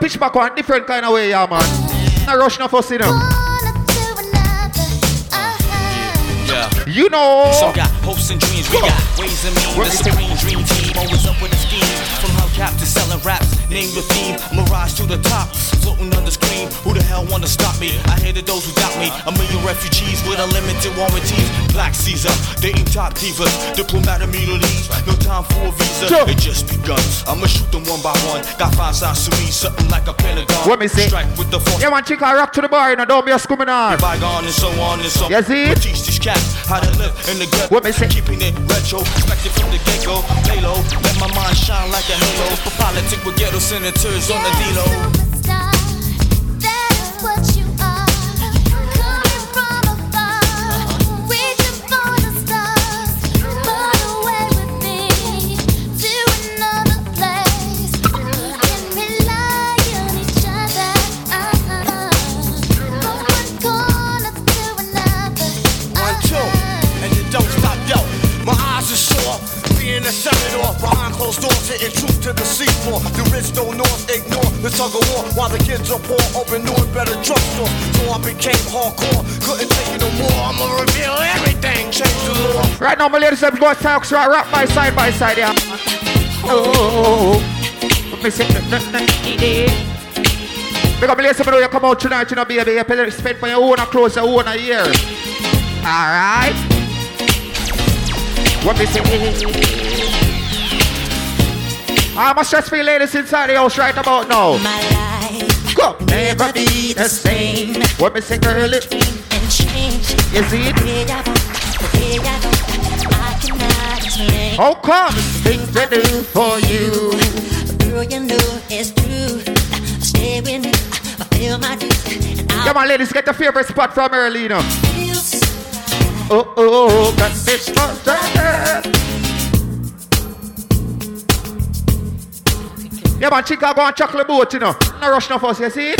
pitch black one different kind of way, yeah, man. Not rush no fuss, you know. Yeah. You know. So got hopes and dreams. We got ways and means. The dream team always up with a scheme. From hubcap to selling raps, name the theme. Mirage to the top, floating on the screen. Who the hell wanna stop me? I hated those who got me. A million refugees with unlimited warranties. Black Caesar, dating top divas, diplomatic immunities. No time for a visa. It just begun. I'ma shoot them one by one. Got five sides to me, something like a pentagon. What me say? Strike with the force. Yeah, man, chick, I rock to the bar, you know, don't be a scumming on. Bygone and so on and so on. See? Teach these cats how to live in the gut. What me say? Keeping it retro, expected from the get go. Let my mind shine like a halo. For politics with ghetto senators on the D-Lo. Closed doors, hitting truth to the seafloor. The rich don't north ignore the tug of war while the kids are poor. Open new and better drugstores. So I became hardcore. Couldn't take it no more. I'ma reveal everything. Change the law. Right now, my ladies and gentlemen, talks right, rock by side by side, yeah. Oh, oh, oh, oh me say, Big up, ladies and gentlemen, you come out tonight, you know, baby. You spend for your own clothes, your own year. Alright? What me say? I'm a stress free ladies inside the house right about now. My life Go. never be the same. What me say, girl? And change. You see it? How oh, come? Things to do for you. Girl, you know it's true. Stay with me. I feel my dues. Come on, ladies, get the favorite spot from early, you know. Oh, oh, oh, got this spot. Yeah, man, chica go and chocolate boat, you know. No rush no fuss, you see it?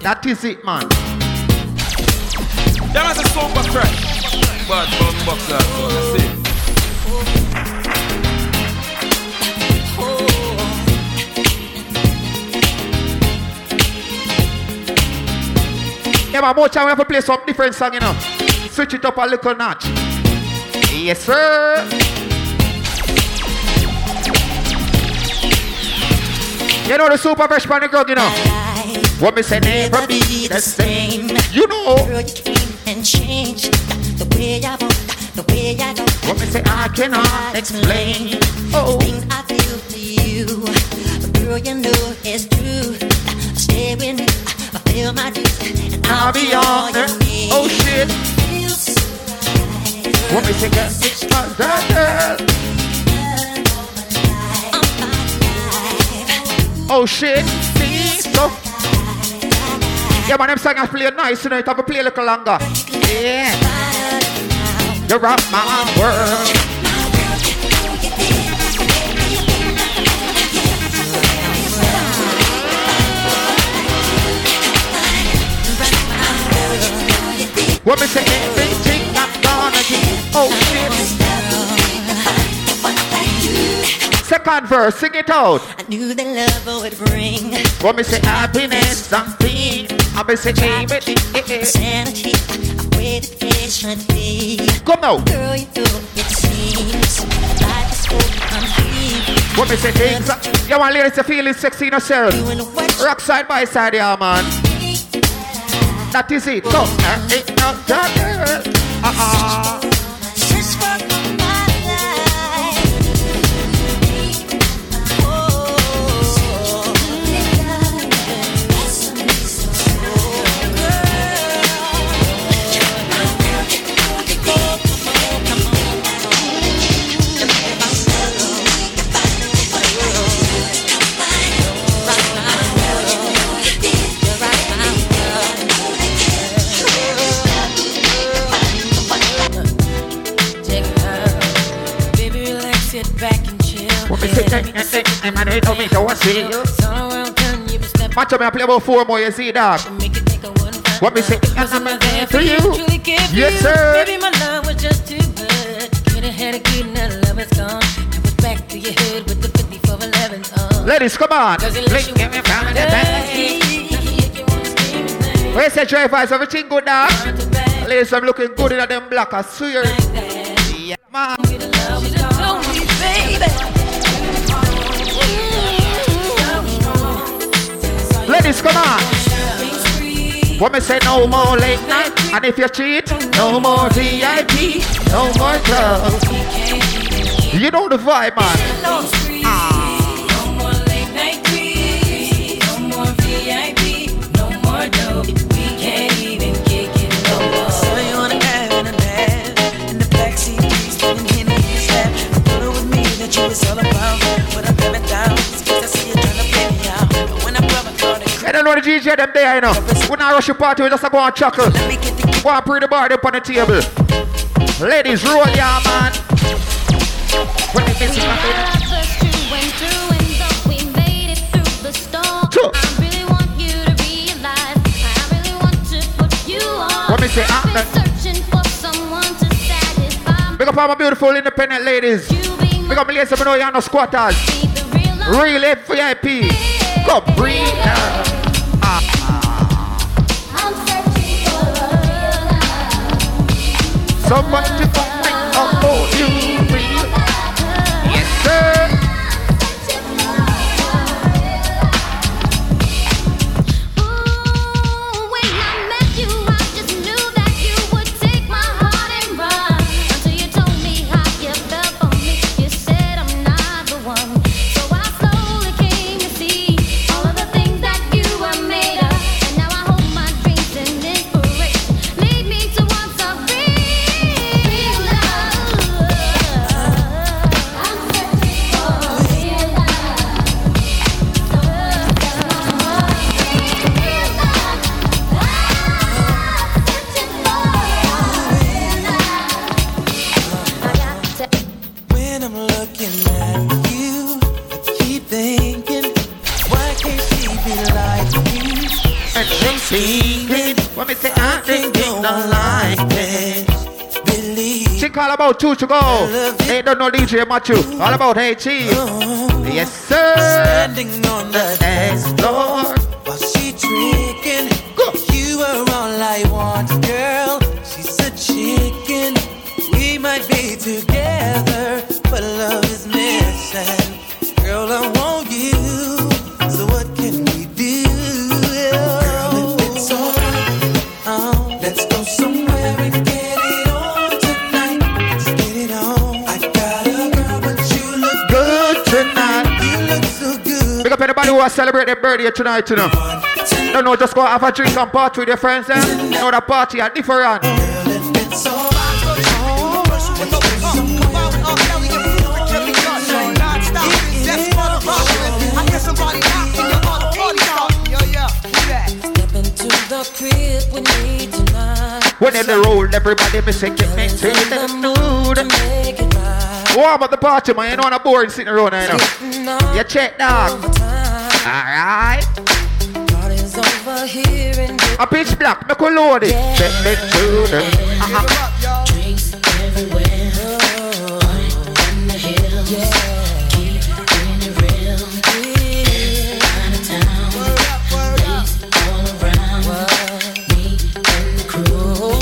That is it, man. Yeah, that's a super fresh. But, but, but, that's it. Yeah, man, more time we have to play some different song, you know. Switch it up a little notch. Yes, sir. You know the super fresh panic ground, you know. What me say never be the same. You know. Girl, you came and changed the way I walk, the way I go. What me say I cannot explain. Oh. The thing I feel for you, girl, you know it's true. Stay with me, I feel my dues, and I'll, I'll be on there. Oh shit. What me say, girl, it's my girl. Oh shit, so. Yeah, man, them song I play nice tonight. Have to play a little longer. Yeah. You rock my world. What me say everything I'm gonna do. Oh shit. Second verse, sing it out. I knew that love would bring. What me say happiness, something. I me say baby, sanity. I waited patiently. Come now. Girl, you know it seems life is so complete. What me say things? You want ladies to feel it The feeling, sexy in yourself. Rock side by side, yeah, man. That is it. Go. Uh, Uh-uh. I'm man, they told me to see you. Match up, I play about four more, you see, dog. What me say? I'm a man for you. Yes, sir. Baby, my love was just too good. Could have had a good now the love is gone. It was back to your head with the 54 11s on. Uh. Ladies, come on. Cause it you Blink, give me from the back. Where's the drivers? Everything good, dog? Ladies, I'm looking good in them black. I swear. Yeah, man. Ladies, come on. Me say? No more late night. And if you cheat, no more VIP, no more club. You know the vibe, man. And I don't know the DJ them there, you know. When I rush the party, we just go and chuckle. let me get the Go and put the bar up on the table. Ladies, roll ya, man. When it, Two. What me say? Ah, Searching for someone to satisfy Big up all my beautiful independent ladies. Big up my ladies, I know you're no squatters. Real VIP. Come breathe. Ah, someone to find out for you. Yes, sir. Believe. Think all two to go. They don't know DJ Matthew. All about hey chief. Oh, yes, sir. Standing on the Dance floor. Who their birthday tonight, you know. Don't know, just go have a drink and party with your friends, eh? You know, the party are different. When in the roll, everybody be saying, get me to the mood. It. Warm up the party, man. You know, on a board sitting around, you know. You check, dog. Alright. Party's over here and A pitch black, make a load it. Get me to the. Uh-uh. drinks everywhere. in the hills. Keep it real. Out of town. Ladies all around. Me and the crew.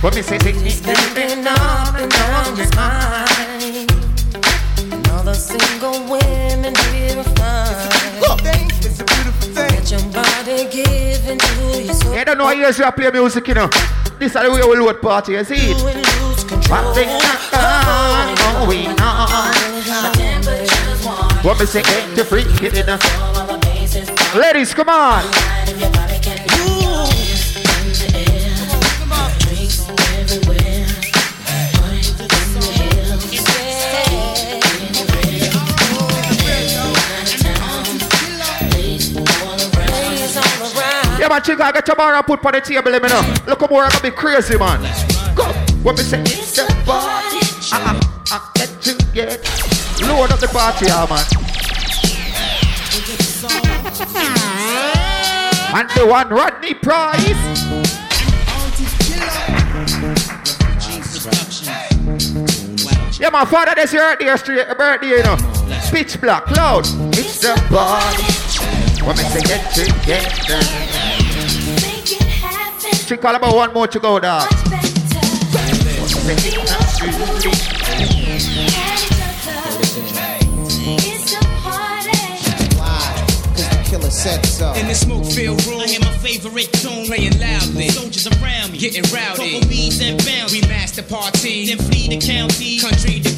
What me say, take me Thinking up know years you play music, you know. This is the way we load party, you see it? One thing going on. What me say, eh, get freak it in the. Of the bases Ladies, come on. Yeah, man, chica, I bar and put on the table, let me know. Look how more I'm gonna be crazy, man. Go. What me say, it's a party. Uh-uh. Uh, get to get. Load up the party, yeah, man. And the one Rodney Price. Yeah, my father, that's your birthday, straight birthday, you know. Pitch black, cloud. It's the party. Me say get together. Make it happen She about one more to go, dog. much better. It's a party. Cause the killer said so. In the smoke filled room, I hear my favorite tune playing loudly. Soldiers around me, getting rowdy. Couple beats and bounce. We master party, then flee the county, country to country. Come see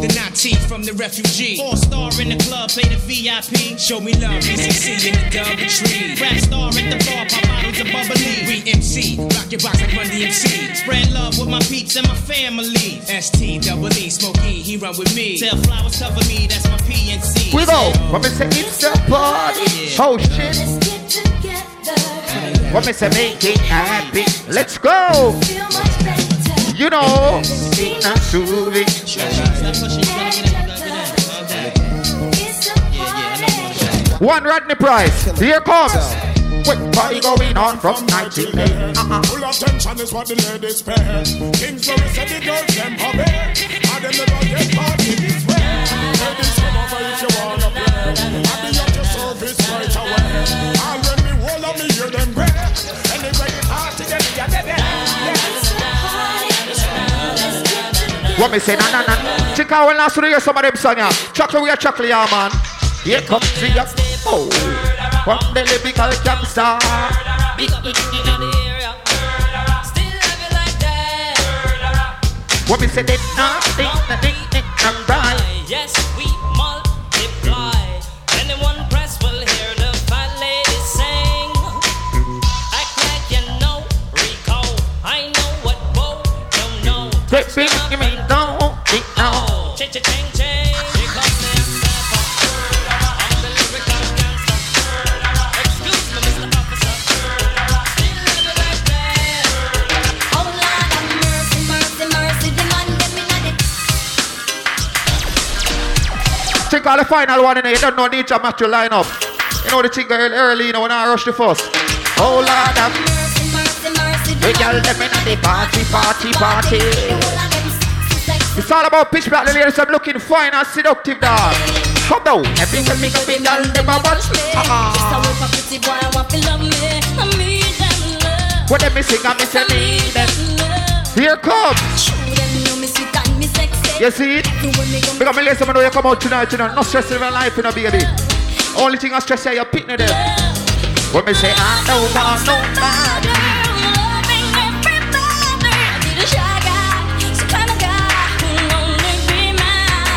the Nazi from the refugee. Four star in the club, pay the VIP. Show me love, BCC in the double tree. Rap star at the bar, pop bottles of bubbly. We MC, rock your box like Monday MC. Spread love with my peeps and my family. ST double E, Smokey, he run with me. Tell flowers cover me, that's my PNC. We go. When me say it's the party. Oh shit. Let's get together. When me say make it happy. Let's go. You know. Not a party. One Rodney Price. Here comes. Quick party going on from 1980. Uh-uh. Full attention is what the ladies pay. Them. And party. Ladies come over if you wanna play. I'll be at your service right away. When me me them great. Anyway, to get. What me say? Na na na. Check out when last we hear some of them song yeah. Chocolate we are chocolate yeah man. Here comes oh. the oh. From the lyrical gangster. What me say? They nothing, nothing, nothing, right. Yes, we multiply. Anyone press will hear the fat lady sing. Act like you know, Rico. I know what Bo don't know. Take me, give me, it now. Ching ching ching ching. Here comes the stepper. I'm the. Oh. The the the final one in there. You don't know need to match your line up. You know the thing early, early, you know when I rush the first. Oh Lord, have mercy, mercy, mercy. We girl them in the party, party, party. The It's all about pitch black. The ladies I'm looking fine and seductive, dog. Come down. Every time me go in, girl them a watch me. Just a Ah. whip a pretty boy, I want to love me. I need them love. When them me sing, I need them. love. Here comes. Show them know me sweet and me sexy. You see it? So when me come Because me listen, I know you come out tonight, you know. No stress in my life, you know, baby. Only thing I stress is your picnic there. When me say, I don't want nobody.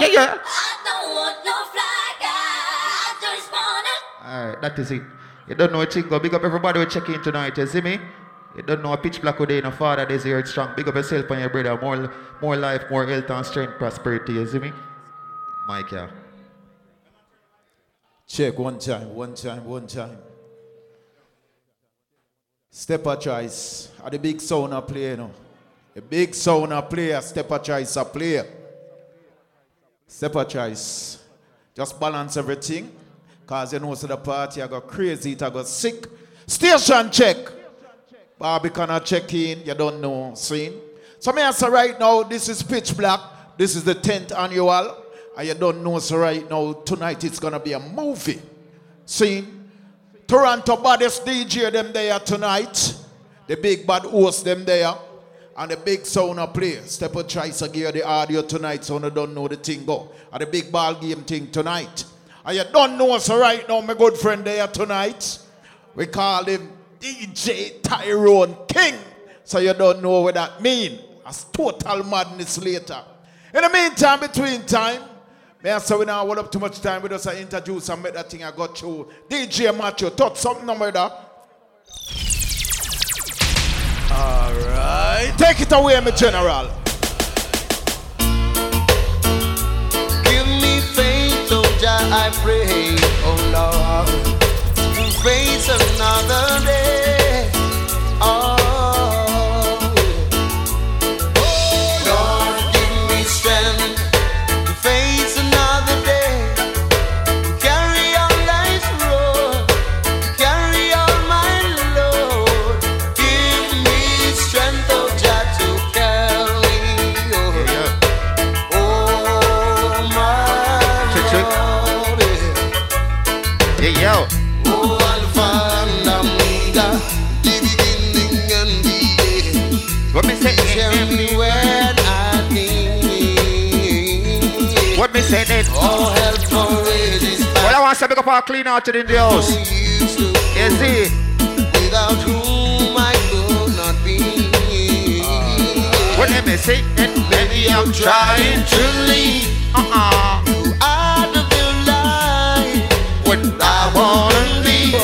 Yeah, yeah. Alright, that is it. You don't know a thing, go big up everybody who check in tonight, you see me? You don't know a pitch black day, no father this year it's strong. Big up yourself and your brother. More more life, more health and strength, prosperity, you see me? Mike, yeah. Check one time, one time, one time. Stepper choice. Are the big sound a play, you know. The big sound a player, stepper choice a player. Stepper choice. Just balance everything. Cause you know so the party I got crazy, it I got sick. Station check. Barbican a check in, you don't know, see? So me answer right now, this is pitch black. This is the 10th annual. And you don't know, so right now, tonight it's gonna be a movie. See? Toronto baddest DJ them there tonight. The big bad host them there. And the big sound of play. Stepper choice to give the audio tonight so you don't know the thing go. And the big ball game thing tonight. And you don't know us right now, my good friend there tonight. We call him DJ Tyrone King. So you don't know what that mean. That's total madness later. In the meantime, between time, May I say we now hold up too much time with us. I introduce and make that thing I got you. DJ Matthew, touch something number there. Alright. Take it away, my general. Give me faith, oh Jah, I pray, oh Lord, to face another day. Well, I want to pick up our clean in the house. used to You see? without whom I could not be. What me say? Baby, I'm trying to lead Uh-uh. you out of your life. What I wanna be.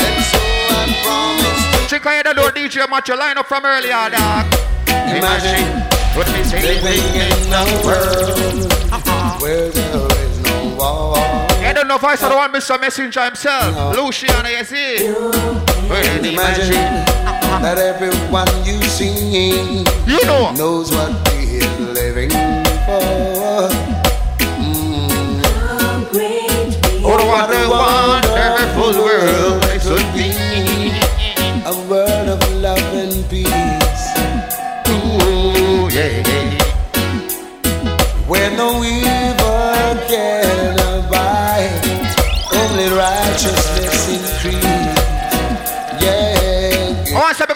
And so I promise to Chica, you don't know DJ Matthew line up from earlier, dog. Imagine What me say? in a world where there is no war. You don't know voice of the one Mr. Messenger himself. Luciano, you see? Well, Imagine that everyone you see You know. knows what we're living for. Oh, what a wonderful world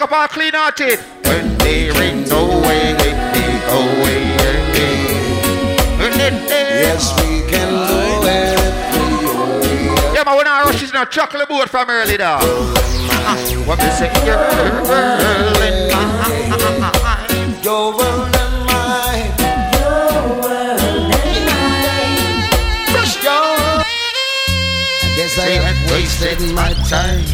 up our clean out it. When there ain't no way, we take away. Yes, we can do it. Yeah, man, when I rush is in a chocolate boat from early dog. What me say? Girl in my Your world and mine. Fresh your. I guess I have wasted my time.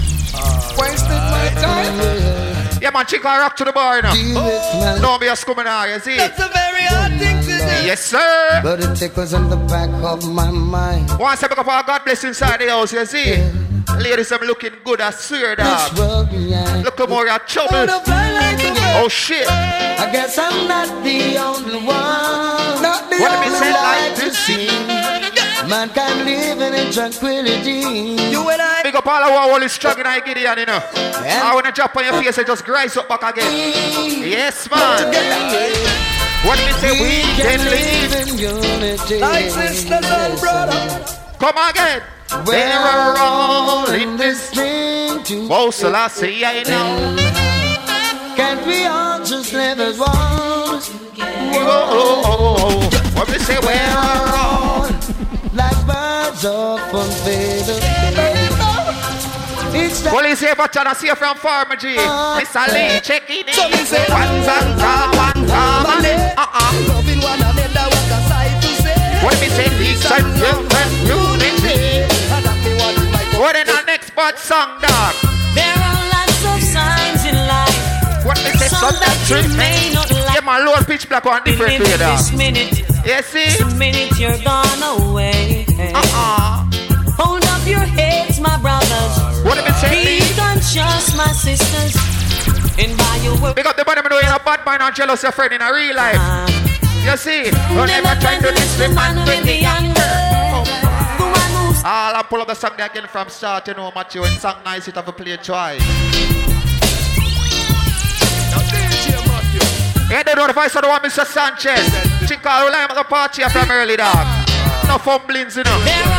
Wasted my time. Yeah, man, chica rock to the bar now. Deal with oh. my Don't be a scumming now, you see? That's a very hard thing to do. Yes, sir. But it tickles in the back of my mind. Once I pick up our God bless inside the house, you see? Ladies, I'm looking good, I swear, This dog. world behind. Look more at trouble. Oh, shit. I guess I'm not the only one. Not the What do we only say one like to see. Mankind living in tranquility. You and I. Big up all our wall is struggling I Gideon, you know. I wanna drop on your face and just rise up back again. Yes, man. What do we say? We can live. in unity. Like sisters and brothers. Come again. We're all in this. thing to Oh, Selassie, I know. Can't we all just live as one? Oh, oh, oh, oh. What we say? We're all. Like birds of unfaded It's that Well, you say for China, see you from Farmer G. Ah. Miss Ali, check it in. So me say- One zanga, one harmony. Uh-uh. Loving one another, what a sight to see. What me say? Peace and human unity. And that me want in my What in our next part song, dog? There are lots of signs in life. What me say? Some that that you may not Yeah, like. man, low pitch black one different way, dog. This minute, You see? the minute you're gone away. Be conscious, my sisters. And by your work, Big up the bottom of the way, you know, bad mind and jealous your friend in a real life. Uh-huh. You see? Don't ever try to diss the man with the younger. The one who's I'll pull up the song there again from start, you know, Matthew. When song nice, it have a play twice. Yeah, they know the voice of the one, Mr. Sanchez. Chica, who like at the party from early dog. No fumblings, you know.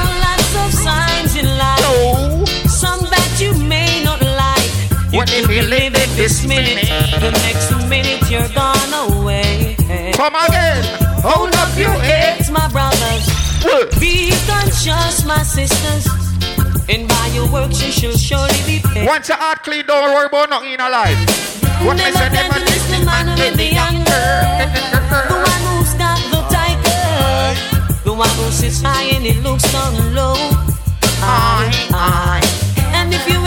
What if you live it this minute, the next minute you're gone away. Come again, hold up your heads, my brothers. Be conscious, my sisters. And by your works you shall surely be paid. Once your heart clean, don't worry about nothing in life. What never said, never listen, man with the younger. The one who's got the tiger. The one who sits high and he looks down low. I, I. And if you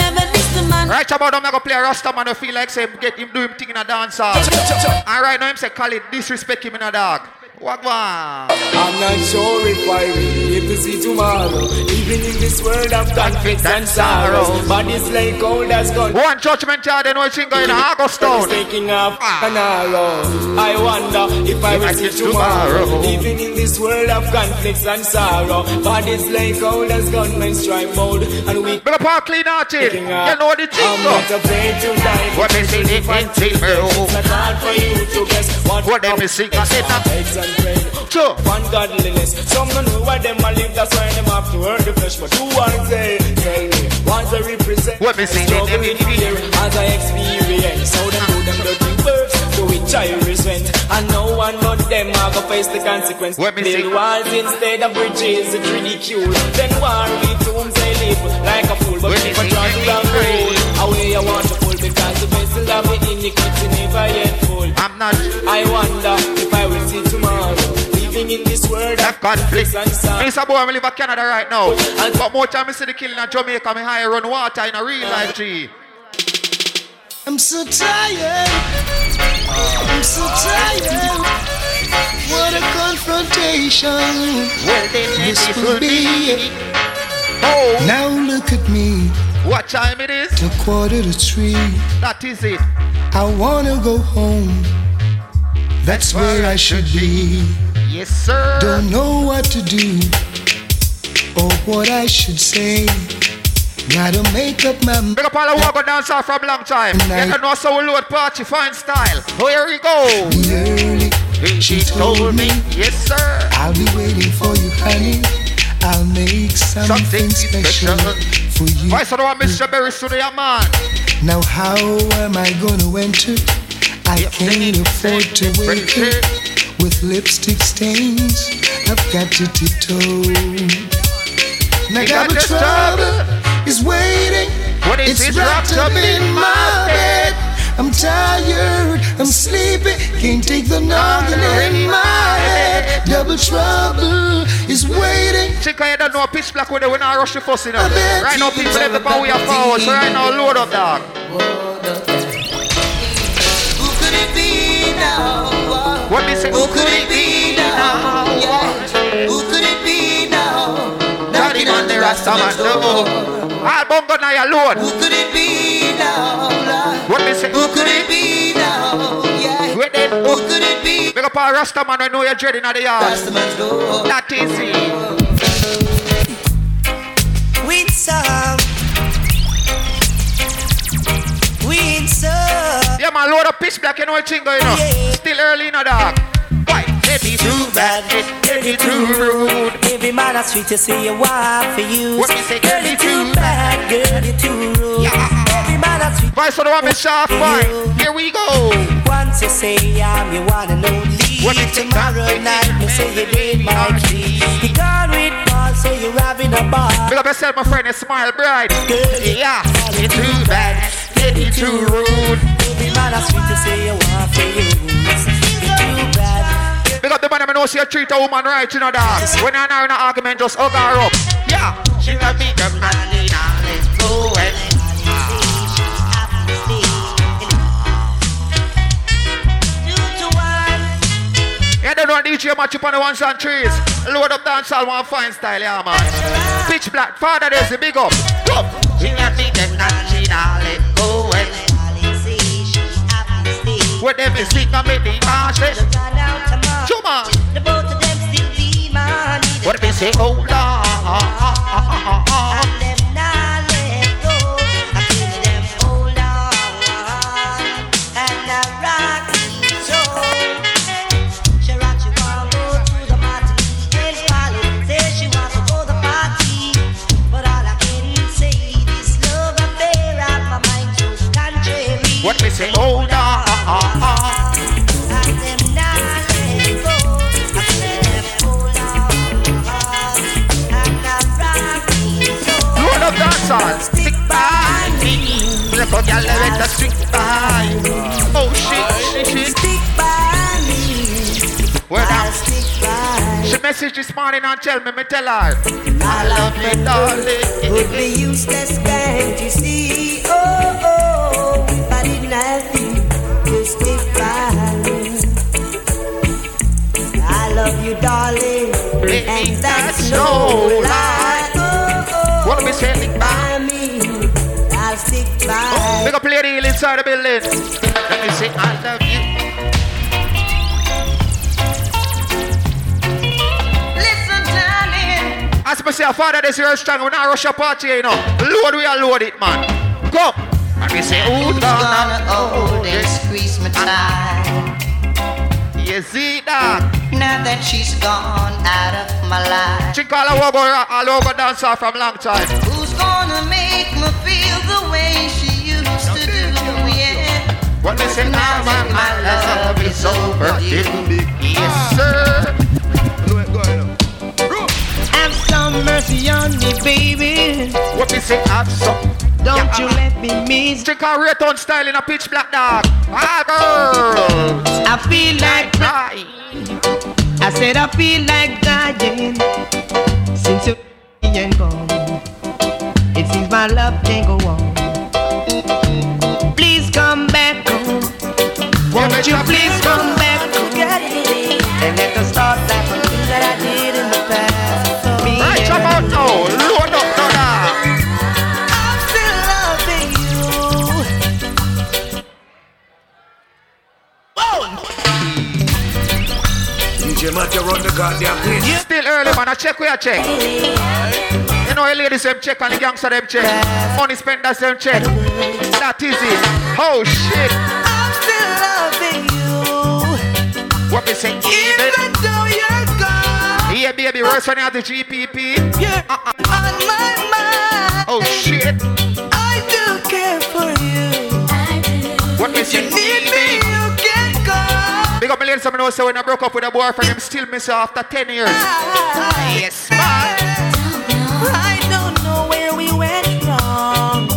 Right about now, I'm gonna play a Rasta man who feel like say get him do him thing in a dance hall. And right now him say call it disrespect him in a dog. What? I'm not sure if I will live to see tomorrow. Even in this world of conflicts and sorrow. But it's like old as gone. One judgment yard, they know it's in going to Augustown. Taking off an arrow. I wonder if I will see tomorrow. Even in this world of conflicts and sorrow. But it's like old as gunmen strike mode. And we up all clean hearted. You know the thing I'm not afraid to die. What me see the in It's not hard for you to guess what What them is sing, I said that. And bread. Sure. One godliness. Some don't know why them a live. That's why them have to earn the flesh. But who want say? Tell me. Once I represent. What the struggle in fear as I experience. How them do them dirty works. To which I resent. And no one but them are gonna face the consequence. What Build walls instead of bridges. It's ridicule. Then war with tombs they live like a fool. But people see? try to long road. Away I want to pull because the vessel of me in the iniquity never yet full. I'm not. I wonder if I will see tomorrow. Living in this world of conflicts and sorrow. Mr. Boy, I live in Canada right now. But more time I see the killing in Jamaica, me higher run water in a real life G. I'm so tired. I'm so tired. What a confrontation. Well, then This this will will be. be. Oh, Now look at me. what time it is? A quarter to three. That is it. I wanna go home. That's where I should be. Yes, sir. Don't know what to do or what I should say. Gotta make up my mind. Big up all the walk dancer from long time. You can know so we load party fine style. Oh, here we go. early. She told me, yes, sir. I'll be waiting for you, honey. I'll make something, special, for you. Vice of the one, Mr. Berry Studio, man. Now how am I gonna enter? I can't afford to up with lipstick stains. I've got to tiptoe. Now got the trouble is waiting. What is it's it? wrapped up in my bed. I'm tired, I'm sleepy, can't take the noggin in my head. Double trouble is waiting. Chica, you don't know pitch black with it when I rush the fuss, you know. bet Right now, people have the power we forward, so right now, load up, dog. Who What me say? Who could it be now? Yeah. Who could it be now? Daddy man, the Rasta man, no. All bongo now, load. Who could it be now? Lord? What me say? Who could it be now? Yeah. Wait then. Who could it be? Big up all Rasta man, I know you're dreading at the yard. Rasta man's door. That is it. Windsor. Windsor. Yeah, man, load up pitch black, you know what thing going on. Still early in the dark. Why? Me too bad, me too rude. Every man that's sweet to see you want for you. What me say? Girl, you too bad, girl, you too rude. Every man that's sweet. Vice of the one, Miss Sharp. Here we go. Once you say I'm your one and only. What? Tomorrow night, me say you did my key. You gone with Paul, so you're having a bar. Big up yourself, my friend, you smile bright. Girl, Yeah, you too bad, you too rude. Every man that's sweet to say you want for you. You too bad. Big up the man that know see you treat a woman right, you know that. When you're not in an argument, just hug her up. Yeah. She got me the money, now let's go and Yeah, they don't DJ Matthew on the ones and trees. Load up dance all one fine style, yeah, man. Pitch black, father, there's the big up. Go. She got me the money, now let's go and What them is I make the marches. Come on. What me say, oh Lord. Say, oh Lord. Load up dancers, stick by me. Look out, y'all let the stick by. Oh shit, shit, shit. Stick by me. Stick by She messaged this morning and tell me, me tell her. I love me, darling. Would be useless, can't you see? Oh, oh, if I didn't you to stick by me. I love you, darling, and that's no lie. Oh, What me say? by me, I'll stick by. Big up Lady Hill inside the building. Let me say I love you. Listen, darling. As me say, a father this year strong, we not rush a party, you know. Load we are load it, man. Go. Let me say, who's gonna hold and squeeze my ah. tie? You see that? Now that she's gone out of my life. She call a wogo all over dancer from long time. Who's gonna make me feel the way she used to do? Yeah. What me say now that my love is overdue. Yes, ah. sir. Have some mercy on me, baby. What me say? Have some. Don't you let me miss. Check out Rayton style in a pitch black dog. Ah, girl. I feel like crying. I said I feel like dying since you ain't gone. It seems my love can't go on. Please come back home. Won't you please come back home and let us start DJ Matt, you run the goddamn place. Still early, man. I check where I check. You know, the ladies them check and the gangster them check. Money spenders them check. That is it. Oh shit. I'm still loving you. What me say? Even though you're gone. Yeah, baby, worse when you have the GPP. Yeah. Uh-uh. On my mind. Oh shit. I do care for you. What me say? You need me, you can't go. Big up my ladies, I know say when I broke up with a boyfriend, them still miss her after 10 years. Yes, man. I don't know where we went wrong.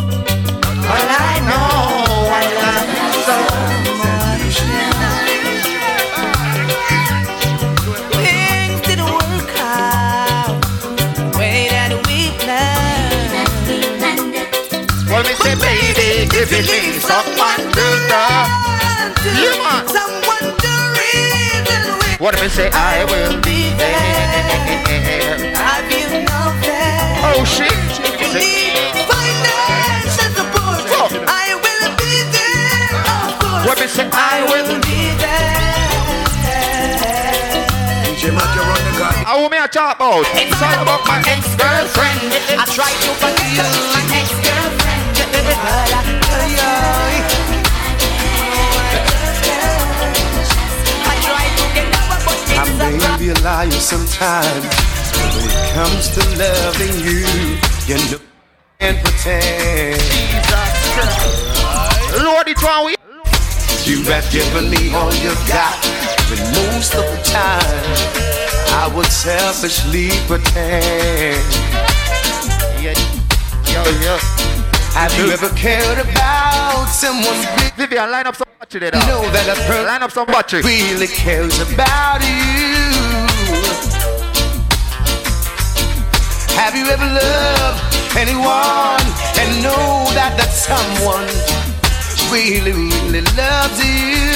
Reason with. what me say? I will be there. Have you no fear? Oh shit. You need financial support. Go. I will be there, of course. What me say? Ah, eh, I will. be there. DJ Matt, you run the goddamn How me I talk about? It's all about my ex-girlfriend. I tried to forgive my ex-girlfriend, but I, I I a may be a liar sometimes, but when it comes to loving you, you know and pretend. Lord, it's one we. You have given me all you've got, but most of the time I would selfishly pretend. Yeah. Yo, yo. Have you ever cared about someone Vivian, line up some battery there. know that a person Line up some battery. really cares about you? Have you ever loved anyone and know that that someone really, really loves you?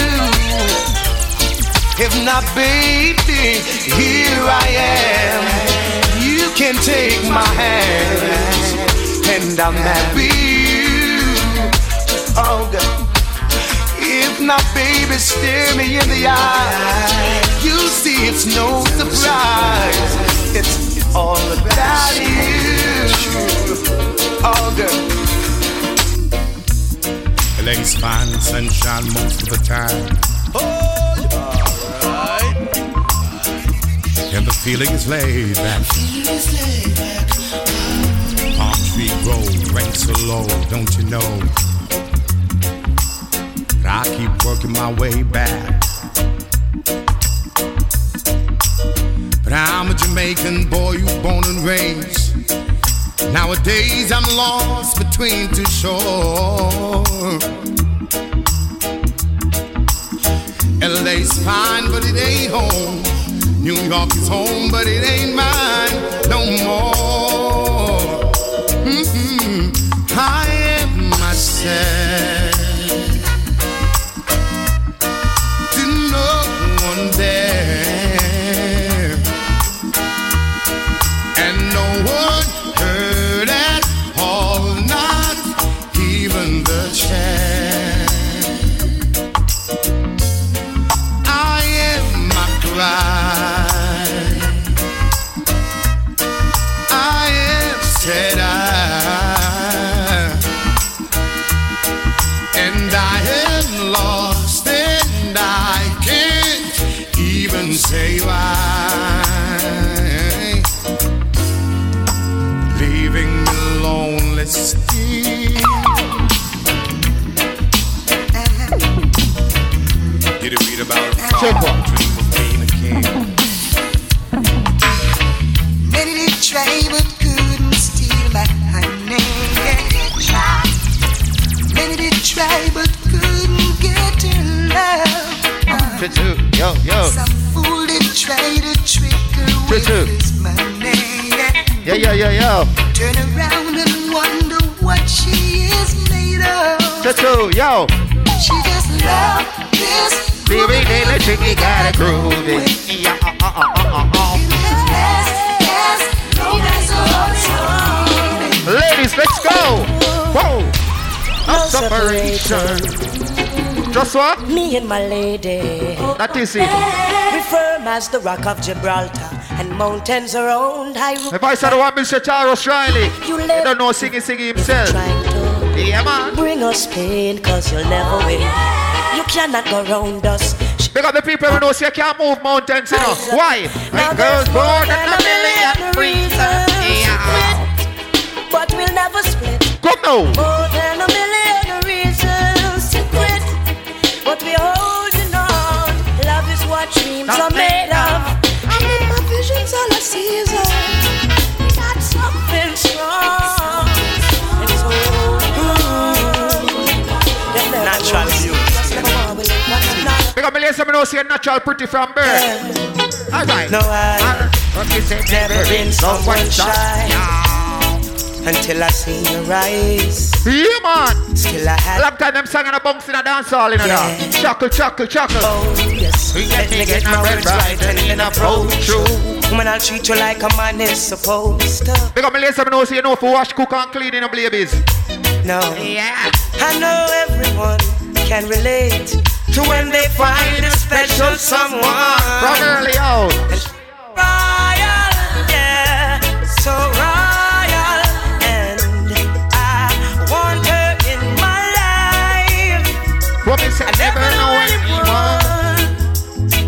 If not, baby, here I am. You can take my hand and I'll marry you. Oh, God. If not, baby, stare me in the eye. You see, it's no surprise. All about you. Oh, girl. Legs fine, sunshine most of the time. Oh, alright. And the feeling is laid back. Palm tree grow, rain so low, don't you know? But I keep working my way back. But I'm a Jamaican boy, you born and raised. Nowadays I'm lost between two shores. LA's fine, but it ain't home. New York is home, but it ain't mine no more. Mm-mm. I am myself. What she is made of. Choo-choo, yo. Yo. Some fool they tried a trick or name. Yeah, yeah, yeah, yeah. Turn around and wonder what she is made of. Tattoo, yo, she just love this Baby, they let you got a groove it. Yeah, uh, uh, uh, uh, uh, uh. Ladies, let's go. Whoa. No separation. Just what? Me and my lady. That is it. We firm as the rock of Gibraltar, and mountains around high. If I said want Mr. Tarrus Riley, You let don't know singing, singing himself. Yeah, man. bring us pain, cause you'll never win. You cannot go round us. Because the people who know say you can't move mountains, you know. Why? Now When girls born more in than a million reasons. Yeah. But we'll never split. Come now. More than a million reasons to quit. But we're holding on. Love is what dreams Not are made made of. And in my visions all I see is Because me listen, me know say natural pretty from birth. All right. No, I you never been someone shy. Until I see your eyes. Yeah, man. Still I have. Long time them singing a bounce in a dance hall, you know. Yeah. Chuckle, chuckle, chuckle. Oh, yes. Let me get my words right and then approach you. Woman, I'll treat you like a man is supposed to. Because me listen, me know say you know for wash, cook and clean in the babies. No. Yeah. I know everyone can relate to when they find a special someone. From early out. Royal, yeah, so royal, and I want her in my life. What me? I never know anyone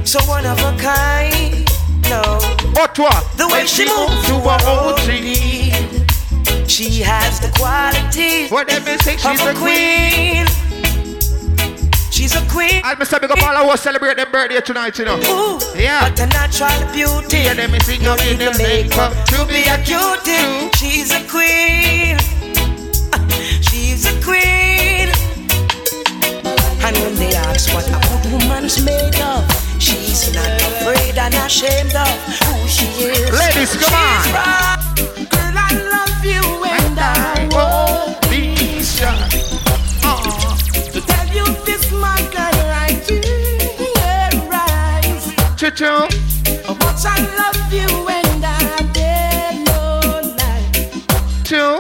so one of a kind. No, what? the way she moves to her own beat, she has the qualities What them say? She's a a queen. queen. She's a queen. Say big up all of us celebrate them birthday tonight, you know. Ooh, Yeah. But a natural beauty. Yeah, them is sing up in Need the the makeup to be a cutie. She's a queen. She's a queen. And when they ask what a good woman's made of, she's not afraid and ashamed of who she is. Ladies, come on. right. Girl, I love you and I won't be shy. Choo-choo. How much I love you and I dare no lie. Choo.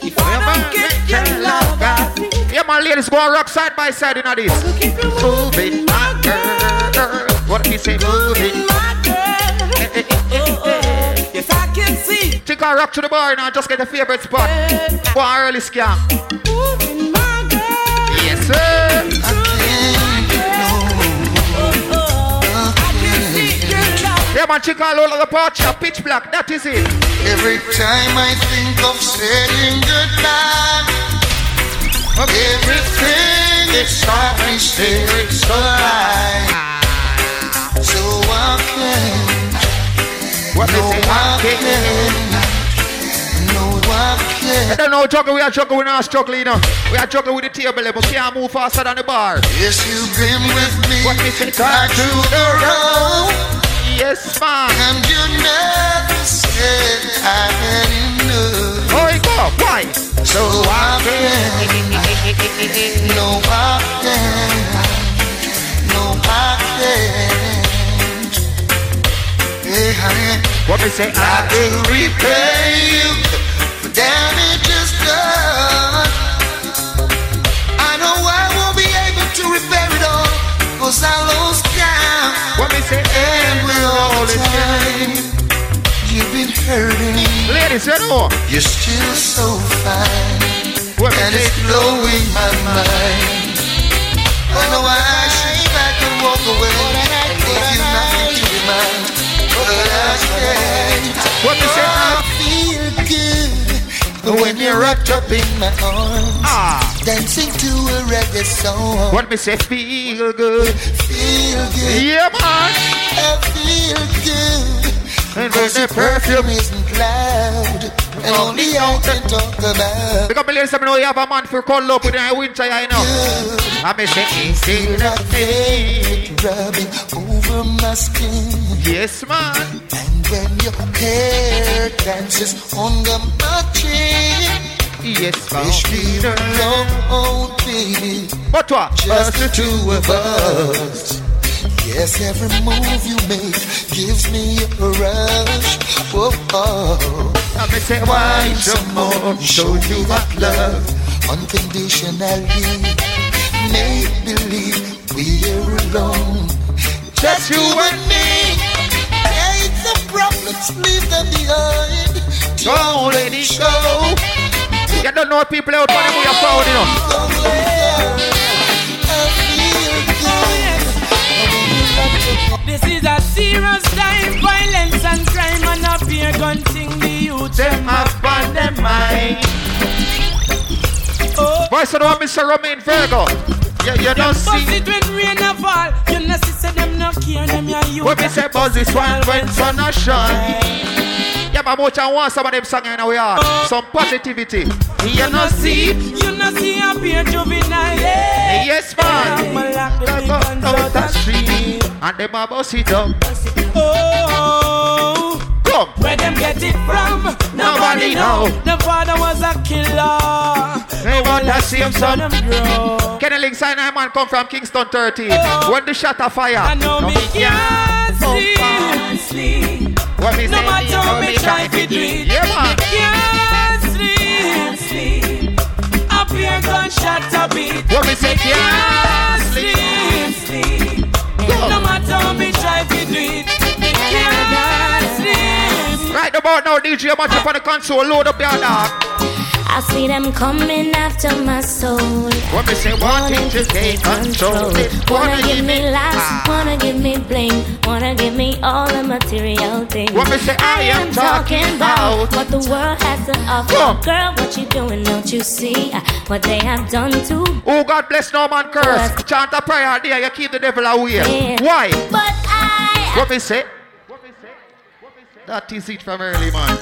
If I don't get your love, I Yeah, my ladies go rock side by side in this. keep you Move my girl. What me say? Eh. Move it. my girl. Oh, oh. Yes, I can see. Take a rock to the bar now, just get a favorite spot. Go early scam. Moving my girl. Yes, sir. Yeah, man, chick all over the porch, a pitch black, that is it. Every time I think of saying goodbye, everything inside me stays alive. So I can, What no, I can, no, I can. I don't know, juggle, we are juggling, we are struggling, you know. We are juggling with the table, but can't move faster than the bar. Yes, you've been with me What me say, right through the road. Yes, man. And you never said I had enough. Oh, go. Why? So I can, no I can, no I can. Hey, honey, What me say? I will repay you for damages done. I know I won't be able to repair it all, cause I lost count. What me say? And with all the time you've been hurting, Ladies, you know. you're still so fine. What me And it's blowing my mind. I know I should back and walk away and leave you nothing to remind. But I can't. What me say? I feel good when you're wrapped up in my arms, Ah. dancing to a reggae song. What me say? Feel good. Feel good. Yeah, man. I feel good. And Cause the perfume. perfume isn't loud, and only I can talk about. Because me ladies, I know you have a man for call up with a winter, I know. I me say, instead of pain. rubbing over my skin. Yes, man. And when your hair dances under my chin, Yes, wish me alone, baby. But what? Just the two of us. Yes, every move you make gives me a rush. Whoa, oh. I me say, why some more? Show you that love. unconditionally. Make believe we're alone. Just you and me. Hate the problems, leave them behind. Don't let it go. You don't know people out there with your phone, you know. This is a serious time, violence and crime, and a beer gun thing the youth them have on them mind. Oh, Voice of the one, Mr. Romain Virgo. Yeah, you don't see. it when rain a fall. You know, see, say them no care, them ya youth. When me say buzz this one when sun a shine. Yeah, but much I want some of them song in we are. Some positivity. You know see. You know, see a beer juvenile. Yeah. Yes, man. I'ma lock the Go big guns out the the street. And them a bust it up. Oh, Come. where them get it from? Nobody know. The father was a killer. They want son. Them grow. Kenny Link sign a man come from Kingston 13. When the shot a fire. I know no me can't Oh, sleep, sleep. What me No say, matter how know me try to do Yeah, man. can't sleep, sleep. Up here gunshot a beat. What me say, can't sleep, sleep. No matter how me try to do it, me can't sleep. Right about now, DJ, match up on the console, load up your dog. I see them coming after my soul. What me say, wanting to take control. Wanna give me laughs, Ah. wanna give me bling, wanna give me all the material things. What me say, I am talking about. what the world has to offer. Come. Girl, what you doing? Don't you see uh, what they have done to? Oh, God bless no man curse. Chant a prayer there, you keep the devil away. Yeah. Why? But I, What me say? That is it from early, man.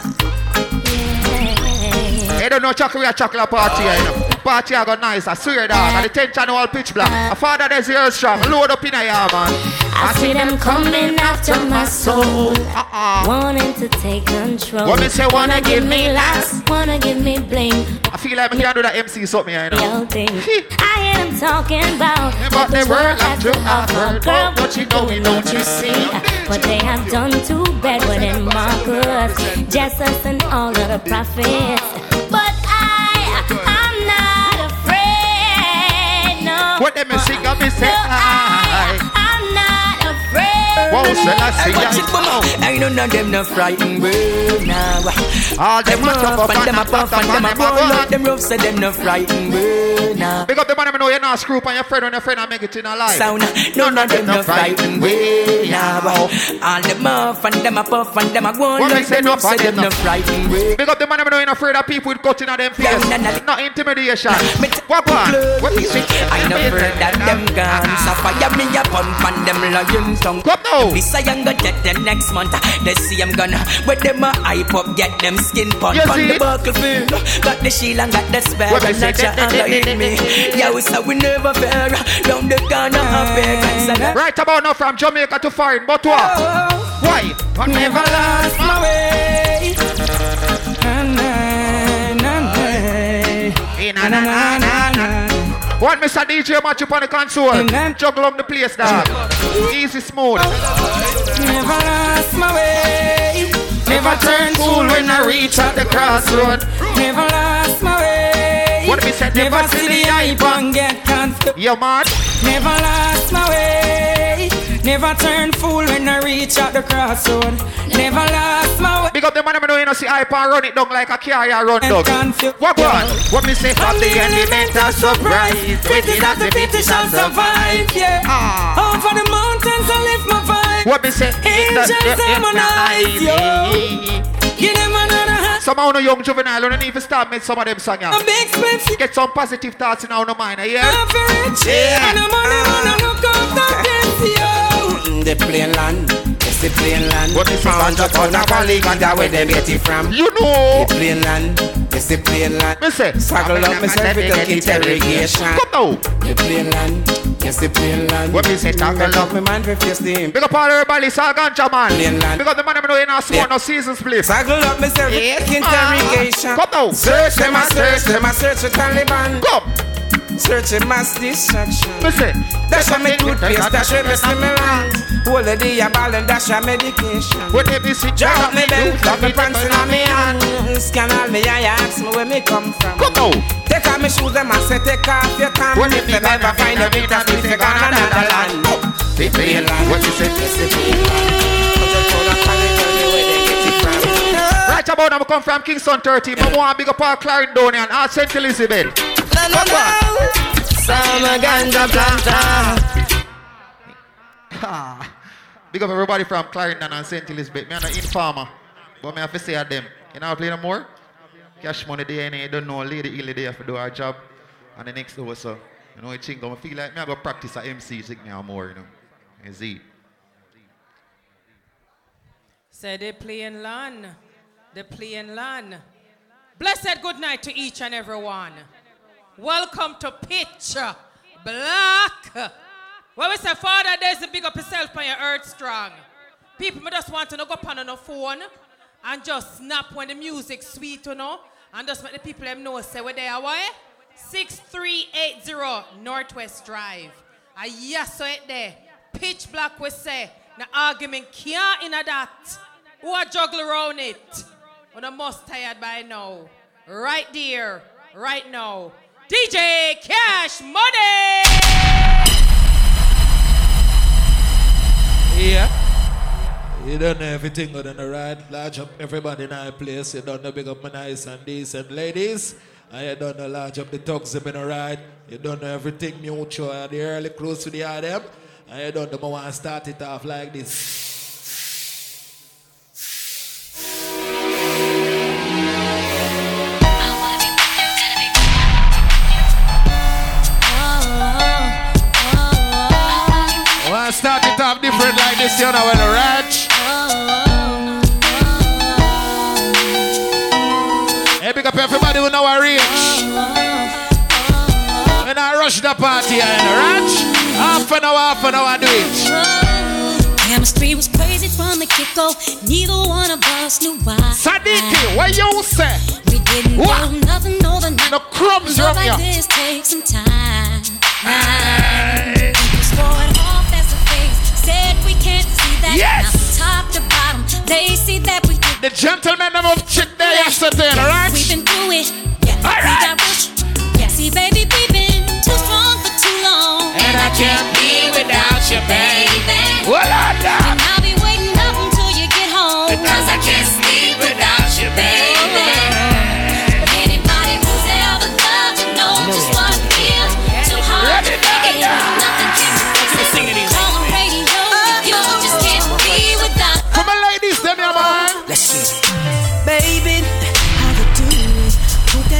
Hey, don't know chocolate chocolate party, you know. Party I got nice, I swear dog. And the tension all pitch black. A father there's here strong. Load up in a yard, man. I see them coming after my soul, uh-uh. wanting to take control. What me say, wanna give me laughs, wanna give me bling, I feel like I can't do that MC something, you know. I am talking about But what the the world to offer. Girl, what you doing? Don't you see what they have done to Bedouin and Marcus, Jesus and all of the prophets? What them sing and me say, No, Whoa, say I see watch it, ya. boom. Ain't none of them no frightened bird now. All them a rough and them a and puff and them a roll up. Them rough say them no frightened bird now. Big up the man, I know you're not screw up on your friend when your friend I make it in a life. Sound none of them no frightened way now. All them off and them a puff and them a on. say, Them rough say them, no frightened way. Big up the man, I know you're not afraid of people with cutting on them face. Yeah, nah, nah. Not intimidation. What one? What is it? I know afraid that them guns a fire me a pump and them lion tongue. Come now. This I am gonna get them next month. They see I'm gonna with them a hype up, get them skin punch You on the it? battlefield. Got the shield and got the spear What me and say? not your anger hit me. Yeah, we say we never fair. Down the corner of fair. Right about now from Jamaica to foreign, but what? Why? Never lost my way. Na, na, na. Na, na, na, na, na. What Mr. DJ match up on the console? Juggle up the place, dog. Easy smooth. Never lost my way. Never turn fool when I reach at the crossroad. Never lost my way. What me say? Never see the hype and get confused. Yeah, man. Never lost my way. Never turn fool when I reach at the crossroad. Never lost my way. Big up the man, I know you know see and run it down like a carrier run dog. What one? What me say? From the element of surprise, waiting at the pit shall survive. Yeah. Ah. Over the mountains I lift my vibe. What me say? Angels eyes, yo. You them another hand. Some of the young juvenile don't even start make some of them song. I'm big expensive. Get some positive thoughts in our mind, yeah? I'm rich. Yeah. And I'm on the run and look out plenty, yo. The plain land, it's the plain land. What is Found out on a colleague and that where they get it from. You know. The plain land, it's the plain land. Say. Struggle up myself with the interrogation. Come now. The plain land, it's the plain land. What me say? Struggle up my man for face the Big up all everybody, Sir Ganja man. Plain land. Up the man I know you not smoke no seasons split. Struggle up myself with the interrogation. Come now. Search them, I search them, I search for Taliban. Come. Searching mass say. Dash a me toothpaste, dash a me stimulant. Hold the day a ball and dash a medication. What if you see Drop me belt, drop me pants in me hand. Scan all me eye, ask me where me come from. Come now. Take off me shoes, them and say take off your tan. What if you never find a bit of if you gone another land. Oh, plain land. What you say? Yes, the plain land. But you told a college, tell they get. Right about now, I come from Kingston 30. I want to big up all Clarendon and all St. Elizabeth. No, no, no. Some ganja planter. Ah. Big up everybody from Clarendon and St. Elizabeth. Me and an informer. But me have to say at them. You know, play no more? Cash money there and you don't know Lady Illy there for do our job. And the next door, so. You know, I think I feel like me I go practice at MC, me out more, you know. You see. Say they playing land. They playing land. Blessed good night to each and every one. Welcome to Pitch Black. Well, we say, Father, there's a big up yourself on your earth strong. People me just want to know, go up on a phone and just snap when the music sweet, you know, and just make the people them know, say, where they are, why? 6380 Northwest Drive. I yes, so it there. Pitch black, we say. The argument can't in that. Who are juggle around it? When I'm most tired by now. Right there, right now. DJ Cash Money! Yeah. You don't know everything good in the right. Large up everybody in our place. You don't know big up my nice and decent ladies. And you don't know large up the thugs in the right. You don't know everything mutual the early close to the them. And you don't know I to start it off like this. Like this, you know, when the ranch. Hey, big up everybody who know our reach. When I rush the party in the ranch, half an hour, half an hour do it. Chemistry was crazy from the get go. Neither one of us knew why. Sadiki, what you say? We didn't What? know nothing overnight. No crumbs like this takes some time. People that. Yes. Now top to bottom, they see that we The gentleman them of chick there yesterday, alright? We've been through it. Yeah, we got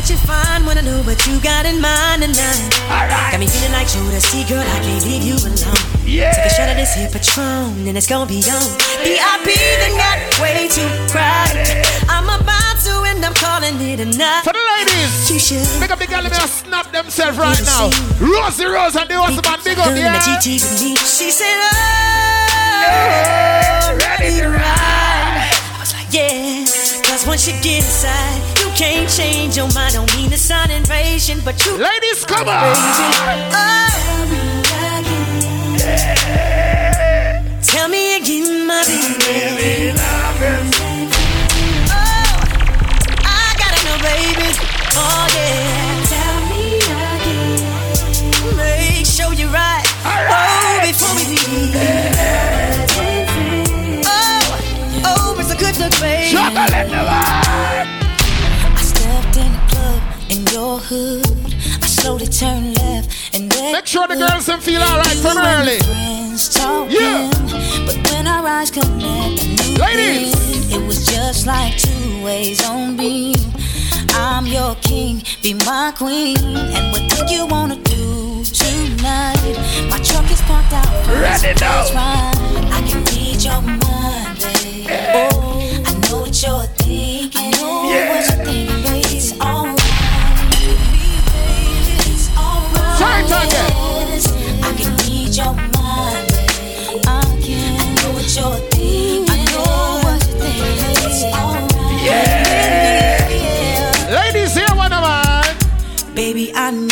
that you're fine when I know what you got in mind tonight. Got me feeling like you Joe see, girl, I can't leave you alone. Yeah. Take a shot of this here Patron, and it's gonna be on. VIP then got way too crowded. I'm about to end up calling it a night. For the ladies, you should. Make a big girl me snap themselves right now. Rosie Rose and the husband, big up Done the the air. GT with me. She said, oh, yeah, ready to ride. I was like, yeah, cause once you get inside, you can't change your mind. Don't mean to sound impatient, but you. Ladies, come on. Tell me again, my baby. Oh, I gotta know, baby. Oh, yeah. Hood. I slowly turned left and then Make sure the girls them feel alright from early. Yeah. But when our eyes connect, Ladies. it was just like two ways on beam. I'm your king, be my queen, and what do you wanna do tonight? My truck is parked out. front, Ready now. I can read your mind, babe. Oh, I know what you're thinking. I know what you're thinking, read your mind. I can. Know what you're thinking. I know what you're. It's alright. Yeah. Ladies, here one of mine. Baby, I know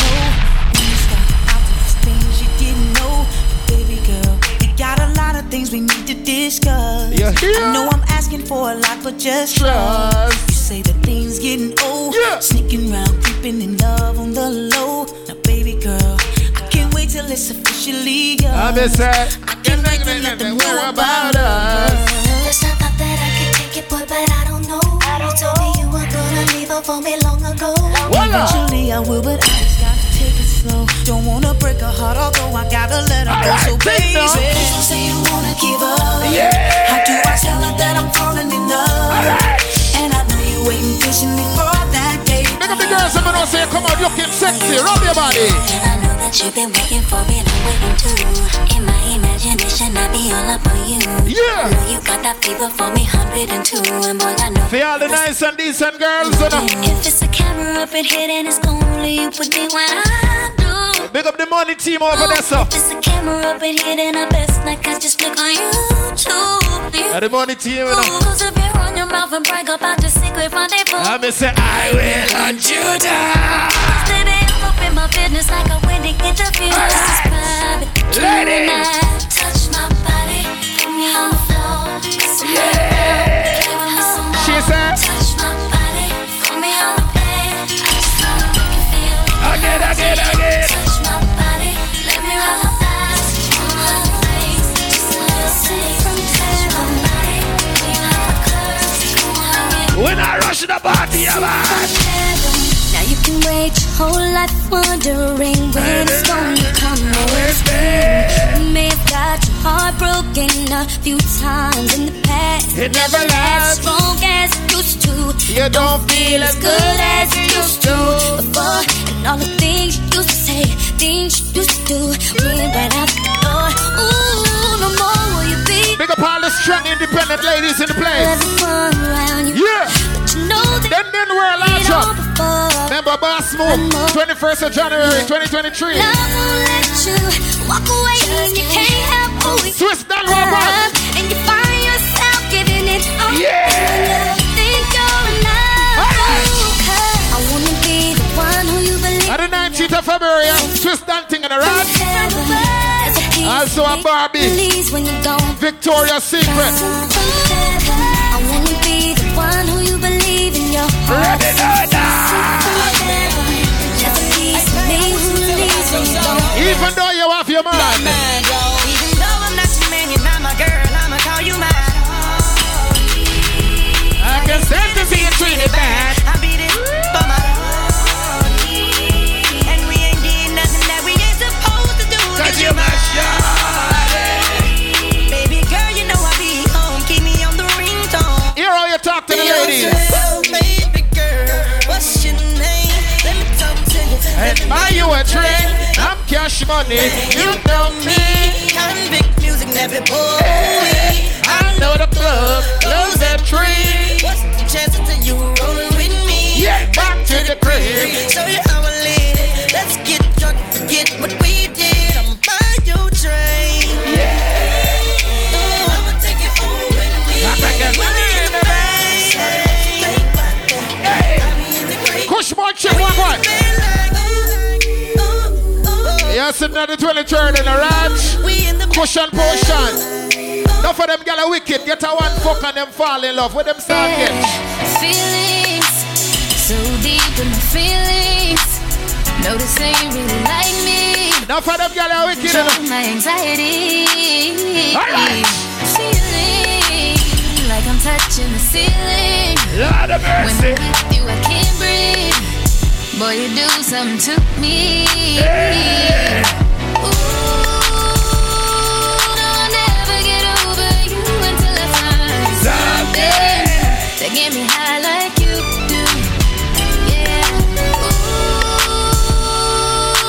you start out these things you didn't know. Baby girl, we got a lot of things we need to discuss. I know I'm asking for a lot, but just Trust. You say that things getting old, sneaking around, creeping in love on the low. Till it's officially yours. I miss that. I can't wait to let them know about us. There's a thought that I could take it, boy, but I don't know. I don't You told me you were gonna leave her for me long ago. Eventually I will, but I just gotta take it slow. Don't wanna break her heart, although I gotta let her go. So baby, please don't say you wanna give up. How do I tell her that I'm falling in love? And I know you're waiting patiently for that day. Make up the girls, I'm gonna say, come on, looking sexy. Rub your body. I know that you've been waiting for me, I'm waiting too. In my imagination, I be all up on you. Yeah. I know you got that fever for me, 102. And boy, I know. For all the nice and decent girls. If it's a camera up in here, then it's only you with me when I. Big up the money team over there, oh, so. If it's a camera up in here, then I best like I just on YouTube. You the money team, you know. Close up your run your mouth and brag about the secret rendezvous. I me say, I will hunt you down. Baby, I'm up in my business like a wedding interview. This is private. I touch my body from your floor. Kiss my mouth, play with me some more. She said, Touch my body from your bed. I just wanna make you feel. Again, again, again. When I rush in the party, I'm can wait your whole life wondering when it's gonna come around. You may have got your heart broken a few times in the past. It never lasts. as strong as it used to. You don't feel as good as it used to before. And all the things you used to say, things you used to do, went right out the door. Ooh, no more will you be. Big up all the strong independent ladies in the place. You. Yeah. You know Then then we're large it up. Remember Boss Move, 21st of January 2023. Love won't let you walk away and you can't help who you Swiss Dog. Robot. And you find yourself giving it all. Yeah. And you think you're enough. I wanna be the one who you believe On the 19th of February, Swiss dancing in the rad. Also a Barbie. Please when you don't. Victoria's Secret. I wanna be the one who you believe in your heart. Ready now, Just a piece of me who believes when you don't. Even though you have your man. Even though I'm not your man, you're not my girl, I'ma call you mine. I can stand to see you treated bad. You. And buy you a train. I'm cash money. You know me. Convict music, never boy. I know the club. Close that tree. What's the chances of you rolling with me? Yeah, back to the crib. Show you how I live. Let's get drunk, forget what we did. I'm buy you a train. smart shit, one more. Yeah, sitting on the in the ranch. Cushion potion. Enough of them gala wicked. Get a one fuck and them fall in love. with them start get? Feelings. So deep in my feelings. Notice they really like me. Enough of them gala wicked. Enough. My anxiety. All right. Feeling like I'm touching the ceiling. Lord of mercy. Boy, you do something to me. Ooh, no, I'll never get over you until I find something that get me high like you do. Yeah. Ooh,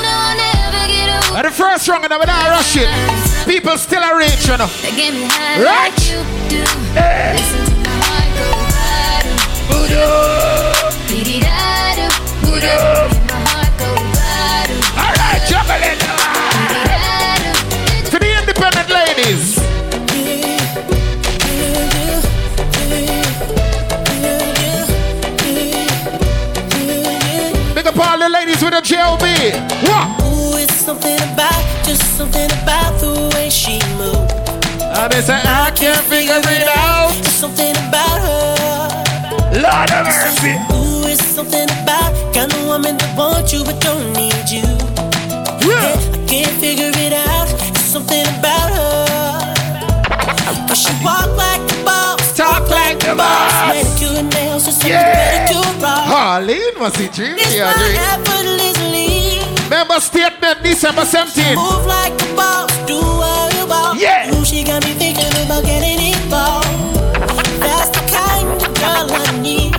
no, I'll never get over At the first round, and I'm not rushing. People still are rich, you know. that get me high Right. like you do. Listen to my heart go. The a JLB. What? Ooh, it's something about, just something about the way she moves. And they say, I can't figure it out. There's something about her. Lord have mercy. Ooh, it's something about kind of woman that wants you but don't need you. Yeah. I can't figure it out. There's something about her. Cause she walk like a boss. Talk like the boss. Manicure nails or something Yeah. pedicure wrong. Harleen was it dream It's yeah, not dream. Member statement December 17th. Move like a boss, do what you want. Yeah. Ooh, she got me thinking about getting involved. That's the kind of girl I need.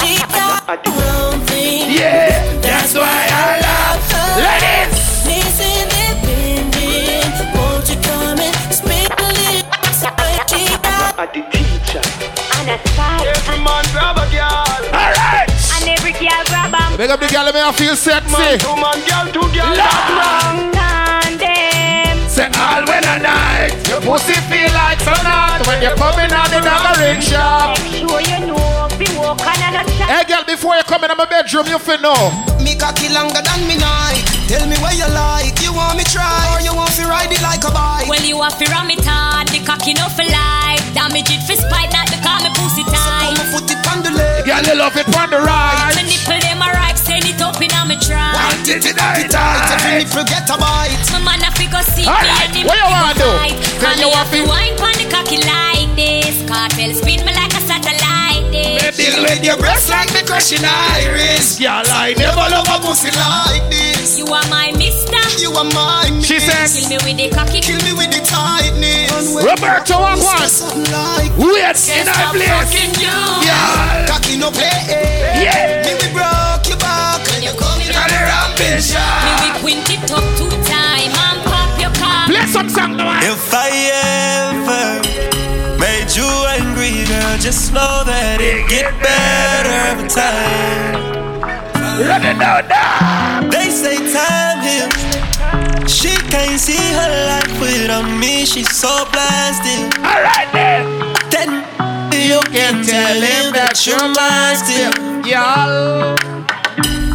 She got her own thing. Yeah, that's why I love her. Ladies. Listen and bending. Won't you come and speak a little? She got the teacher. And a. Every man grab a girl. All right. And every girl grab 'em. Big up the girl, me I feel sexy. Man, two man, girl, two girl. Long on them. Say all when a night, your pussy feel like sunlight when you're coming out the gathering shop. Make sure you know if you walk another shot. Hey girl, before you come in my bedroom, you feel know. Me cocky longer than me night. Tell me where you like. You want me try or you want to ride it like a bike? Well, you have to ram it hard, the cocky no for life. Damage it for spite, not because Girl, you love it on the right. The nipple them a right, send it up in a me try. Want it in Cocky tight. Every nipple get a bite. My man a figure see me Alright, and him what you wanna me do? fight. Tell And you me what have to fi- wine pon the cocky like this. Cartel spin me like a. Deal with your breasts like me crushing iris. Girl, I Never love a pussy like this. You are my mister. You are mine. She said, Kill me with the cocky. Kill me with the tightness. Roberto, what one? Something like Wait in our place. fucking you. Yeah, cocky no play. Yeah. Me we broke your back and you come in on the Me we quint it up two time and pop your car. Play some song now. If I ever made you angry, girl, just know that it get better every time. Run it down now. They say time heals. She can't see her life without me. She's so blasted. All right then. Then you can tell him that you're mine still. Y'all.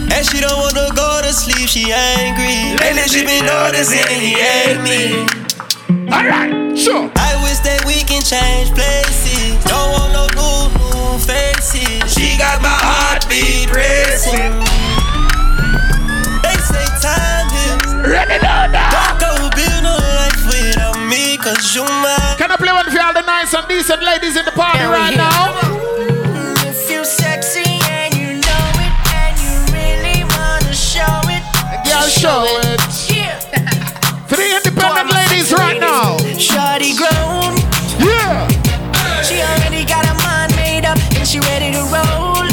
And she don't wanna go to sleep. She angry. Lately she been noticing he hate me. All right, sure. I wish that we can change places. Don't want no new, new faces. She got my heartbeat racing. They say time heals. Run it down now. Don't go build no life without me, cause you mine. Can I play one for all the nice and decent ladies in the party Hell right yeah. now? If you're sexy and you know it and you really wanna show it, Girl, show it. Yeah. She ready to roll.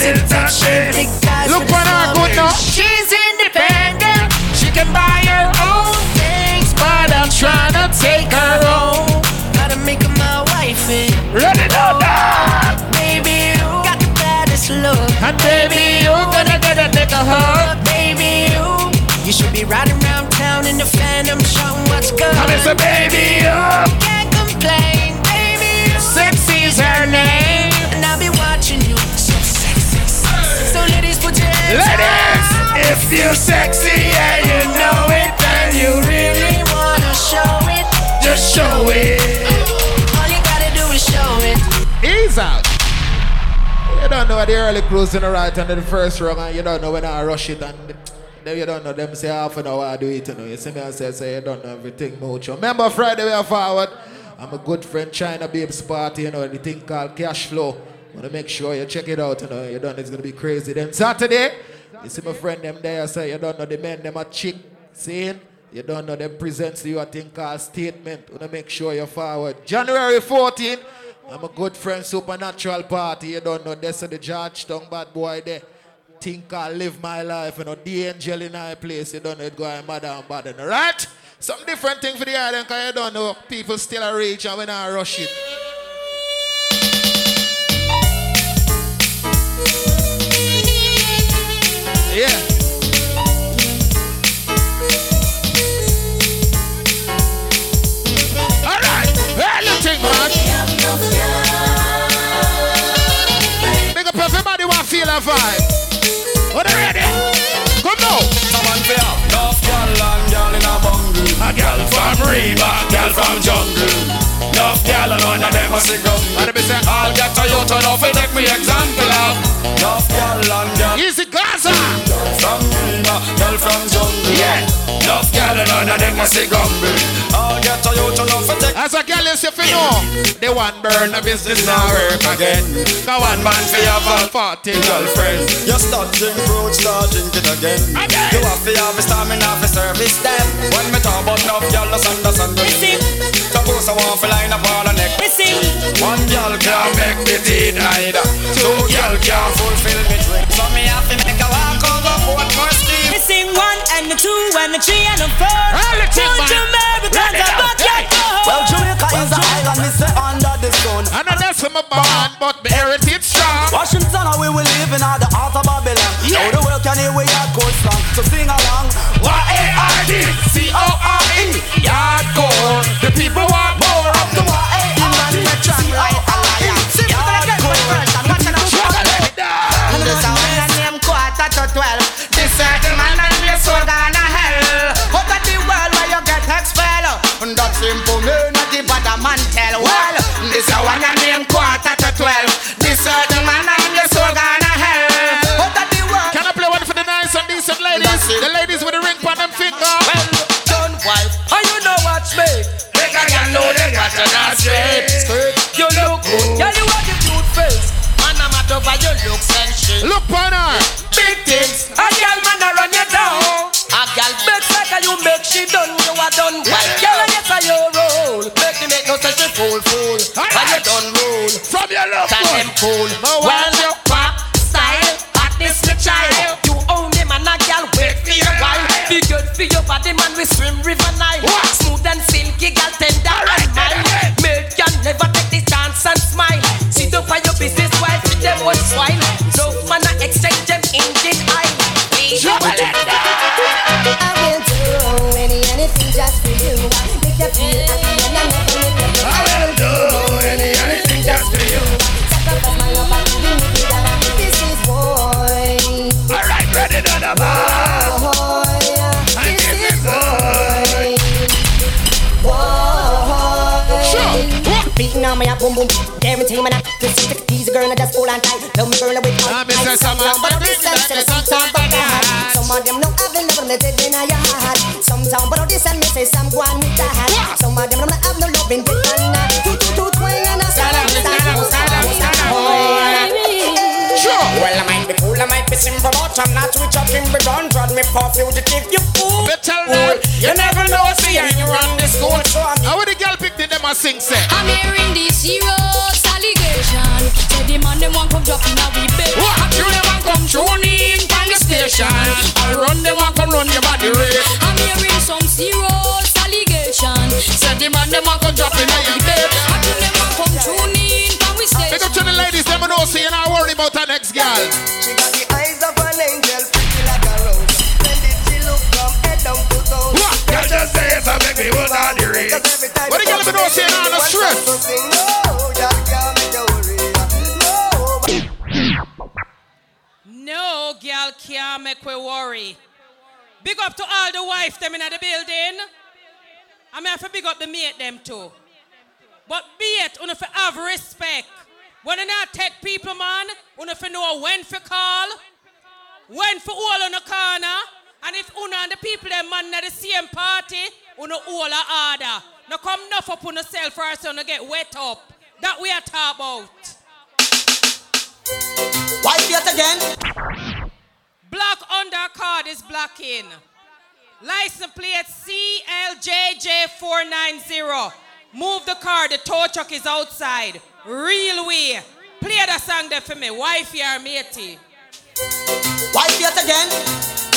Big thighs Look with for the her small good now. She's independent. She can buy her own things, but I'm trying to take her home. Gotta make her my wife. Run it down now. Baby, you got the baddest look. And baby, you gonna get a nigga hug. Baby, you. You should be riding around town in the phantom, showing what's good. Come and say, baby, you. Can't complain, Ladies, if you're sexy and you know it, then you really wanna show it, just show it. All you gotta do is show it. Ease out. You don't know what the early cruising right under the first rung, and you don't know when I rush it and. Then you don't know them say half an hour I do it, you know. You see me, I say, say you don't know everything much. Remember Friday we are forward. I'm a good friend China Babes party, you know, the thing called cash flow. Wanna make sure you check it out, you know, you don't it's gonna be crazy. Then Saturday, you see my friend them there, say you don't know the men them a chick saying you don't know them presents you a thing called statement. Wanna make sure you're forward. January 14th, I'm a good friend supernatural party. You don't know this is the Georgetown bad boy there. Think I live my life, you know, the angel in our place. You don't know it going mad and bad, alright? Some different thing for the island, cause you don't know people still a reach and when I rush it. Yeah. Alright, anything, man. Big up everybody want feel a vibe. Are they ready? Come now. Someone fear, enough girl and girl in a bungle. A girl from Reba, from jungle. Enough and none of them a sick up. I'll get to you to know fi take me example of. Enough girl and girl. Easy Gaza. From girl from jungle. Yeah. Enough girl and none of them a sick up. I'll get to you to know fi take. As a girl, you say, you know, they want burn the business now work again. Go one man for your about 40 girlfriend. You start drink fruit, start drink it again. You have to have a stamina for service them. When me talk about enough girl, just understand me. Suppose I want to line up all the neck. One girl can't make me either. Two girl can't fulfill me dream. So me have to make one and the two and the three and the four. All the thing, Two man. Jamaicans are back yet. Well, Jamaica is an island, me say under the sun. I know that's from a band, but the heritage strong. Washington, we will live in all the heart of Babylon. Yeah. Now the world can hear we hardcore song. So sing along. Y-A-R-D, C-O-R-E, hardcore. The people want more of the Y-A-R-D, C-O-R-E, And this a man named quarter to twelve. This certain man that simple man not the bad man tell. Well, this a one named quarter to twelve. This certain man and your soul gonna hell. Out of the world. Can I play one for the nice and decent ladies? The ladies with the ring on them finger. Well, done wife. How you know watch me? Make a girl know they got you not straight. You look good. Yeah, you have the cute face. Man, I'm out over your looks and shit. Look on her. Big things. A girl man a run you down. A girl make like a you make she done. You a done right. Make no such fool fool. And you done roll. From your love Tell them cool. No well one. pop style. Hotness the child. You own him and a girl wait for your while. Be good for your body man we swim river Nile. Smooth and silky girl tender and mild. Make you never take this chance and smile. Up on your business wife with them one swine. Boom. Guarantee man, this is the easy girl, I just hold on tight. Love me burn away. Say some of but them this think and that some they some something but bad. Some of them know have the love, they in your heart. Some sound but this and me say some go on with that. Some of them don't have no love in get on that. Two two two twang and a stand up, stand up, stand up, oh, stand up. Oh, sure. Well, I might be cool, I might be simple, but I'm not switch up in the gun. Drop me for fugitive, you fool. Better Fool. You never know, see, and you run this school, so I'm How would the girl pick the them a sing say? I'm this serious allegation. Say the man them want come drop in a wee bed. What? You them want come tune in from the station. I run them want come run your body rate. I'm hearing some serious allegation. Say the man them want come drop in a wee bed. I you them want come tune in from the station? Big up to the ladies, them know see you not worry about our next girl. She got the eyes of an angel, pretty like a rose. When did she look from head down to toe? What? Girl, just say it's a make me hold on the race. What the girl be know saying on the strip? Girl can't make we worry. Big up to all the wife them in the building. I mean, have to big up the mate them too. But be it, you have to have respect When I not take people, man, you know when for call, when for all on the corner, and if una and the people them man at the same party, una all a order. Now come enough up on yourself first so you get wet up. That we are talk about. Wipe yet again. Black undercard is blocking. License plate CLJJ490. Move the car, the tow truck is outside. Real way. Play the song there for me. Wife your matey. Wipe yet again.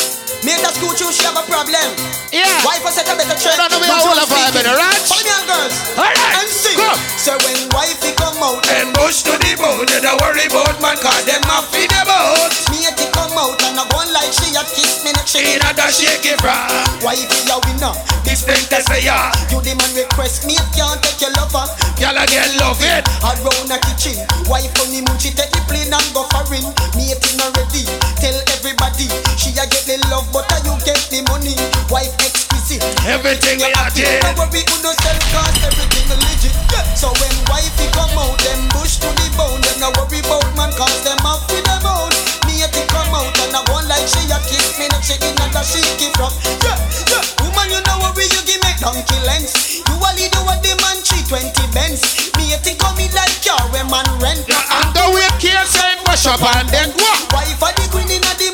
Make that school choose she have a problem. Yeah. Wife has set a better trend. No, no, we are all a vibe in right? Follow me on girls. Alright, And sing. come. So when wifey come out. And push to the bone, you don't worry about man, cause them a feed about. Me a come out and I go on like she a kiss me neck she In a it from. Wifey a winner. This thing to say ya. You the man request me if you can't take your lover. Y'all again love it. Around the kitchen. Wife on the moon she take the plane and go foreign. Me it not ready. Tell everybody she a get the love but you get the money. Wife exquisite. Everything we are Don't worry who no sell cause everything legit. Yeah. So when wifey come out, them bush to the bone. Them no worry about man cause them off with them own. Me it come out and I go like she a kiss me neck she in and she give up. Yeah, yeah. Woman you know worry you give me donkey lens. You a lead you a the man 320 Benz. Me it come me like car when man rent. And go with case and push up and then what? Wife a the queen the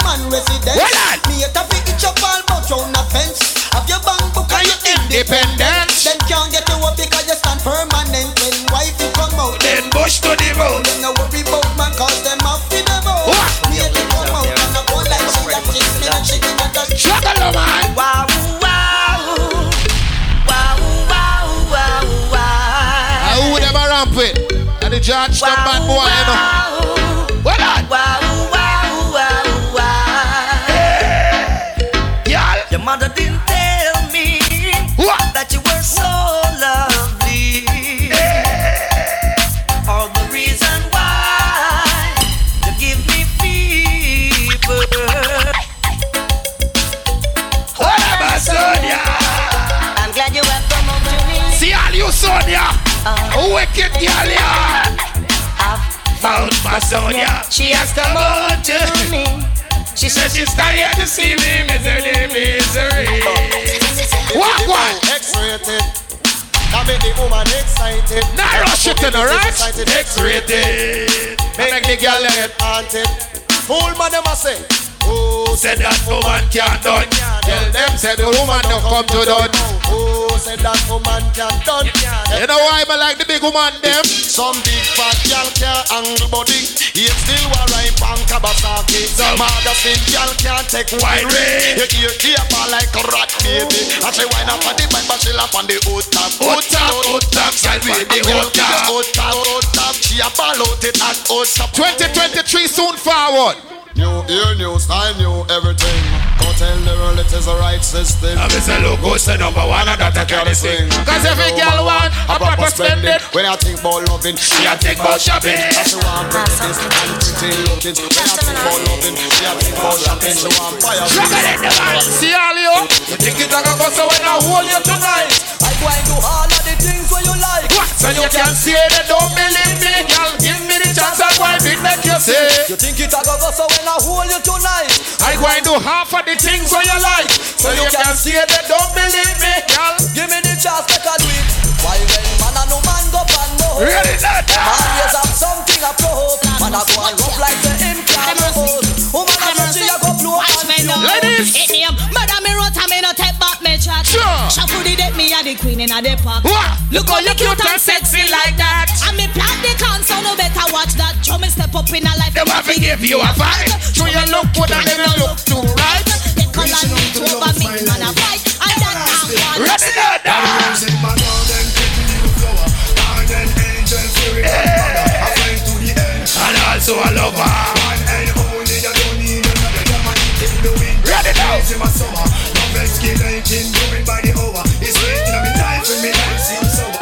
man residence. Well done. Me it a fi itch up all about round a fence. Have your bank book and your Independent. Them can't get you up because you stand permanent. When wife you come out, Then push to the bone. them no worry about man cause them off in them out. What? Me it come out and I go like she a kiss me and she in a dash. Struggle, oh, man. Wow, wow, wow, wow, wow, wow. Who them a with? And the judge, the bad boy, you know. Sonia. Wicked girl, yeah. Found my Sonia. She has come home to me. She said she's tired to see me misery, misery. What, what? X-rated. That make the woman excited. Now rush it alright? X-rated. Make the girl get haunted. Fool man them a say. Oh, Said that woman can't done. Tell them, say the woman don't come to done. Oh, said that woman can't done. You know why I like the big woman, them? Some big fat gal can't angle body. It still war right on Kawasaki. Some other still gal can't take wide ray. You hear keep like a rat baby. I say why not on the bike but she lap on the hood top. Hood top, hood top, on the hood top. Hood top, hood top. She a ball out it at hood top. 2023 soon forward. New ear, new style, new everything. Go tell the world it is the right system. I'm a logo, say number one, and that I can't sing. Cause every girl want a proper spending. When I think about loving, She a think about shopping. She want breakfast and pretty looking. When I think about loving, she a think about shopping. She want fire. Struggle in the man. See all you? You think it a go go so when I hold you tonight? I go and do all of the things where you like. What? So you can say they don't believe me, girl. Give me the chance and why big make you say. You think it a go go so when I hold you tonight. I go and do half of the things where you like. So you can say they don't believe me, girl. Give me the chance, make I do it. Why when man and no man go pan no hoe? Ready that? Them always have something up to hope. Man a go and rough like the him can't hold. Woman a say she a go blow Watch me and now. Ladies. Hit me up. Madam, me run Sure. Shuffle the deck, me a the queen in a the park. What? Look how you cute and sexy like that. And me plant the can, so no better watch that. Show me step up in a life. Them have to give you a fight. Show you look good and then you look too right. They call on me to over me, man a fight. And that I'm one. Ready now? And also a lover. Big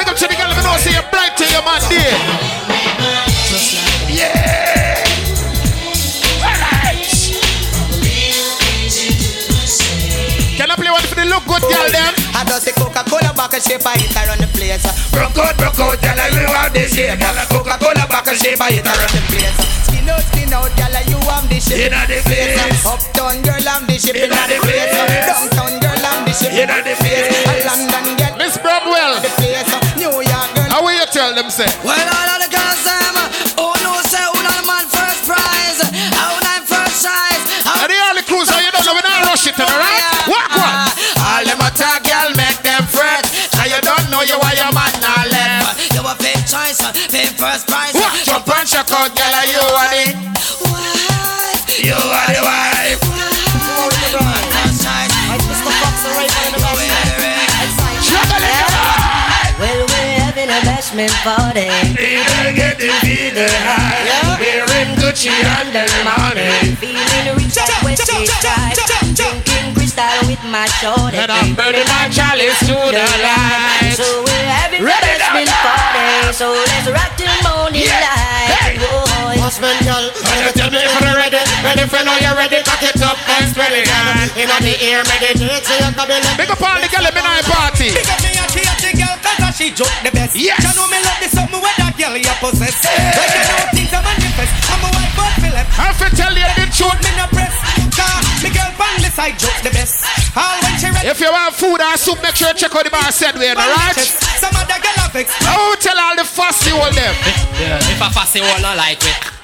up to the girl, let me know, see you bright to your man there. Yeah. Alright. Can I play one for the look good girl then? I just the Coca-Cola bottle shape, I hit her on the place. Broke out, broke out, girl, you have the shape. Girl, Coca-Cola bottle shape, I hit her on the place. Skin out, skin out, girl, you have the shape. Inna the face. Uptown girl, I'm the shape. Inna the face. Downtown girl, I'm the shape. Inna the face. A London girl, Miss Bromwell. the place. New York girl. How will you tell them, say? Well, all of the girls, them, oh no, say, oh, who not the man first prize? Oh, how not first choice? Oh, and the only cruiser, you don't know, we not rush it, alright? Walk one. Ah, all them attack, girl, make them fret. Now you don't know you why your man not left. You a fifth choice, uh, fifth first prize. What? Jump and check out, girl, you are the. You are the wife. Bashment party. People get the feeling high. Wearing Gucci and then money. Feeling rich Wesley Snipes. Drinking crystal with my shorty. And I'm burning my chalice to the light. So we're having a bashment party. So let's rock till morning light. Boy. Husband, girl, when you tell me if you're ready, ready for now you're ready, cock it up and spread it, girl. In the ear, meditate, so you're coming. Big up all the girl my party. Big up me and she and the girl cause she joke the best. Yes. You know me love the something where that girl you possess. When you know things are manifest. I'm a white but Philip. I have to tell you the truth. Me no press. Car, me girl on the side joke the best. All when she ready If you want food or soup, make sure you check out the bar said way, alright? Some other girl have vex I will tell all the fussy all them. Yeah, if a fussy one not like it.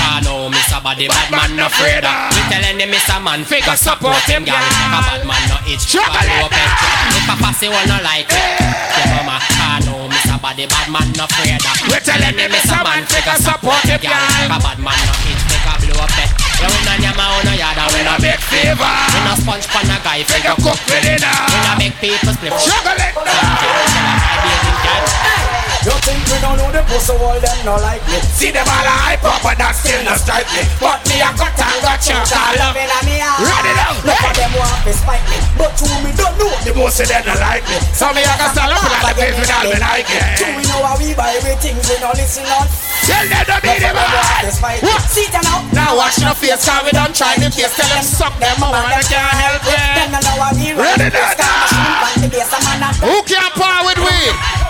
Ah no, Mr. Body bad man no afraid. We telling him Mr. Man figure support him, gal. A bad man no itch, follow up and If a fussy one not like it, yeah mama. Ah no, Mr. Body bad man no afraid. We telling him Mr. Man figure support him, gal. A bad man no itch, a blow up it. Yeah, we no nyama on no yard and we no big fever. We no sponge pan a guy figure cook with it. We no make people split. Chocolate. You think we don't know the pussy wall them no like me See them all a hype up but that still not strike me. But me I got and got you, call up. Ready now. Look at them want to spite me But you me don't know The of them not like me. So me I can stand up like the place without me like Do it. we know how we buy we things we no listen on Tell them to be the man. What? See them now Now watch no face, cause we don't try the face. Tell them suck them out, I can't help Them it. no know how we Ready now. Machine pan the bass a man a Who can par with we?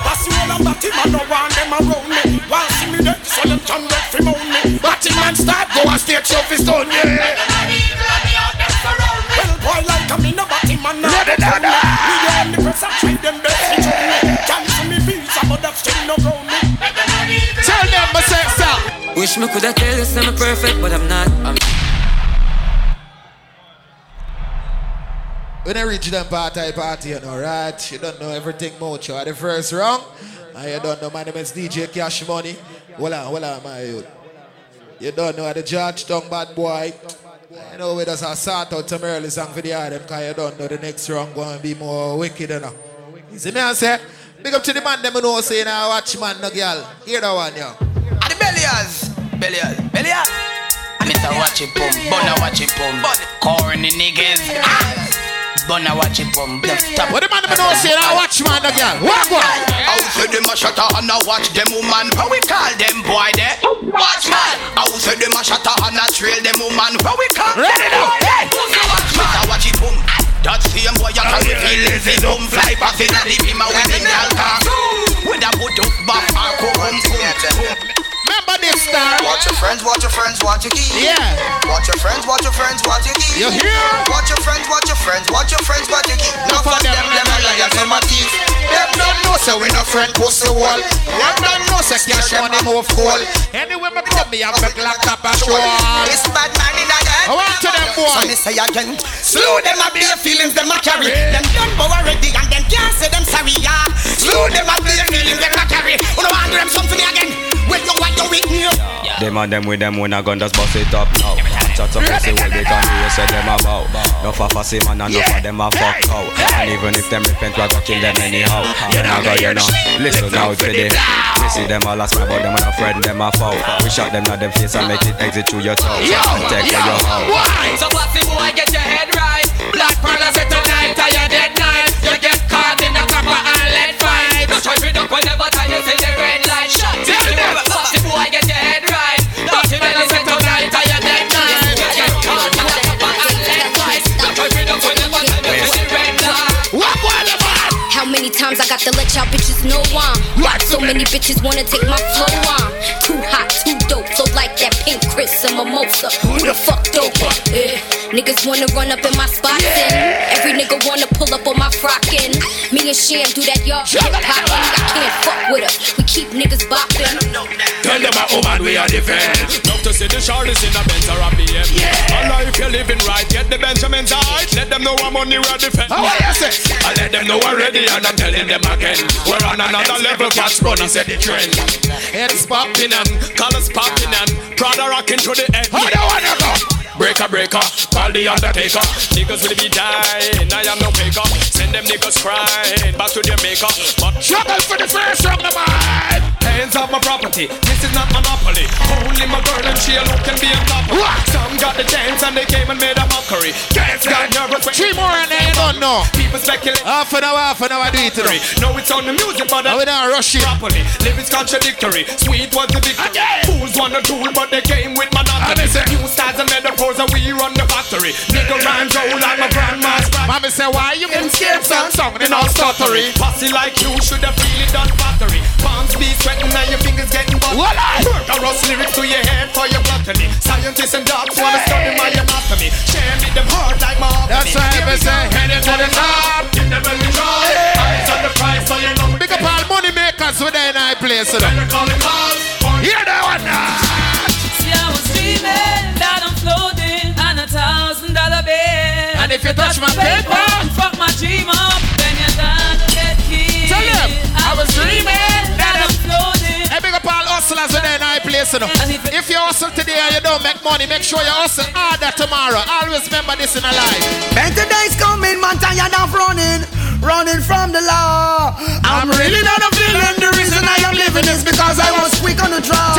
Pass you all about him, I no want them around me. While see me there, so them can get fi moan me. Batty man start go and stage show fi stone yeah. Well, boy, like a me no batty man now. Ready now, now. Me the only person try them best to show me. Cancel me visa, but that still no ground me. Tell them my sex up. Wish me coulda tell you I'm perfect, but I'm not. I'm When I reach them party, party, you know, right? You don't know everything much. You are the first wrong. And you don't know my name is DJ Cash Money. Hold on, hold on, my youth. You don't know how the Georgetown bad boy. You know, we just a sort out some early song for the item because you don't know the next round going to be more wicked, you know. You see me, I say, big up to the man, them who know, say, now watch man, no girl. Hear that one, yo. And the belliers, belliers, belliers. Mr. Watch it pum, Bonna watch it pum, corny niggas. Bonna watch it pum, stop. What the man them know say now watch man, no girl. What go? How say them a shut and a watch them woman How we call them boy there? Watch man. How say them a shut and a trail them woman How we call Ready now, hey Watch man. Mr. Watch it boom. That same boy you carry feelings His home fly past in a the beam a with him gal car With a put up back or come come Remember this star Watch your friends, watch your friends, watch your key Yeah. Watch your friends, watch your friends, watch your key You hear? Watch your friends, watch your friends, watch your friends, watch your key No for them, them, them a liars, them. a thief Them don't know so we no friend pussy wall. Them don't know say cash money move cool. Anyway, me come me a black top a show. This bad man in a I want to them boy. So me say again Slow them a bare feelings them a carry. Them done bow already and them can't say them sorry yeah. Slow them a bare feelings them a carry. Uno want them something again you want you with me Them and them with them when I gun just bust it up now. Chat up pussy what they can hear say them about. No for fussy man and no for them a fuck out. And even if them repent, we go kill them anyhow. You know go you know. Listen out to the. We see them all as my but them and a friend them a foul. We shot them at them face and make it exit through your toe. Take for your house. So what's the boy get your head right? Black Pearl say tonight are you dead night? Got to let y'all bitches know I'm. Why so many bitches wanna take my flow on? Too hot, too dope, so like that pink Chris and mimosa Who the fuck dope? Yeah. Niggas wanna run up in my spot then Every nigga wanna pull up on my frockin' Me and Sham do that y'all hip hoppin' I can't fuck with her, we keep niggas boppin' Tell them a woman we are defend. Love to see the shorties in a Benz or a BM. Yeah. Allah, if you're living right, get the Benjamins right. Let them know I'm on the ready defend. How are you say? I let them know we're ready and I'm telling them again. We're on another level, catch bunny said the trend. Heads popping and colors popping and Prada rocking to the end. How you wanna go? Breaker, breaker, call the undertaker. Niggas will be dying, I am no faker. Send them niggas crying back to their maker. But struggle for the first song, the man. Hands off my property, this is not monopoly. Only my girl and she alone can be on top of. Some got the dance and they came and made a mockery. Dance got nervous Three more and they don't know. People speculate. Half an hour, half an hour, do it. No, it's on the music, but I don't rush it. properly. Lyrics contradictory. Sweet was the victory. Fools want a tool, but they came with monotony. New styles and metaphors, and we run the factory. Nigga rhymes roll like my grandma's back. Mommy say, why you in scared song, song, in all stuttery. Posse like you should have really done battery. Palms be sweating and your fingers getting buttery. Murderous lyrics to your head for your gluttony. Scientists and dogs wanna study my anatomy. Share me them hard like my That's why I say, headed to the top. Them a try. Eyes on the prize, so you know. Big up all money makers with their night place. You Better call it calls. Hear that one now. Touch my paper, and fuck my dream up, then you're gonna get killed. Tell them, I was dreaming that I'm floating. Hey, big up all hustlers with their night place. You know. If you hustle today and you don't make money, make sure you hustle harder tomorrow. Always remember this in a life. Better days coming, man, tired of running, running from the law. I'm really not a villain. The reason I am living is because I was quick on the draw.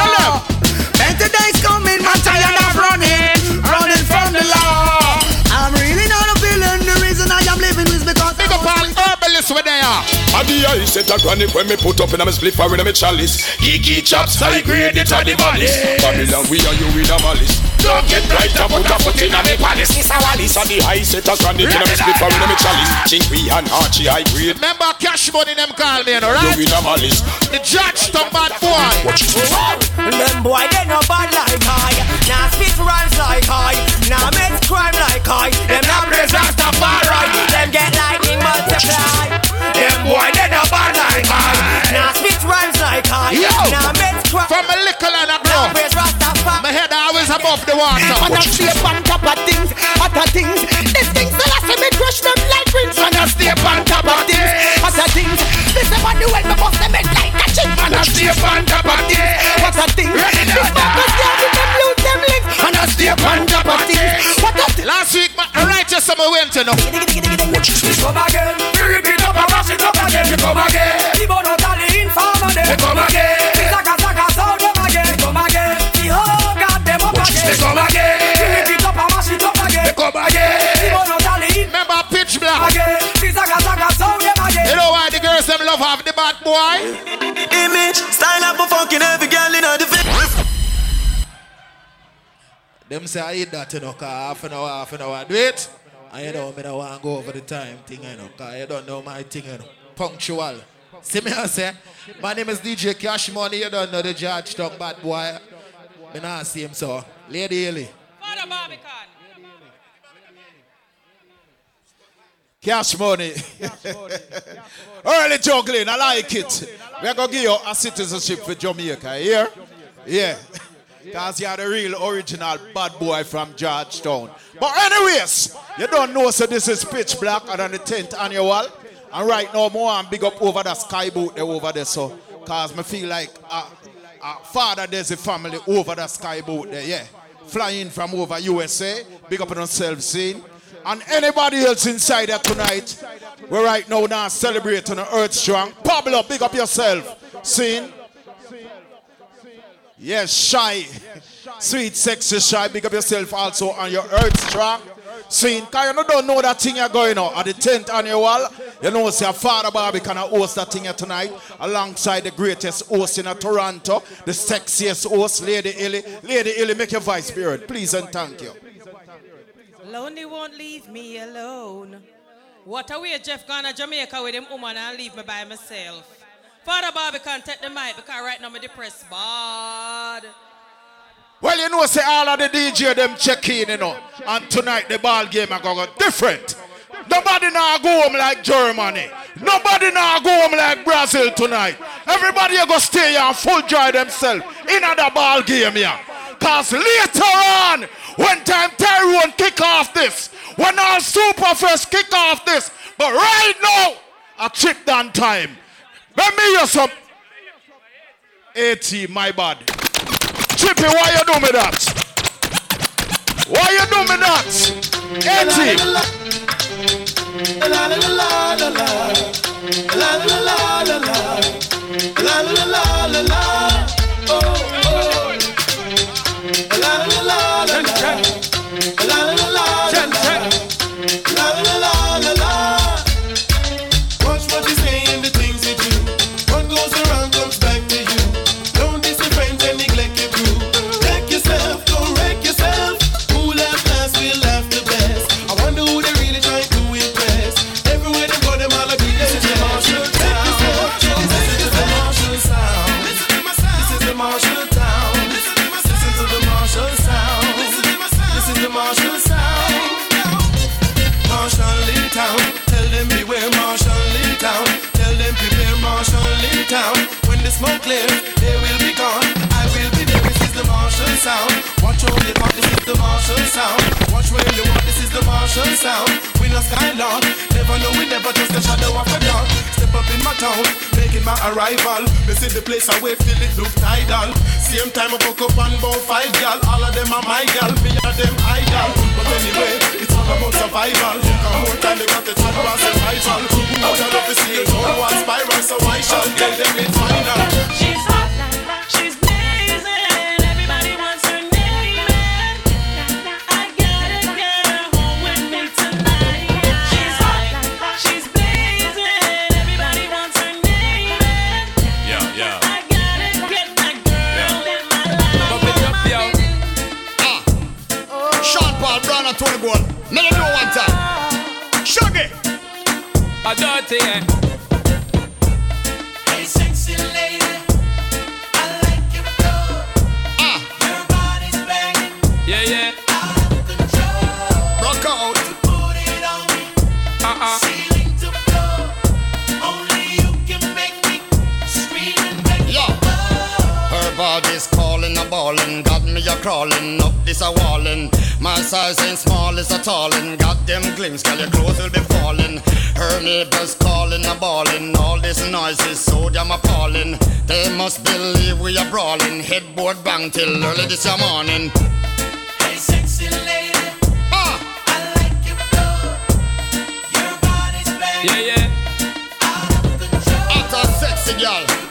They are. The eye set a granny when me put up in a me split fire in a me chalice. Geeky chops, high grade, it a the malice. Babylon, we are you with a malice. Don't get right up, put a foot in a me palace. It's a wallis. I the high set a granny in a me split fire in a me chalice. Chinkwe and Archie high grade. Remember cash money them call me, you know, right? You with a malice. The judge talk bad boy. Them boy they no bad like I Nah spit rhymes like I Nah make crime like I Them not praise Rastafari Them get lightning multiply like I Nah spit rhymes like I Yo, make crime from a little and a grow. Nah praise Rastafari My head always above the water. And I step on top of things, other things. These things that I see me crush them like rings. And I step on top of things, other things. This is the way me bust them head like a chink. And that's the Panja Party, what a thing! And that's the Panja Party, what a thing! Last week, alright, yes, I step on top of things, other things. This fuckers can't with them lose them links. And I step on top of things, what a thing. Last week, my righteous summer went to know. Come again, rip it up and mash it up again. You come again. People not all the informer them. You come again. Zaka zaka sound them again. You come again. The whole god them up again. You come again. Rip it up and mash it up again. You come again. People not all the Remember pitch black. again. Boy? Image, style up for fucking every girl in the face. Them say I eat that, you know, cause half an hour, half an hour, do it. And you know, me don't want to go over the time thing, you know, cause you don't know my thing, you know. Punctual. See me, I say, my name is DJ Cash Money, you don't know the judge talk bad boy. Me not see him, so. Lady Haley. Father Barbican. Cash money. Early juggling, I like it. We're going to give you a citizenship for Jamaica, here? Yeah. Because you're the real original bad boy from Georgetown. But anyways, you don't know, so this is Pitch Black and on the 10th annual. And right now, more and big up over the sky boat there over there, so. Because me feel like uh, uh, father there's a family over the sky boat there, yeah. Flying from over USA, big up on themselves, scene. And anybody else inside there tonight, we're right now now celebrating the Earth Strong. Pablo, big up yourself. Scene. Yes, shy. Sweet, sexy, shy. Big up yourself also on your Earth Strong. Scene. Because you don't know that thing you're going on. At the 10th annual, you know, see, Father Barbie can host that thing here tonight alongside the greatest host in Toronto, the sexiest host, Lady Illy. Lady Illy, make your voice heard, please and thank you. Lonely won't leave me alone. What a way Jeff gone to Jamaica with him woman and leave me by myself. Father Bobby can't take the mic because right now I'm depressed bad. Well, you know, say all of the DJ them check in, you know. And tonight the ball game are going different. Nobody now go home like Germany. Nobody now go home like Brazil tonight. Everybody go stay here and full joy themselves in the ball game here. Cause later on, when time Tyrone kick off this, when all Super Fresh kick off this, but right now, a trip down time. Let me hear some. 80, my bad. Chippy, why you do me that? Why you do me that? 80. Smoke clears, sound. Watch how they talk. This is the Marshall sound. Watch where you walk. This is the Marshall sound. We no skylark. Never know we never just the shadow of a dog. Step up in my town, making my arrival. This is the place I wait till it look tidal. Same time I woke up and about five gal. All of them are my gal. Me and them idol. But anyway, it's all about survival. Come more time they got the chat about survival. Out of the see it all one spiral, so I shall tell them it's final. And Tony Gold. Let me do it one time. Shuggy. A dirty, eh? Hey, sexy lady. I like your flow. Your body's banging. Yeah, yeah. Rock out. Her body's calling, a ballin', got me a crawling up this a wallin'. My size ain't small, it's a tallin', got them glimpse, girl your clothes will be falling. Her neighbors calling, a ballin', all this noise is so damn appalling. They must believe we are brawling, headboard bang till early this morning. Hey, sexy lady. Ah. I like your flow. Your body's banging. Yeah, yeah. Hot a sexy girl.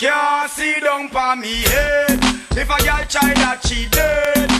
Girl can see down for me head. If a girl try that she dead.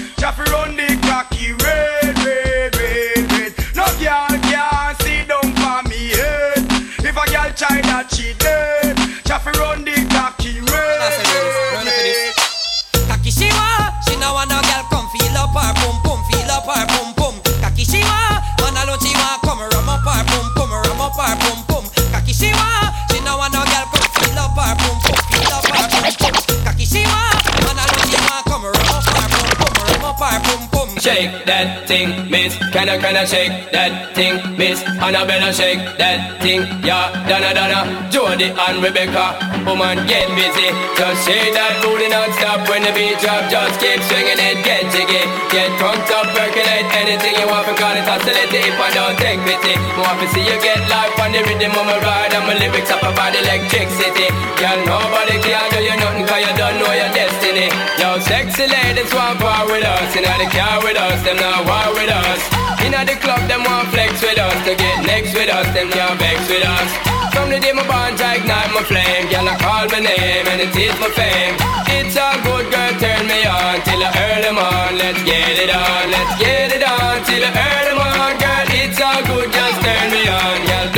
Pum that thing, miss. Can I, can I shake that thing, miss? Annabella shake that thing, yeah. Donna, Donna, Jody and Rebecca. Woman, get busy. Just shake that booty non-stop when the beat drop. Just keep swinging it, get jiggy. Get drunk up, percolate anything you want. Call it oscillate if I don't take pity. Want to see you get life on the rhythm of my ride. And my lyrics up about electricity. Girl, nobody can do you nothing cause you don't know your destiny. Yo, sexy ladies want war with us. In the car with us, them not war with us. In the club, them want flex with us. To get next with us, them can't vex with us. From the day my bond, I ignite my flame. Girl, I call my name and it is my fame. It's a good girl, turn me on till I earn them on. Let's get it on, let's get it on till I earn them on. Girl, it's all good, just turn me on. Girl,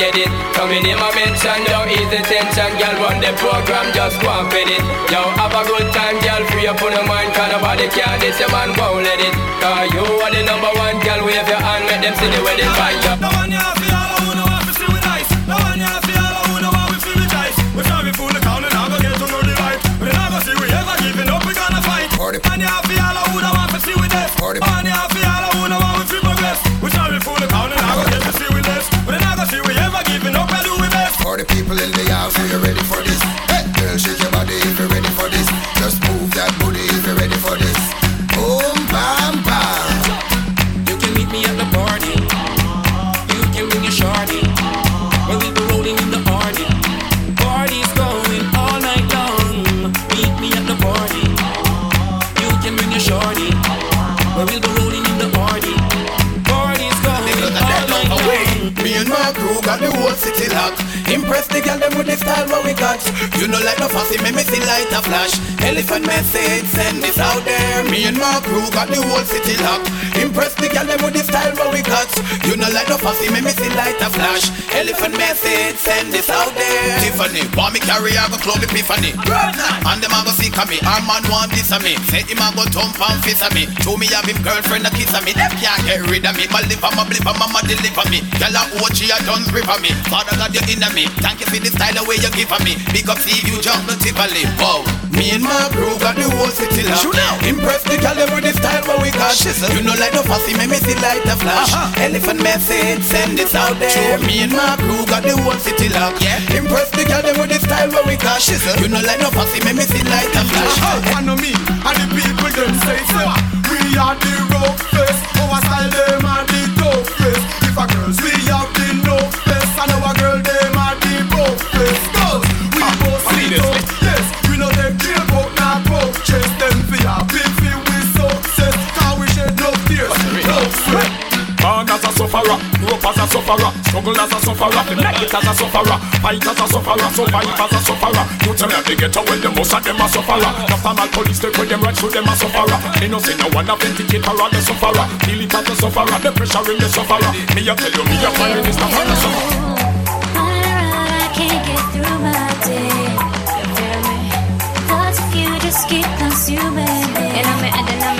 get it. Coming in my mention, don't ease the tension. Girl, run the program, just go and fit it. Yo, have a good time, girl, free up on your mind. Cause nobody can this, your man won't let it. Cause you are the number one, girl, wave your hand, make them see the way they fight you. No one here for all who know how to see with ice. No one here for all who know how we feel with ice. We try we fool the town and I go get to know the vibe. We're not go see we ever giving up, we gonna fight. One here for all who know how to see with this. One here for people in the house, are you ready for this? Impress the girl them with the style what we got. You know like no fussy, make me see light a flash. Elephant message, send this out there. Me and my crew got the whole city locked. Impress the girl them with the style what we got. You know like no fussy, make me see light a flash. Elephant message, send this out there. Tiffany, want me carry I go club epiphany. And them a go sick of me. Our man want this of me. Say him a go thump and fist of me. Show me have him girlfriend a kiss of me. Them can't get rid of me. My liver, my bliver, mama deliver me. Girl a OG a done of me. Father God you in me. Thank you for the style the way you give of me. Big up see you jungle Tivoli. Wow. Me and my crew got the whole city locked. Shoot now. Impress the girl with the style what we got. You know like no fussy, make me see light a flash. Uh-huh. Elephant message, send this out there. Me and my crew got the whole city locked. Yeah. Impress the girl with the style what we got. You know like no fussy, make me see light a flash. Uh-huh. I know me and the people them say say we are the rough face. Our style them are the face. If a girls we have sufferer, grew up as a sufferer, struggle as a sufferer, me make it as a sufferer, fight as a sufferer, survive as a sufferer. You tell me how they get away, the most of them a sufferer. After mal police take away them rights, so them a sufferer. Me no say no one authenticate or the sufferer. Feel it as a sufferer, the pressure in the sufferer. Me a tell you, me a prime minister for the sufferer. I can't get through my day. You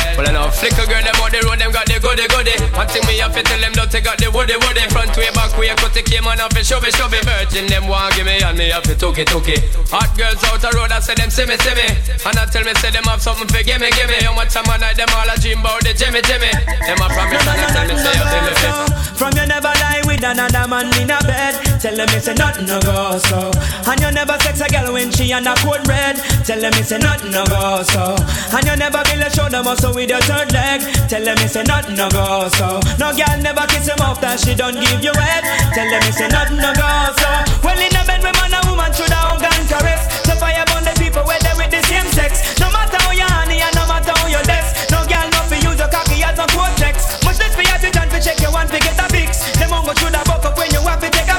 Well, I know flicker girl, them on the road, them got the goody goody. One thing me have to tell them, don't take out the woody woody. Front way, back way, cut the came on off and show me, show me. Virgin, them want give me and me have to took it, took it. Hot girls out the road, I say them see me, see me. And I tell me, say them have something for give me, give me. How much time I night, them all a dream about the Jimmy, Jimmy. Them a promise and I tell me, say me, fit. From you never lie with another man in a bed. Tell them it's a nothing no go so. And you never sex a girl when she on a cold red. Tell them it's a nothing no go so. And you never feel a shoulder muscle with your third leg. Tell them it's a nothing no go so. No girl never kiss him off that she don't give you head. Tell them it's a nothing no go so. Well in a bed with man and woman should have and caress. So fire burn the people where they with the same sex. No matter how you honey and no matter how you less. No girl no fi use your cocky as a cortex. Much less fi have to to check your one fi get a fix. Them won't go through the buck up when you have to take a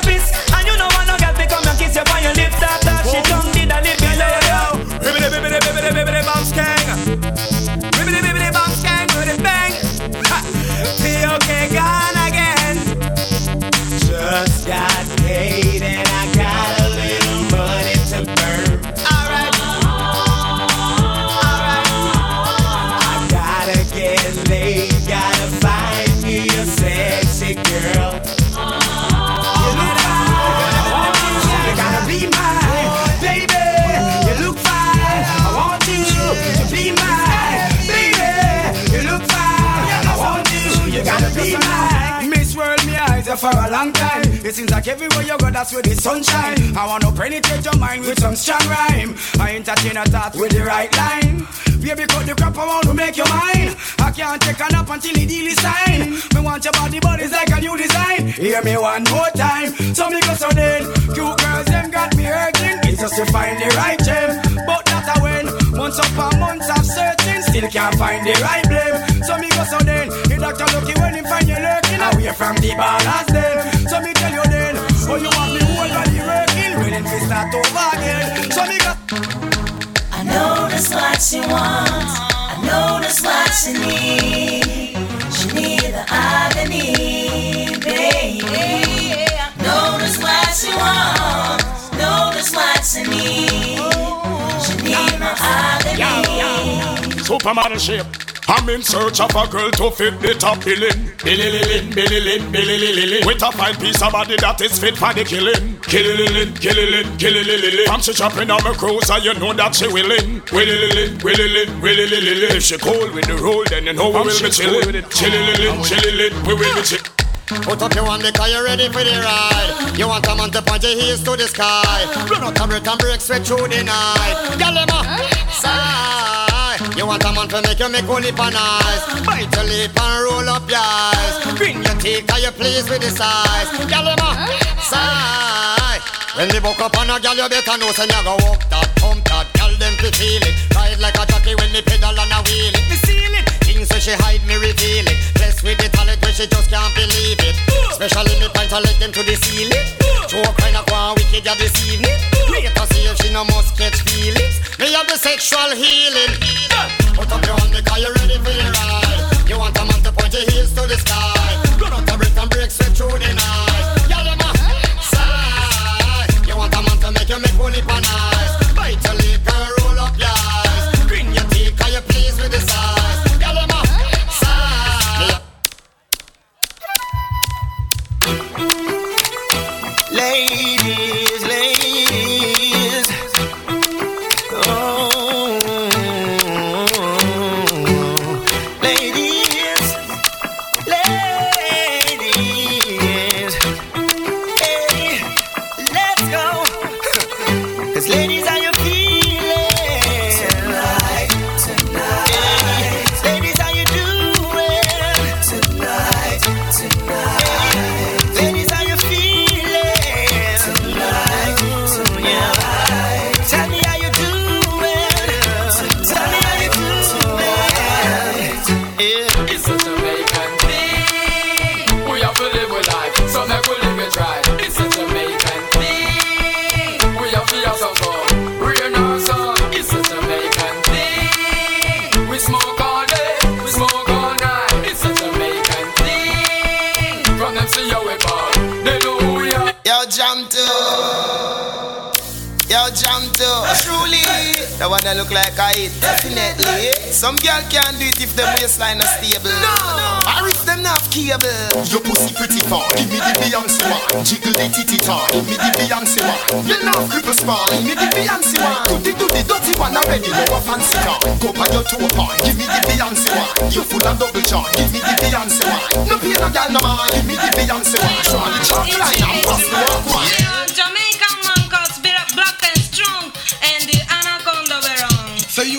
Are for a long time. It seems like everywhere you go, that's where the sunshine. I wanna penetrate your mind with some strong rhyme. I entertain a thought with the right line. Baby, cut the crap, I want to make you mine. I can't take a nap until the deal is signed. Me want your body, but it's like a new design. Hear me one more time. So me go so then. Cute girls, them got me hurting. It's just to find the right gem. But a when. Months months of searching, still can't find the right blame. So me go so then. The doctor lucky when find you lurking away from the then. So me tell you then. Oh, you want me whole body working. When it start over again. So me go. I know that's what she wants. I know that's what she need. She need the agony, baby. Know that's what she wants. Need. She need my agony. Supermodel shape. I'm in search of a girl to fit the top billing. Billy Lilin, Billy Lin, With a fine piece of body that is fit for the killing. Killy Lilin, Killy Lin, From she jumping on my cruiser, you know that she willing. Willy Lilin, Willy Lin, If she cold with the roll, then you know we will be chilling. Chilly Lilin, Chilly we will be chilling. Put up your hand because you're ready for the ride. You want a man to point your heels to the sky. Run out and and break straight through the night. Girl, them. You want a man to make you make one lip and eyes. Bite your lip and roll up your eyes. Grin your teeth cause you pleased with the size. Girl, sigh. When they woke up on a girl, you better know say you go walk that, pump that. Girl, them fi feel it. Ride like a jockey when me pedal and a wheel she hide, me reveal it. Blessed with the talent when she just can't believe it. Especially me point to let them to the ceiling. Joke kind of one wicked ya this evening. Later see if she no must catch feelings. Me have the sexual healing. Put up your hand because you're ready for the ride. You want a man to point your heels to the sky. Run out the break and break straight through the night. Y'all them a sigh. You want a man to make you make one lip the one that look like I eat. Definitely. Some girl can't do it if the waistline is stable. No, no. Or if them not have cable. Your pussy pretty far, give me the Beyonce one. Jiggle the titty tar, give me the Beyonce one. You know cripple small, give me the Beyonce one. Do the do the dirty one already, no a fancy car. Go by your toe part, give me the Beyonce one. You full of double charge, give me the Beyonce one. No pay no gal no man, give me the Beyonce one. Show me the chalk line and pass me one one.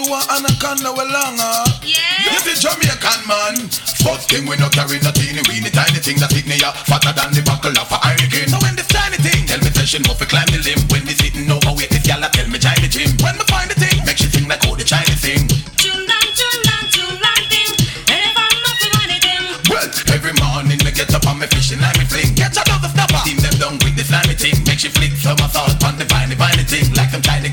You are anaconda well longer. Yeah. You the Jamaican man. First thing we no carry no teeny weeny tiny thing that hit me ya fatter than the buckle of a Heineken. So when this tiny thing tell me say she must fi climb the limb. When me sitting overweight this gyal a tell me join the gym. When me find the thing make she sing like oh the Chinese thing. Well every morning me get up on me fishing like me fling. Catch another snapper. Team them down with the slimy thing. Make she flick some assault on the viney viney thing. Like some tiny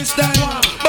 this time.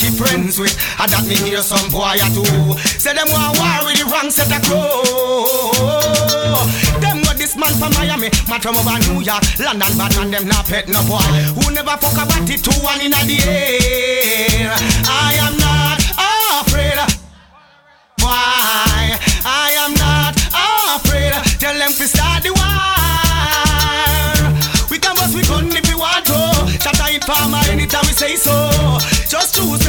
Keep friends with. I that me hear some boy do. Say them want war with the wrong set of crow. Them got this Man from Miami, man from over New York, London, bad man them not pet no boy. Who never fuck about it two one in the air. I am not afraid. Why? I am not afraid. Tell them to start the war. We can bust we gun if we want to. Shut it farmer anytime we say so. Just choose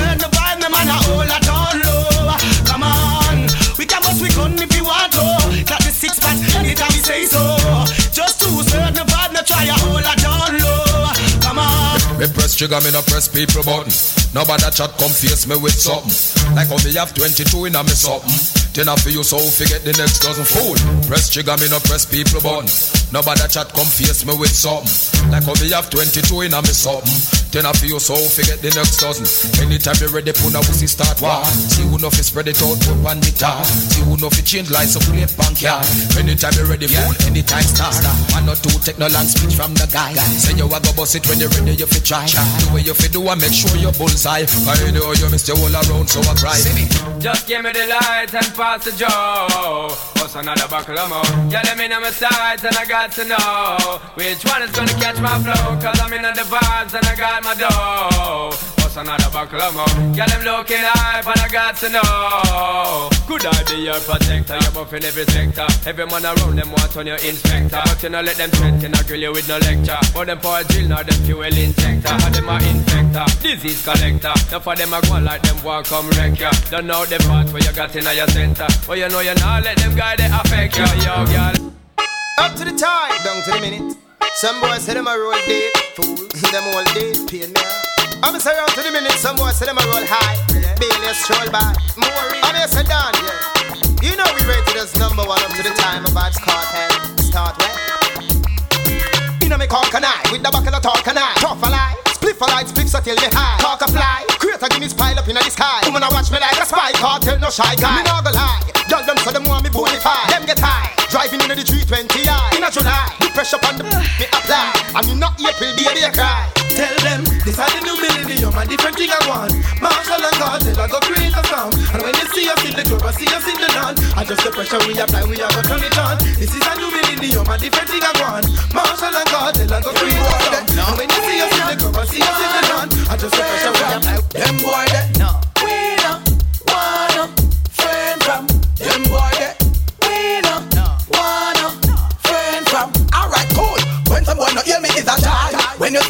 trigger, me no press people button. Nobody that chat come face me with something. Like how me have 22 in a me something. Then I feel you so forget the next dozen fool. Press trigger, me no press people button. Nobody chat come face me with something. Like how me have 22 in a me something. Then I feel so forget the next dozen. Anytime you ready, put a pussy start war. See who know fi spread it out, put on the tar. See who know fi change lights up, play bank yard. Anytime you ready, fool, anytime start. One or two take no long speech from the guy. Say you a go bust it when you ready, you fi try. The way you fi do, I make sure you bullseye. I know you miss your all around, so I cry. Just give me the light and pass the joe. What's another buckle of more? Yeah, let me know my sides and I got to know which one is gonna catch my flow. Cause I'm in the vibes and I got my dough. What's another buckle of more? Yeah, them looking high, but I got to know. Could I be your protector? You're buff in every sector. Every man around them want on your inspector. But you know let them threaten, I grill you with no lecture. But them for a drill, now them fuel injector. And them a infector, disease collector. Now for them I go like them walk come wreck ya. Don't know the part where you got in your center. But you know you not let them guy they affect you, yo, girl. Up to the time, down to the minute. Some boys say them a roll deep, fools. them all deep, pain me. I'm say round to the minute, some boys say them a roll high. Bailey stroll by. More I'm here say down, yeah. You know we rated as number one up to the time of Vybz Kartel. Start where? You know me call can I, with the buckle of talk can I. Tough a lie, split for light, split so till me high. Talk a fly, create a Guinness pile up in the sky. Woman a watch me like a spy, cartel no shy guy. Me not go lie, girl them so them want me bonify. Them get high, driving into the 320i. In a July, the pressure on the me apply. And me not April, baby, I cry. Tell them this is the new millennium, a different thing I want. Marshall and Kartel, I go create a sound. And when you see us in the club, I see us in the land. Adjust the pressure we apply, we are gonna turn it on. This is a new millennium, a different thing I want. Marshall and Kartel, I go create a sound. And when you see us in the club, I see us in the land. Adjust the pressure we apply. Them boy that no.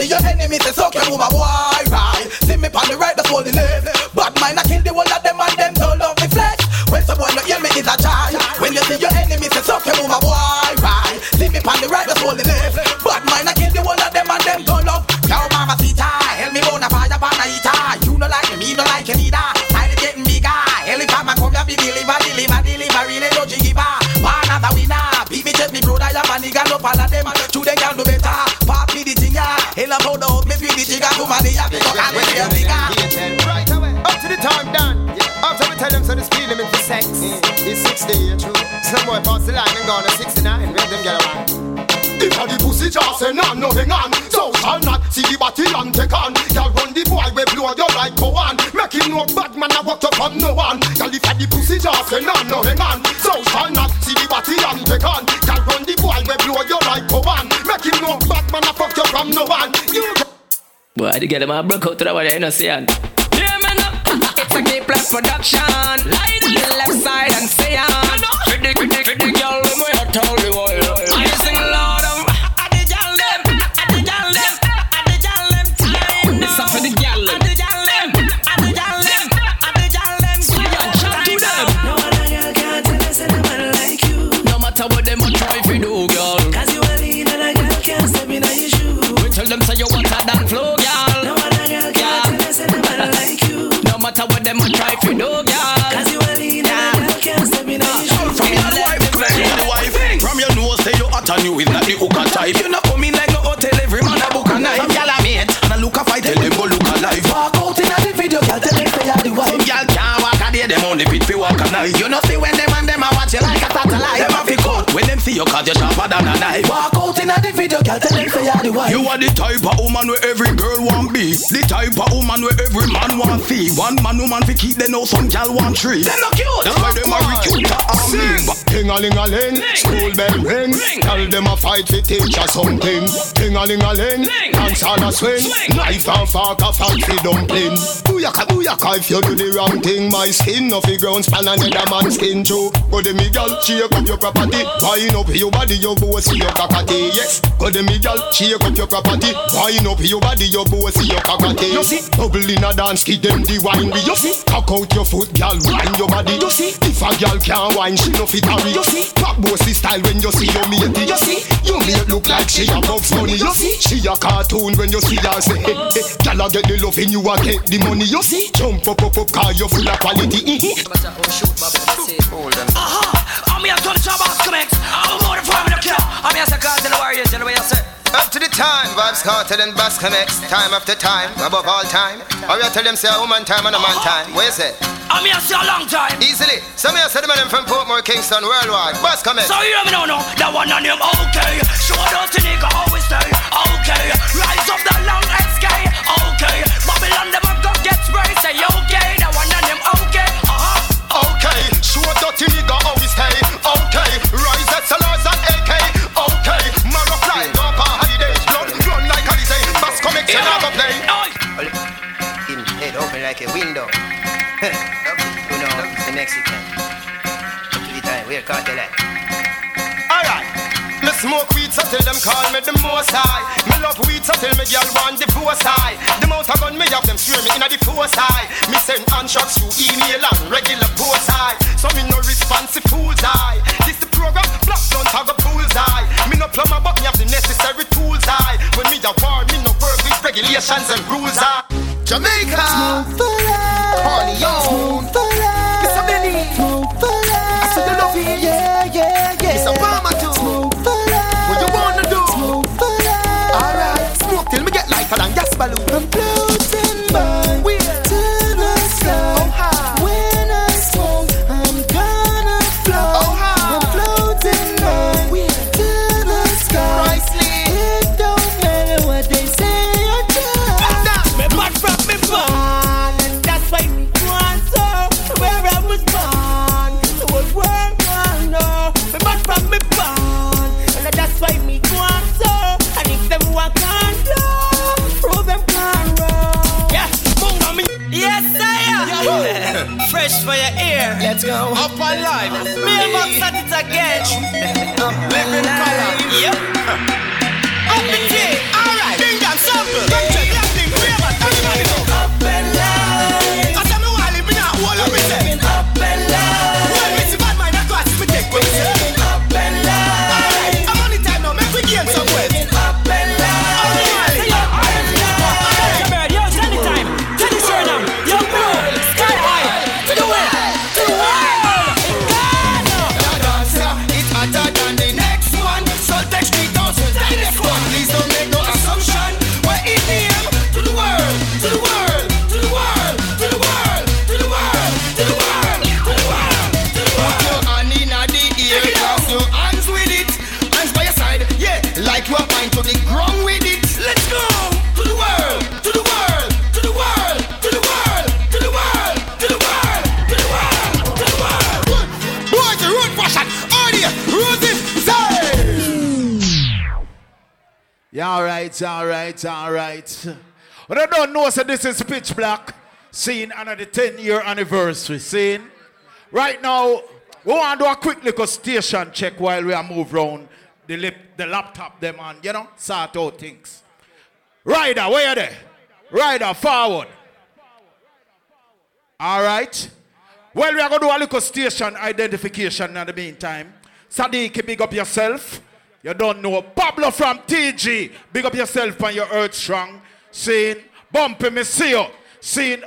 See your enemy, say so can move a boy right. See me on the right, that's all the left. Bad mind, I kill the whole of them and them don't love me flesh. When someone not hear me is a shy. When you see your enemy, say so can move a boy right. See me on the right, that's all the left. Bad mind, I kill the whole of them and them don't love. Yo, mama, see Help me bona fire, pana eater. You no like me, me no like you neither. Style is getting bigger. Every time I come here, be deliver, deliver, deliver, really no jiggy bar. One other winner. Beat me, check me, brother, I'm a nigga, no of them. Two the thing, yeah. Hell the hope, me feel the. Come on, yeah, pick up and nigga. Right away. Up to the time done. After we tell them so the speed limit for sex is 60, true. Some boy pass the line and gone to 69. Where them get away? If a the pussy just say no, no hang on So shall not see the body and take on Y'all run the boy we blow you like go on Make him no bad man I walk up from no one. Y'all if a the pussy just say no, no hang on So shall not see the body and take on Y'all run the boy we blow you like go on Make him no bad man I fuck you from no one. You Boy, the girl them a broke out to the body, you know, see and Yeah, man, uh, it's a gay plus production. Light the left side and say on For the, for the, for the girl, and you is not the hooker type. You not come in like no hotel, every man a book a night. Some gyal a mate, and a look a fight, tell them go look alive. Walk out in a the video, gyal tell them say you the wife. Some gyal can't walk a day, them only fit fi walk a knife. You know see when them and them a watch you like a satellite. See you cause you sharper than a knife. Walk out in a the video, girl, tell them say you're the wife. You are the type of woman where every girl want be. The type of woman where every man want see. One man woman fi keep them know some gal want three. Them not cute. That's why them a recruit to arm me. Ting a ling a ling, school bell ring. Tell them a fight fi teach ya something. Ting a ling a ling, dance on a swing. Knife and fork a fancy dumpling. Booyaka booyaka if you do the wrong thing. My skin no fi ground span another man's skin too. Go de me gal, shake up your property. Wind up your body, your boss see your cockatee. Yes, go de me gal, shake up your property. Wind up your body, your boss see your cockatee. You see, bubble in a dance, give them the wine. You see, cock out your foot, gal, wind your body. You see, if a gal can't wine, she no fit hurry. You see, pop bossy style when you see your matey. You see, you mate look like she a Bugs Bunny. You see, she a cartoon when you see her say, hey, hey, gal a get the loving, you a get the money. You see, jump up, up, up, car you full of quality. Aha! I'm here to the job connects. More than five minutes. I'm here to call warriors. You know what you say? Up to the time, Vybz Kartel and Bass Connects, time after time, above all time. You tell them say a woman time and a man time. Where is it? I'm here to a long time. Easily. Some here say the man from Portmore, Kingston, worldwide. Bass Connects. So you me know, no, that one on him, okay. Show out to nigga, always stay, okay. So this is Pitch Black, seeing another 10 year anniversary, seeing. Right now, we want to do a quick little station check while we are move round the, lip, the laptop them and, you know, sort out things. Rider, where are they? Rider, forward. All right. Well, we are going to do a little station identification in the meantime. Sadiq, big up yourself. You don't know. Pablo from TG, big up yourself and your earth strong. Seeing Bumpy, me see you. Seeing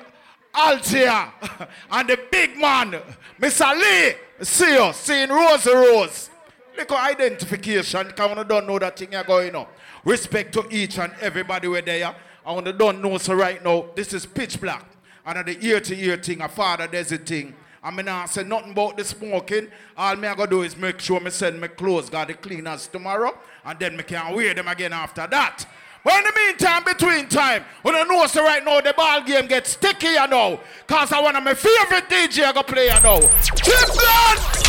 Altia and the big man, Mr. Lee, see you. Seeing Rose Rose. Little identification, because I don't know that thing you're going on. Respect to each and everybody where they are. I want to don't know so right now. This is pitch black. And the ear to ear thing, a father there's a thing. I mean, I say nothing about the smoking. All me I gotta do is make sure me send my clothes, got the cleaners tomorrow, and then me can wear them again after that. But in the meantime, between time, we don't know so right now the ball game gets sticky, you know. Cause I one of my favorite DJ I go play, you know. Chipland!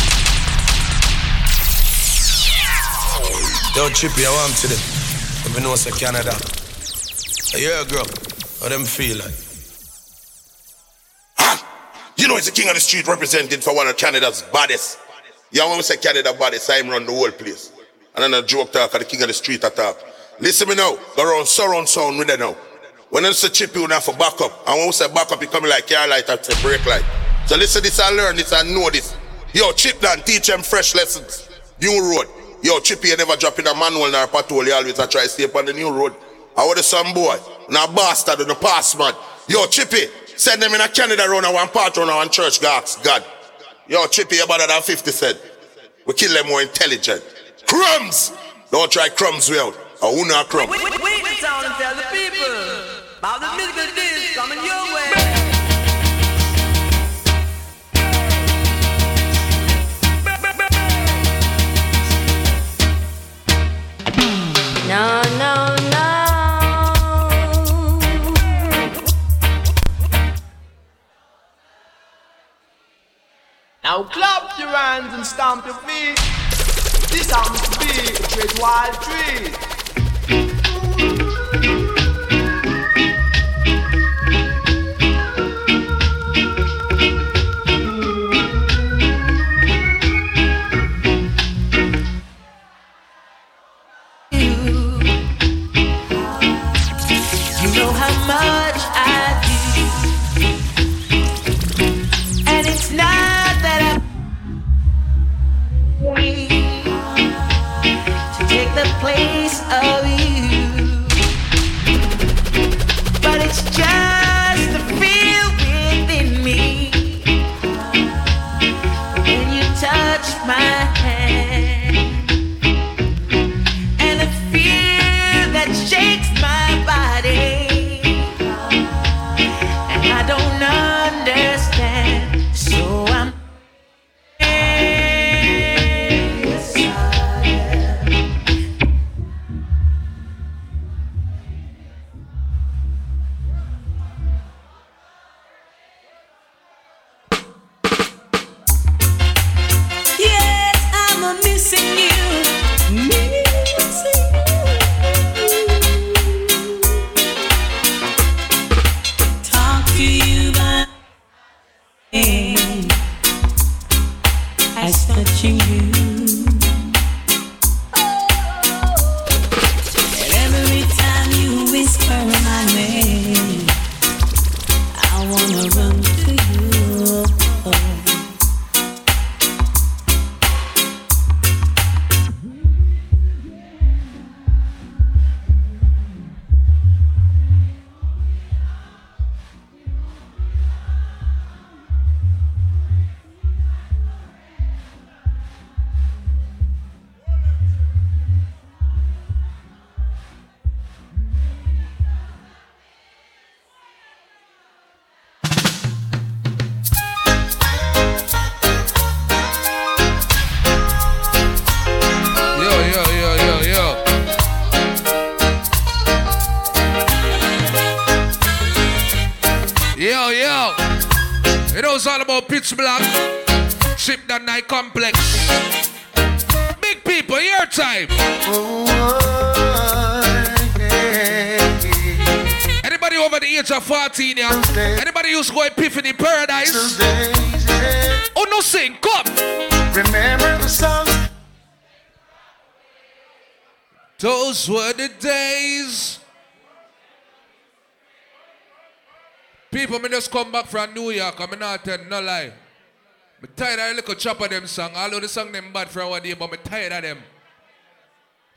Yo, Chippy, I want to them. Let me know say Canada. Yeah, girl. How them feel like? You know, he's the king of the street representing for one of Canada's baddest. Yeah, when we say Canada baddest, I'm run the whole place. And then a joke talk of the king of the street attack. Listen me now, go around surround sound with it now. When I say chip, you have for backup. And when we say backup, you coming like car light say brake light. So listen this and learn this and know this. Yo, Chip Don, teach them fresh lessons. New road. Yo, Chippy, you never drop in a manual nor a patrol, you always try to stay up on the new road. I want some boy, now bastard on the pass man. Yo, Chippy, send them in a Canada run and one part run and one church gas. God. Yo, Chippy, you better than 50 cent. We kill them more intelligent. Crumbs! Don't try crumbs we out. I who not crumb. Wait, wait, wait, wait, town and tell the people about the musical disc coming your way. No, no, no. Now clap your hands and stamp your feet. This happens to be a great wild tree. Place pitch black. Chip that night complex. Big people, your time. Anybody over the age of 14 yeah? Anybody who's going Epiphany Paradise? Oh, no sing, come. Remember the songs. Those were the days. People, me just come back from New York. I'm not telling no lie. Me tired of the little chop of them song. I Although the song them bad for one day, but me tired of them.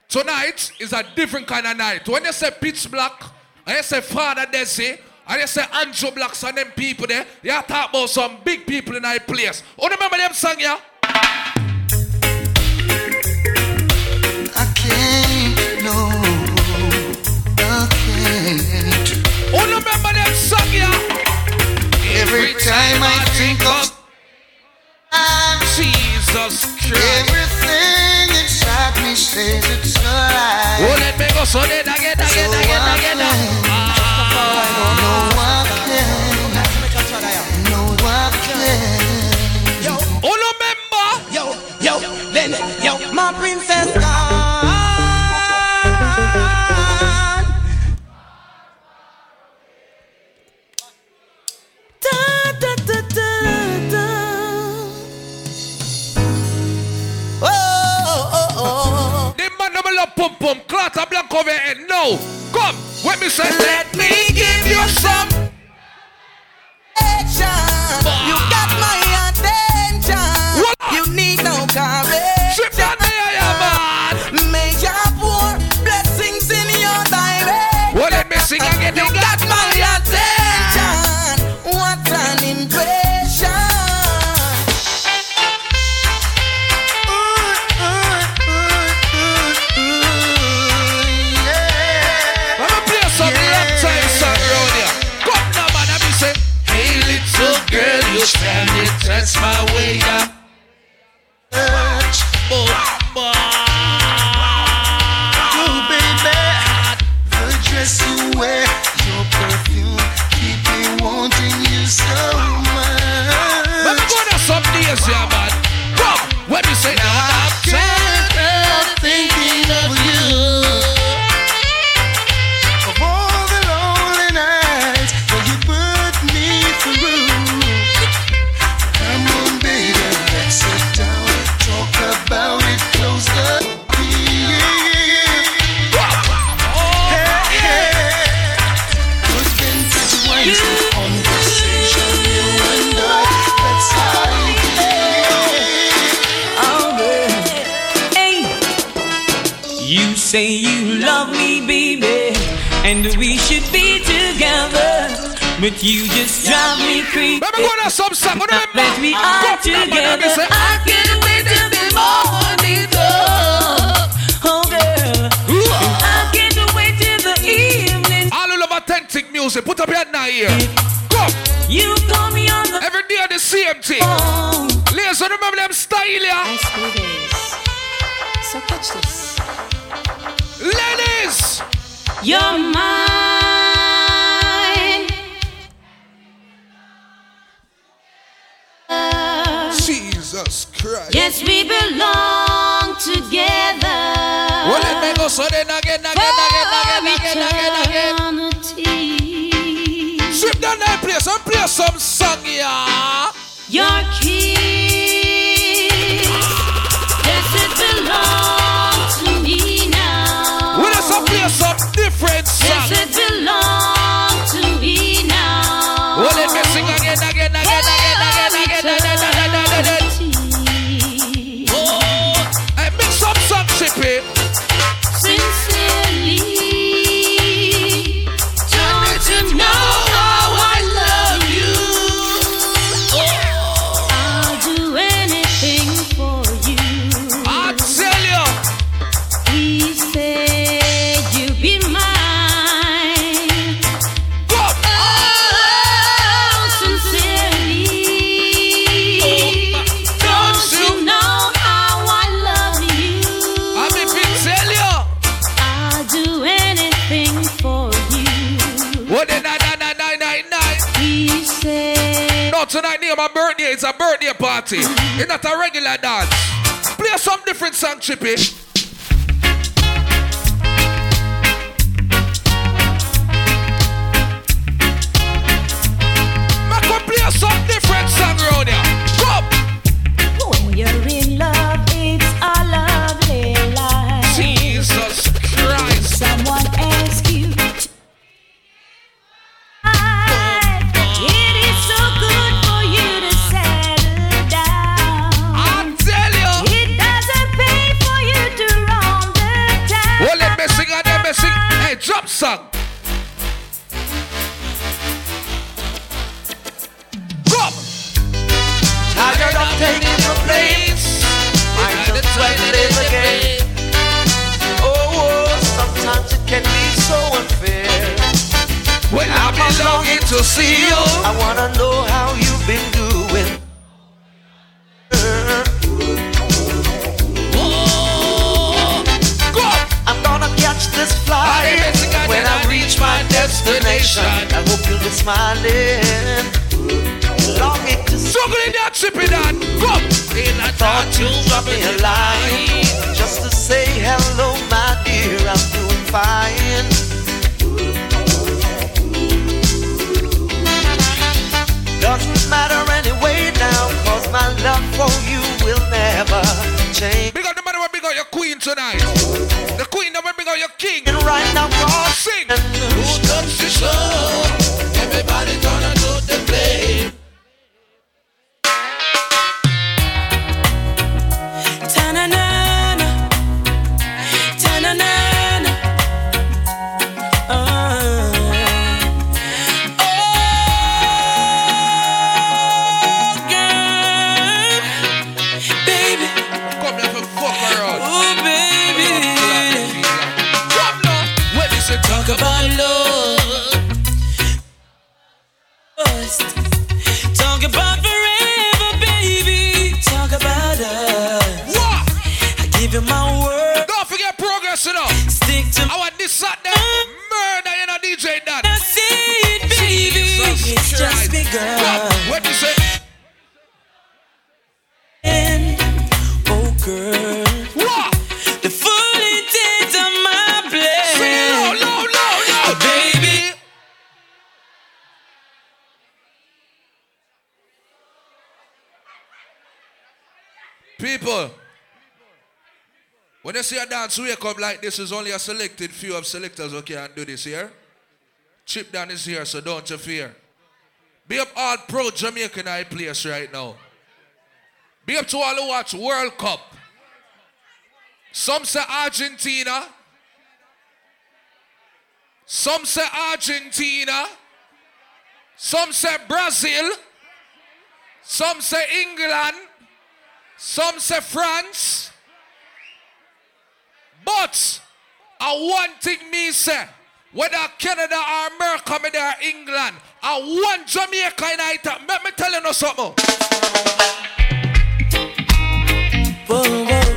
Tonight is a different kind of night. When you say pitch black, and you say Father Desi, and you say Andrew Blacks and them people there, you talk about some big people in that place. Oh, remember them song, yeah? I can't, no, I can't. Oh, remember them song, yeah? Every time I think of Jesus Christ. Everything inside me says it's a lie. Oh, let me go so then again, again, again, again. No, I can't. No, I can't. Yo, oh, no member. Yo, yo, then, yo, my princess pum pum, clot a blank over head. No, come, let me say, let me give you some. attention. You got my attention. What? You need no correction. May your body. Major pour blessings in your direction. Well, let me sing again. You got that's my way But you just drive me crazy. Let me go to some song. What do That we are together. I can't wait till the morning comes. Oh, girl. And I can't wait till the evening. All of authentic music. Put up your hand here. Go. You call me on the Every day the same thing. Ladies, remember them style yeah? So catch this. Ladies. You're mine. Jesus Christ. Yes, we belong together. Well, me go so then again, again, again, again, again, again, again. Strip down that place and play some song, yeah. Your kiss, yes, it belongs to me now. We just play some different Yes, it belongs to me now. Well, let me sing again, again, Near my birthday, it's a birthday party. It's not a regular dance. Play some different song, Chippy. Play some different song round here. When you're in love, it's a drop song. Come. Tired of taking your place. I just want to again. Oh, oh, sometimes it can be so unfair. When I be longing to see you. I wanna know how you've When I reach my destination, I hope you'll be smiling. Longing to. Struggling that, sipping that. Come. I thought you'd drop me a line just to say hello, my dear. I'm doing fine. Doesn't matter anyway now, cause my love for you will never change. Big up the man who big up your queen tonight. Your king. And right now, God, sing. Who comes to show? See a dance wake up like this, is only a selected few of selectors who can do this here. Chip Don is here, so don't you fear. Be up all pro Jamaican I players right now. Be up to all who watch World Cup. Some say Argentina. Some say Argentina. Some say Brazil. Some say England. Some say France. But I one thing me say, whether Canada or America, me there England, I want Jamaica in it. Let me tell you no something. Whoa, whoa,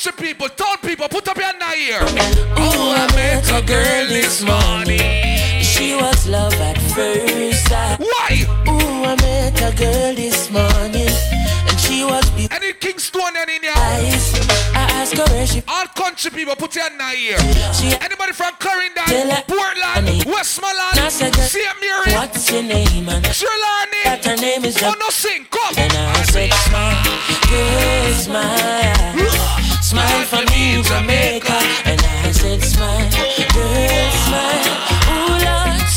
country people, town people, put up your hand here. Ooh, I met a girl this morning. She was love at first sight. Why? Ooh, I met a girl this morning. And she was beautiful. Any Kingston and in here? eyes. I asked her where she All country people, put your hand here. She- Anybody from Clarendon, Portland. Westmoreland, I said, girl, St. Mary, What's your name? And Trelawny, that her name is oh no sing, come. And I said, smile, girl, smile. Smile for me, Jamaica. And I said, smile, girl, smile.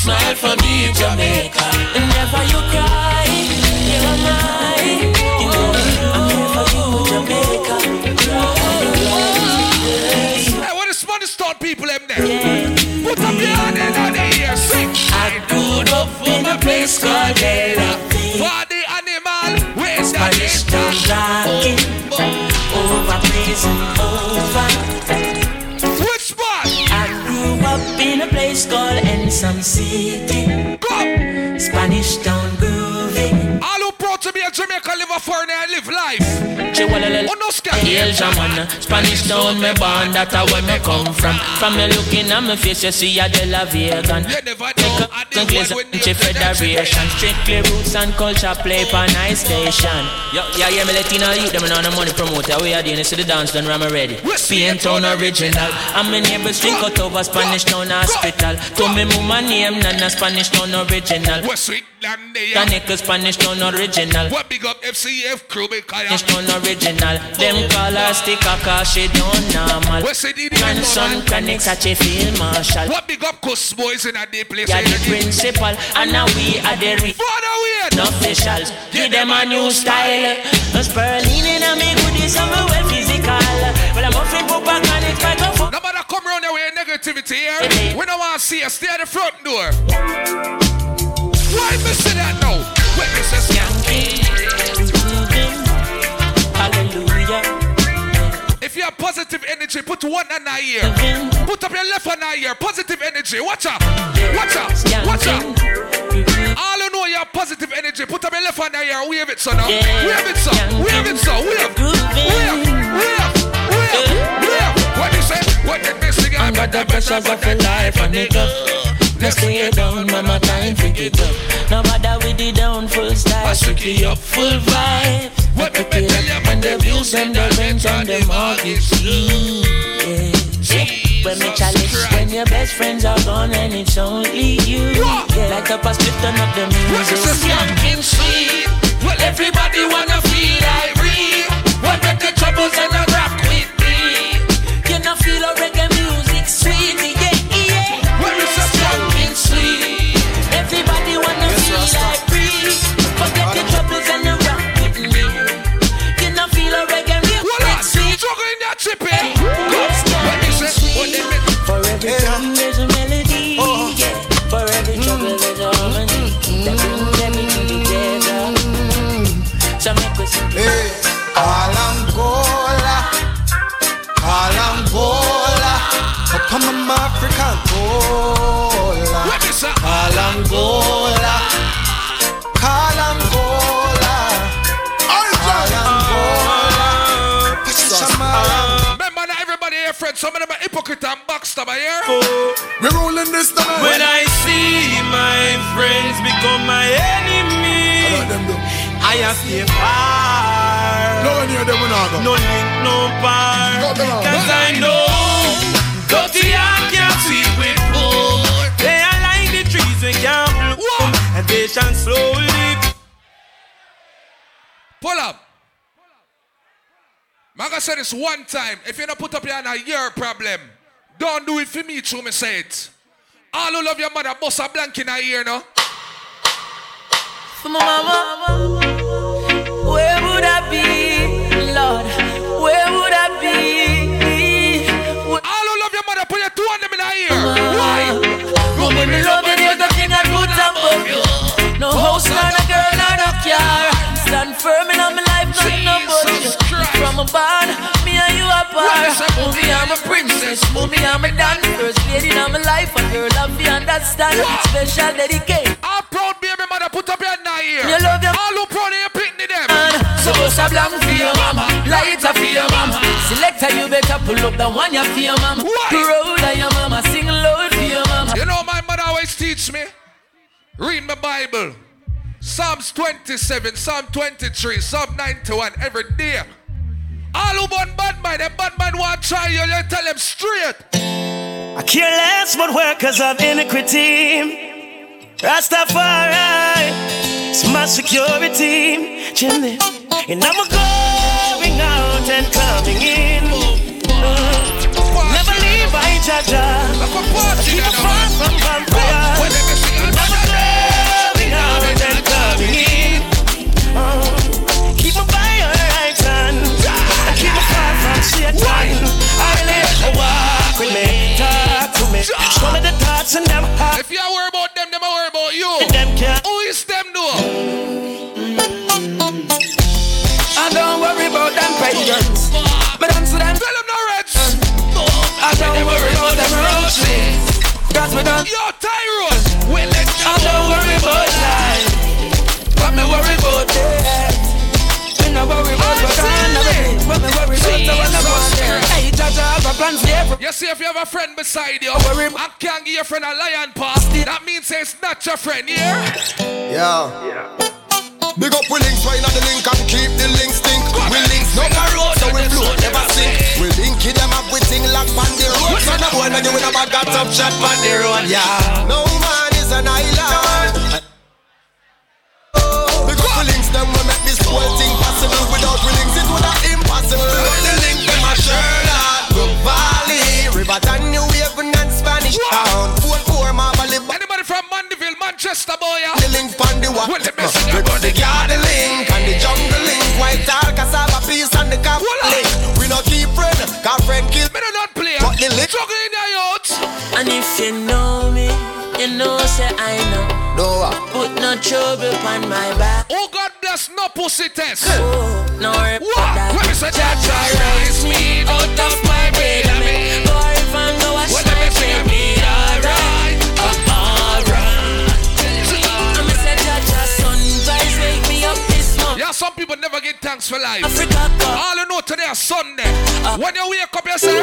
Smile for me, Jamaica. And never you cry, you're mine. You know, I'm here for you, Jamaica. Hey, what the Spanish people them there? Put up your hand in the ear, sing. I grew up in a place called Bella. For the animal, where's the Spanish town oh, oh. over prison over. Place Ensom City. Go. Spanish town grooving. All who proud to be a Jamaican live a foreigner and live life. Scared. Hail Jaman, Spanish town me born, that's where me come from. From me looking at me face, you see a De La Vegan. You never know. I did Conclays one with and Chief Federation. Strictly roots and culture play for nice station. Yo, yeah, yeah, me let you know you them and on the money promoter. We are doing this to the dance done ram ready. Spain town original. And my neighbors drink out over Spanish town hospital. To me mama name Nana Spanish town original West Sweetland there. Tanika Spanish town original What big up FCF crew because Spanish town original Them oh. call her sticker cause she don't normal West Side the Grandson chronic such a field marshal What big up Cuss boys in a day place? Yeah, the principal and now we are the re- Father weird. no officials. Give them a new style. No Sperling in a me goodies and me well physical. Well, I'm off in pop back and it's microphone. No matter come round here with negativity here. We don't want to see you. Stay at the front door. Why me that now? Wait, me. Hallelujah. If you have positive energy, put one hand in here. Put up your left hand in here. Positive energy. Watch out. Watch out. Watch out. Mm-hmm. All who know you have positive energy. Put up your left hand here. Wave it, son. now. Yeah. Wave it, son. Wave it, son. Wave. Wave. Wave. Wave. What you say? What did me? Under the pressures of your life, a nigga. Let's stay down, mama, time for it up. No matter with the down full style, strictly up full vibe. What me tell you, and the views and the rent and the mortgage. Yeah. When me challenge, when your best friends are gone and it's only you. Yeah. Light up a split, turn up the music. Young sweet. Well, everybody wanna feel like real. What make the troubles and the now everybody here, friends. Some of them are hypocrite and backstabber here. We rolling this time. When I see my friends become my enemy, I a stay far. No one hear them, we not go. No link, no bar. Cause I know dirty heart can't sweep with poor. They are like the trees we can't bloom. And they shall slowly. Pull up. Maga said this one time. If you don't put up your hand, your problem. Don't do it for me, through me say it. All who love your mother, bust a blank in her ear, no? For my mama, where would I be, Lord? Where would I be? All who love your mother, put your two of them in her ear. Why? When me love you, there's nothing I put above you. No house, nor a girl, nor no car. Stand firm in my life, nothing about you. A me and you apart. Movie, I'm a princess. Movie, I'm a dance. First lady in my life, a girl, love you understand. Special dedicate. All proud baby mother, put up your hand in her ear. You love your All who proud of your pitney them. So bust a blank for your mama, light up for your mama. Selector, you better pull up the one you for your mama. Proud of your mama, sing loud for your mama. You know my mother always teach me. Read my Bible. Psalms 27, Psalm 23, Psalm 91 every day. All who born bad man, them bad man want try you, you tell them straight. I care less what workers of iniquity. Rastafari, it's my security. And I'm going out and coming in. Oh, Never leave my jaja. Keep it far from to me. Show me the thoughts and them heart. If you worry about them, them I worry about you. Them. Who is them though? I don't worry about them pagans. But answer them. Tell them no reds. I don't worry about them roaches. Cause we don't. Yo, Tyrone. A plan for. You see, if you have a friend beside you, I can't give your friend a lion pass. That means it's not your friend, yeah? Yeah. Big up we links right on the link and keep the links stink. We links no road, so we float never sink. We link it them up with thing lock on the road. So no boy when you win a bag got top shot on the road. Yeah. No man is an island. Big up we links them we make this whole thing possible. Without we links it would have impossible. The link them a Sherlock, Brook Valley, Riverton, New Haven and Spanish Town. Four four Marble Anybody from Mandeville, Manchester, boy? Yeah? The link on the what? Well, let me see We got the garden link and the jungle link. White tall cassava peas and the cap link. We no keep friend, cause friend kill. Me not play. But the link. Juggle in your youth. And if you know me, you know say I know. No what? Put no trouble on my back. Oh God bless no pussy test. Oh, no worry What? about that. When me say Jaja rise me out of my give thanks for life. All you know today is Sunday. Uh, when you wake up, you say,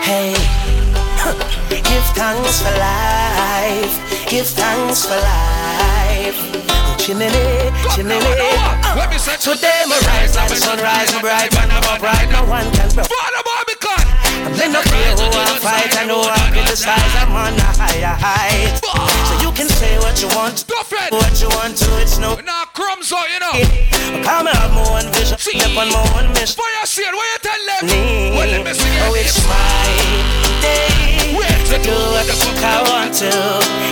Hey, give thanks for life. Give thanks for life. Chimney, chimney. Uh, today my rise like the sunrise, my bright, man, I'm upright. No one can break. Father Barbican. I'm not fear who I fight. I know I criticize. I'm on a higher height. So can say what you want, what you want to. It's no. Nah, crumbs out, you know. Come and have my own vision, step on my own mission. I see it. What you tell them? Me. Well, let me see Oh, it's my day to do what the fuck I want to.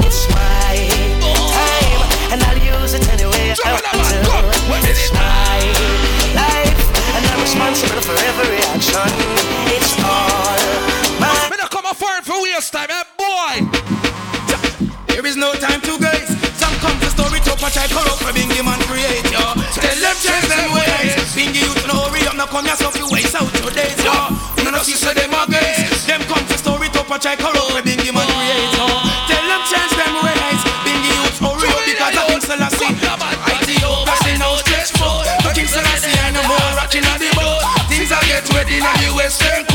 It's my time, and I'll use it anyway I want to. It's my life, and I'm responsible for every action. It's all mine. Me not come for it for waste time, eh, boy. There is no time to guys. Some come to story to patch I corrupt for being the man create yo. Tell them change them ways. Bingy youth no hurry up, no come yourself you waste out your days yo. You know see say them a guys. Them come to story to patch I corrupt for being the man create yo. Tell them change them ways. Bingy youth hurry up because I think Selassie. Ethiopia say no stretch foot. To King Selassie I no more rocking on the boat. Things are get ready on the western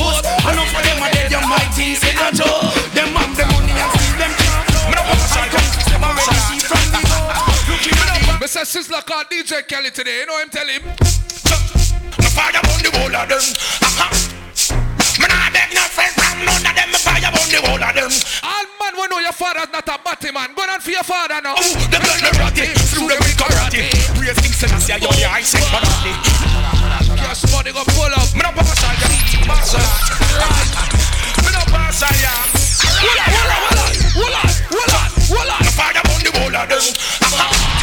Mr. Sizzler called DJ Kelly today. You know him tell him. Me fire on the whole of them. Aha. Me nah beg no friend from none of them. Me fire on the whole of them. All man will know your father's not a batty man. Go on for your father now. Oh, the blood the ratty, through the with karate. Praise King Selassie, you're the ice and karate. Cash money go pull up. Me no pass on ya, pass on. Me no pass on ya. Hold on, hold on, hold on, hold on, hold on, hold on. Me fire on the whole of them. Aha.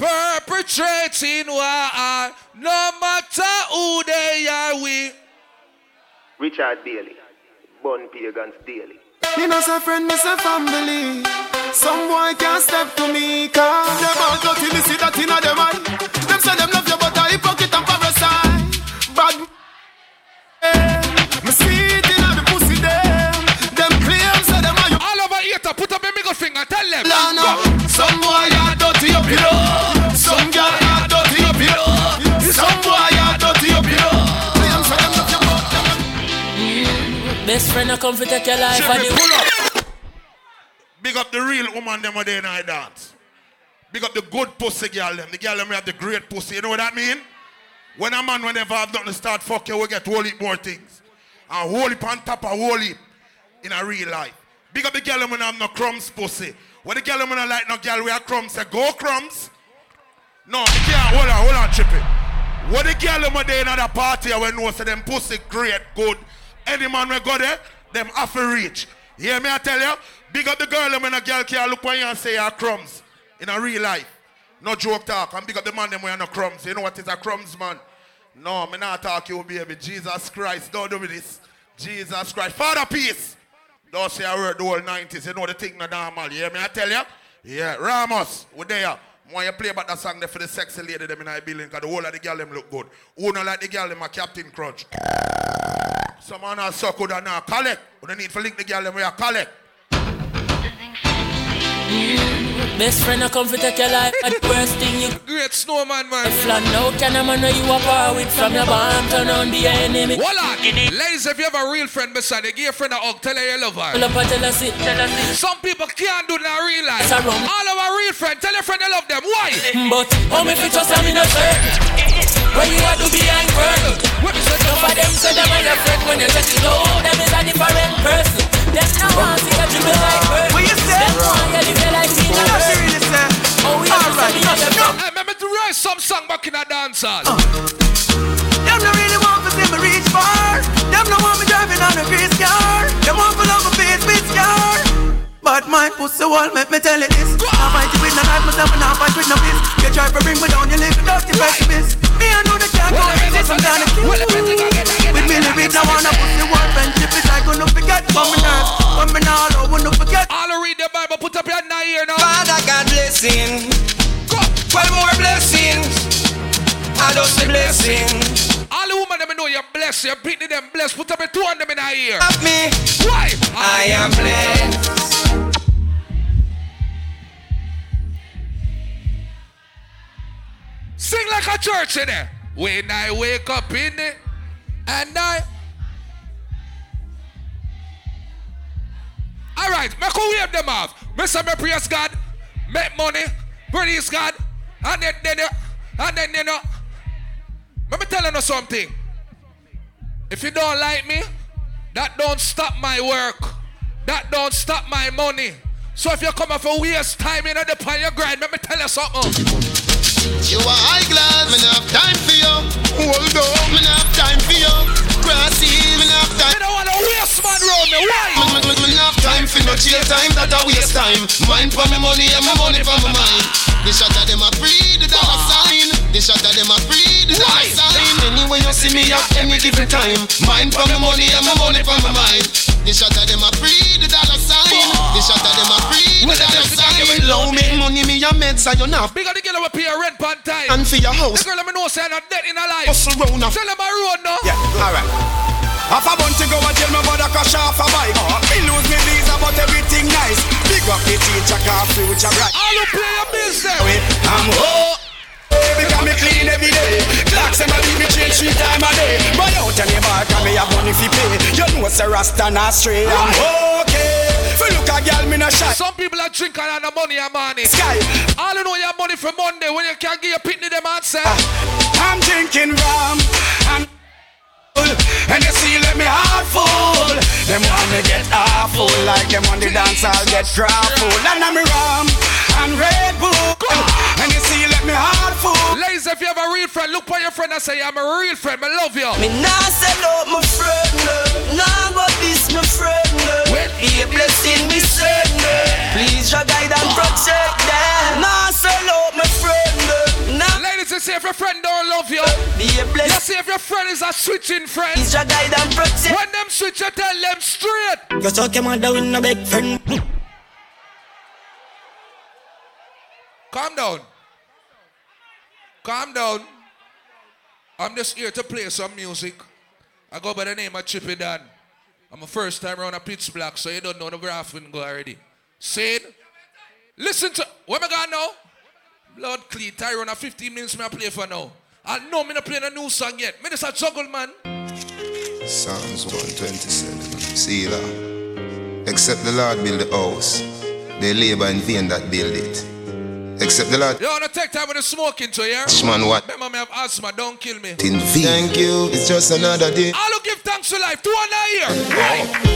perpetrating war. No matter who they are, we. Richard Daly, Born Pagans Daily. Me no say friend, me say family. Some boy can't step to me, cause them all dirty, me see that inna them eye. Them say them love you, but I hypocrite and parasite. Bad me see it inna the pussy them. Them claim say them are you. All over here to put up a middle finger, tell them. Lana, some boy are dirty up here. Some girl are dirty up here. Some boy are dirty up here. Claim say them love you, but Best friend, I come for take your life. and you- pull up. Big up the real woman them a day night dance. Big up the good pussy girl them. The girl them we have the great pussy. You know what that mean? When a man whenever I have nothing to start fuck you, we get whole heap more things. And whole heap on top of whole heap in a real life. Big up the girl them when I have no crumbs pussy. When the girl them when I like no girl we have crumbs say go crumbs. No, the hold on, hold on, Chippy. What the girl a day in at party when know say them pussy great, good. Any man we go there, them have to reach. You hear me I tell you? Big up the girl when a girl can look on you and say her crumbs in a real life. No joke talk. And big up the man them when no crumbs. You know what is a crumbs man? No, me not talk you baby. Jesus Christ, don't do me this. Jesus Christ. Father peace. Don't say I word the whole 90s. You know the thing not normal. You hear me I tell you? Yeah, Ramos, we there. When you play about that song there for the sexy lady them in our building, because the whole of the girl them look good. Who not like the girl them a Captain Crunch. Some man are so good and now collect. We don't need to link the girl them we are collect. Best friend, I come for take your life. And the worst thing you Great snowman, man. Flan out, can a man know you a power with from your bomb turn on the enemy. Hold on. Ladies, if you have a real friend beside you, give your friend a hug. Tell her you love her. Pull up and tell us it, tell us it. Some people can't do that real life. It's a rum. All of our real friends, tell your friend you love them. Why? But how me fit just I'm in a circle When you are to behind curtain Enough of them say them are your friend When you check it out Them is a different person Them now want to see you dribble like bird What you say? Them want you live like king of What you earth really say? We have to Alright, be on the no. Hey, remember to write some song back in a dance hall. Uh. Them no really want to see me reach far. Them no want me driving on a grease car. Them want to love my face with scar. But my pussy wall, make me tell you this. Now fight you with no knife, myself and I fight with no fist. You try to bring me down, you live without the pessimist. Me I know the can't go some kind of kill. With me living, I wanna pussy wall, like gonna forget. Come in nerves, come in all, I wanna forget. All read the Bible, put up your nine here now. Father God blessing. One more blessings. I just say blessing. All the women them know you're blessed, you're beating them blessed. Put up your two on them in a ear. Up me. Why? I am blessed. Sing like a church in there. When I wake up in it, and I. All right, make a wave them off. Mr. Me praise God, make money, praise God, and then, then, uh, and then, you know. Let me tell you something. If you don't like me, that don't stop my work. That don't stop my money. So if you come off a waste time in the pan your grind, let me tell you something. You are high glass, not have time for you. Hold on, not have time for you. Grassy, not have time. You don't wanna waste man round me, why? For no jail time, that a waste time. Mind for me money and my money for my mind. The shot of them a free, the dollar sign. The shot of them a free, the dollar sign. Anyway you see me at any given time. Mind for me money and my money for my mind. The shot of them a free, the dollar sign. The shot of them a free, the dollar sign. Low me money, me a meds, so you not. Big of the girl pay your rent pan time. And for your house. The girl let me know say I'm dead in her life. Hustle round Tell them I road now. Yeah, alright. Half a bunch to go and tell my mother crash off a bike. Uh, me lose me visa, but everything nice. Big up the teacher, car future bright. All who play your business. I'm ho. Because me clean every day Clocks and I leave me change three time a day Buy out your neighbor cause me have money fi pay You know a rasta not stray I'm okay Fi look a girl me no shy Some people are drinking on the money and money. Sky All you know you have money for Monday when you can't get your pitney them answer. Ah, I'm drinking rum and and you see let me heart full Them want me get awful Like them on the dance I'll get grappled And I'm rum and Red Bull And you see let me heart full Ladies, if you have a real friend, look for your friend and say, I'm a real friend, I love you. Me nah sell out my friend, no. nah go this my friend. no. Be a blessing, me send. no. Please your guide and protect them. Nah sell out my friend, no. nah. Ladies, you see if your friend don't love you. A You see if your friend is a switching friend. Please your guide and protect. When them switch, you tell them straight. You talk your mother with no big friend. Calm down. Calm down. I'm just here to play some music. I go by the name of Chippy Don. I'm a first time around a pitch black, so you don't know the graph when go already. See it? Listen to where am I going now? Blood clean, Tyrone, 15 minutes me I play for now. I know me not playing a new song yet. Me just a juggle man. Psalms 127. Selah. Except the Lord build the house, they labor in vain that build it. Except the Lord You wanna take time with the smoking to here? Man, what? Remember me have asthma, don't kill me. in vain. Thank you, it's just another day. All who give thanks to life, two on a year.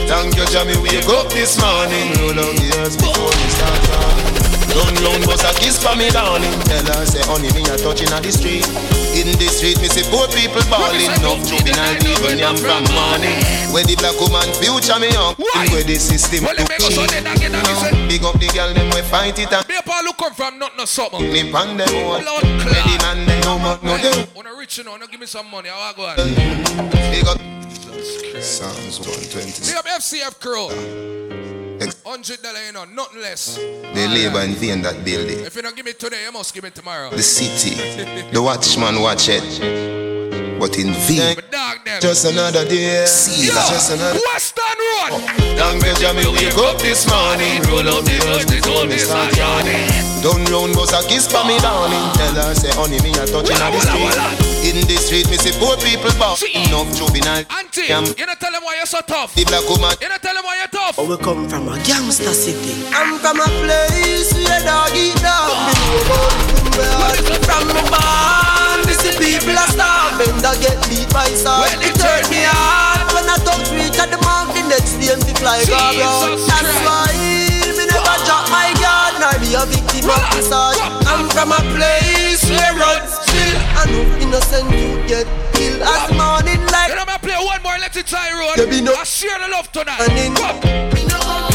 Thank you, Jamie, wake up this morning. Roll down the years before we start running. Run round, bust a kiss for me, darling. Tell her, say, honey, me a touching on the street. In the street, me see poor people balling. Enough juvenile people, yam from morning. Where the black woman future me young. And where the system Well, let me go so then again, and me Big up the girl, them we fight it and Me up all who come from nothing or something. nip on them all. Blood Where the man, they no more, no do. Wanna rich you know, no give me some money, how I go on? Big up Psalms 126. Me up FCF crew. Ah. Mm. Hundred dollar, you know, nothing less. They labor in vain that building. If you don't give me today, you must give me tomorrow. The city, the watchman watch it, but in vain. Dog. Just another day. See, just another. Western Road. Oh. Young Benjamin wake up this morning, roll out the earth, they told me start yawning. Down round bus a kiss for me darling. Tell her say honey me a touching on the street. In the street me see poor people bow. Enough juvenile. Auntie, Yam. you don't tell them why you're so tough. The black woman. You don't tell them why you're tough. Oh, we come from a gangster city. I'm from a place where dog eat dog. Me know about the world. From me born, me see people a starving. That get beat by sword. It hurt me hard when I touch reach at the mark. The next day me fly go around. That's why me never drop my guard nor be a victim of massage. I'm from a place where road still and no innocent youth get killed. As morning light. You know me play one more, let it tie road. There be no- I share the love tonight. And in- Come.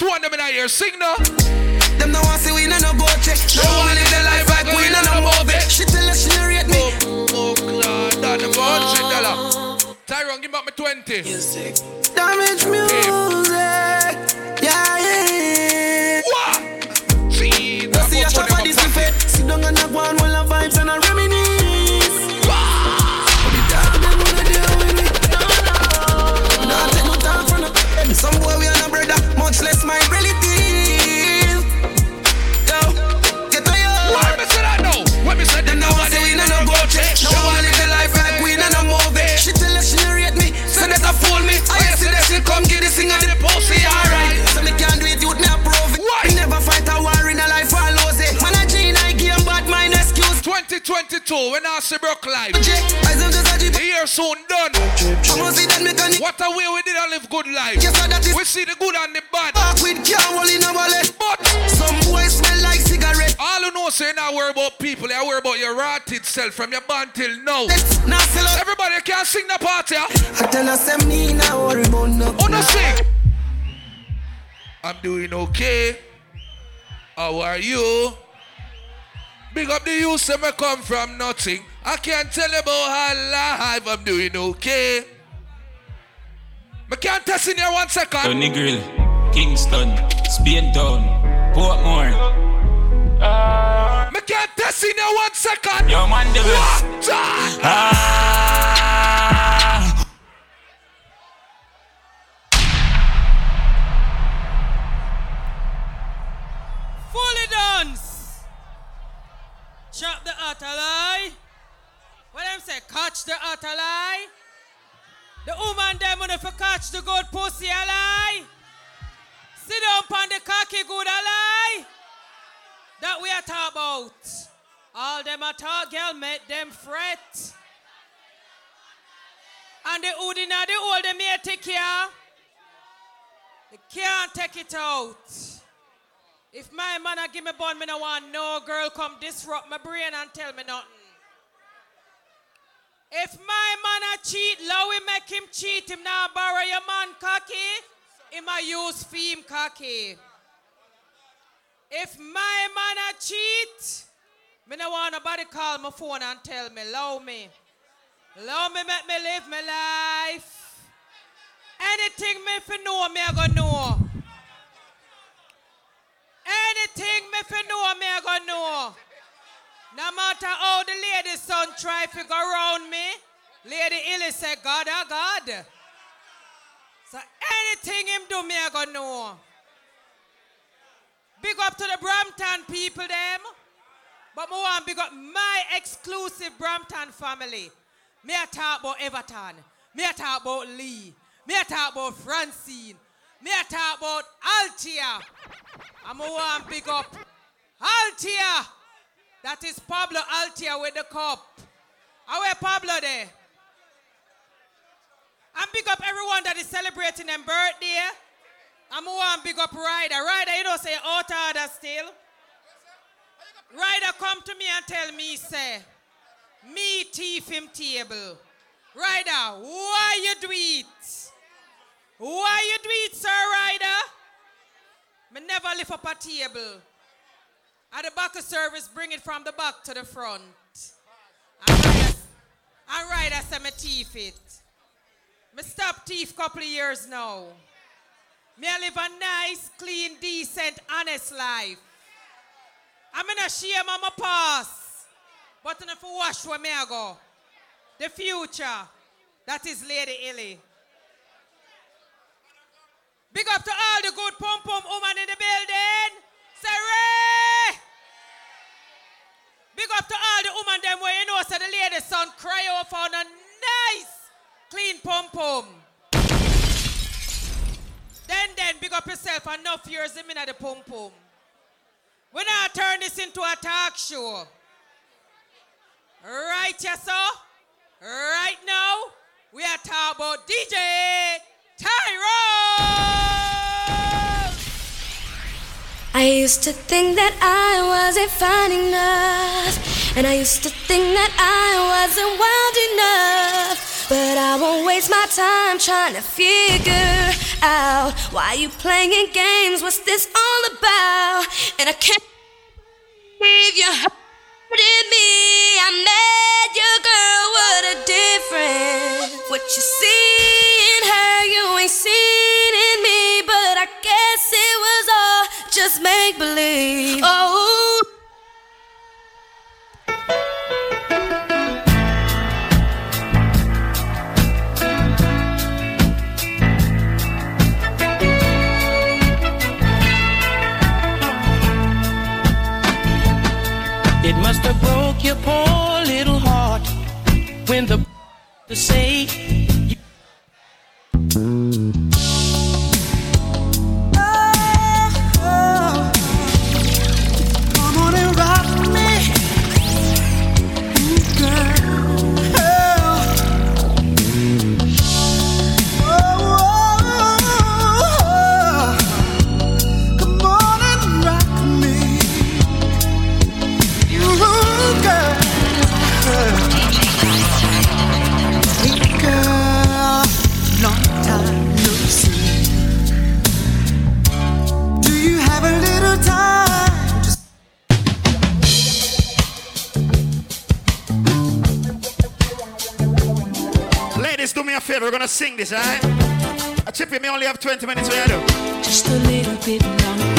here, sing now. Them no want see we a no go check. No wanna live their life like we a no movie. She tell us she no rate me. Oh, God, that's a hundred dollar. Tyrone, give me back my 20. Damage music. 2022, when I see Brook Live. I some just a G. Here soon done. I'ma see that mechanic. What a way we did a live good life. Yes, sir, that is- We see the good and the bad. Back with car hole in a wallet. But some boys smell like cigarette. All you know, say now worry about people, you worry about your rotted self from your band till now. Now sell out. Everybody can sing the party. huh? I tell us me now worry about no. Oh, no sing. I'm doing okay. How are you? Big up the youth, say me come from nothing. I can't tell you about how life I'm doing okay. Me can't test in here one second. Tony Grill, Kingston, Spain Town, Portmore. Me can't test in here one second. Yo, man, the best. Ah. Fully dance. Chop the atalay. What them say? Catch the atalay. The woman them wanna catch the good pussy alay. Sit down on the cocky good alay. That we are talk about. All them a talk, girl, make them fret. And the hood inna the hole, them here take care. They can't take it out. If my man a give me bun, me no want no girl come disrupt my brain and tell me nothing. If my man a cheat, low we make him cheat. Him now borrow your man cocky. Him a use him cocky. If my man a cheat, me no want nobody call my phone and tell me, love me. Love me, make me live my life. Anything me fi know, me I go know. Anything me fi know, me I go know. No matter how the lady son try to go around me, Lady Illy say, God, oh God. So anything him do, me I go know. Big up to the Brampton people, them. But me want big up my exclusive Brampton family. Me a talk about Everton. Me a talk about Lee. Me a talk about Francine. Me talk about Altia. I'm want to big up Altia. That is Pablo Altia with the cup. Where Pablo there? And big up everyone that is celebrating their birthday. I'm want big up Ryder. Ryder, you don't say out order still. Ryder come to me and tell me, say, me thief him table. Ryder, why you do it? Why you do it, sir Ryder? Me never lift up a table. At the back of service, bring it from the back to the front. And Ryder, and Ryder say me thief it. Me stop thief couple of years now. Me I live a nice, clean, decent, honest life. I'm in a shame of my past. But I wash where me I go. The future. That is Lady Illy. Big up to all the good pom pom woman in the building. Say Ray! Big up to all the woman them where you know so the lady son cry over for a nice clean pom pom. Then then big up yourself enough years in the pom pom. When I turn this into a talk show. Right, yes, sir? Right now, we are talking about DJ Tyrone! I used to think that I wasn't fine enough. And I used to think that I wasn't wild enough. But I won't waste my time trying to figure out. Why you playing games? What's this all about? And I can't believe you hurting me. I met your girl, what a difference. What you see in her, you ain't seen in me. But I guess it was all just make believe. Oh. It must have broke your poor little heart when the to say a favor. We're gonna sing this, alright? A chip, you may only have 20 minutes. What you do? Just a little bit longer.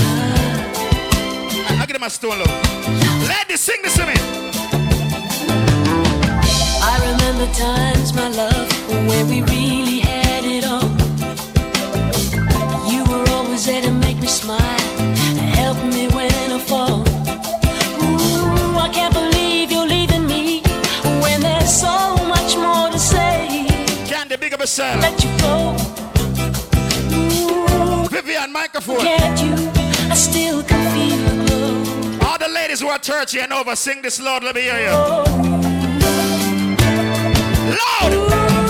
I'll get a stone look. Ladies, sing this to me. I remember times, my love, when we really had it all. You were always there to make me smile, Let you go. Vivian, microphone. Can't you? I still can feel the glow. All the ladies who are churchy and over, sing this loud. Let me hear you. Oh. Loud! Love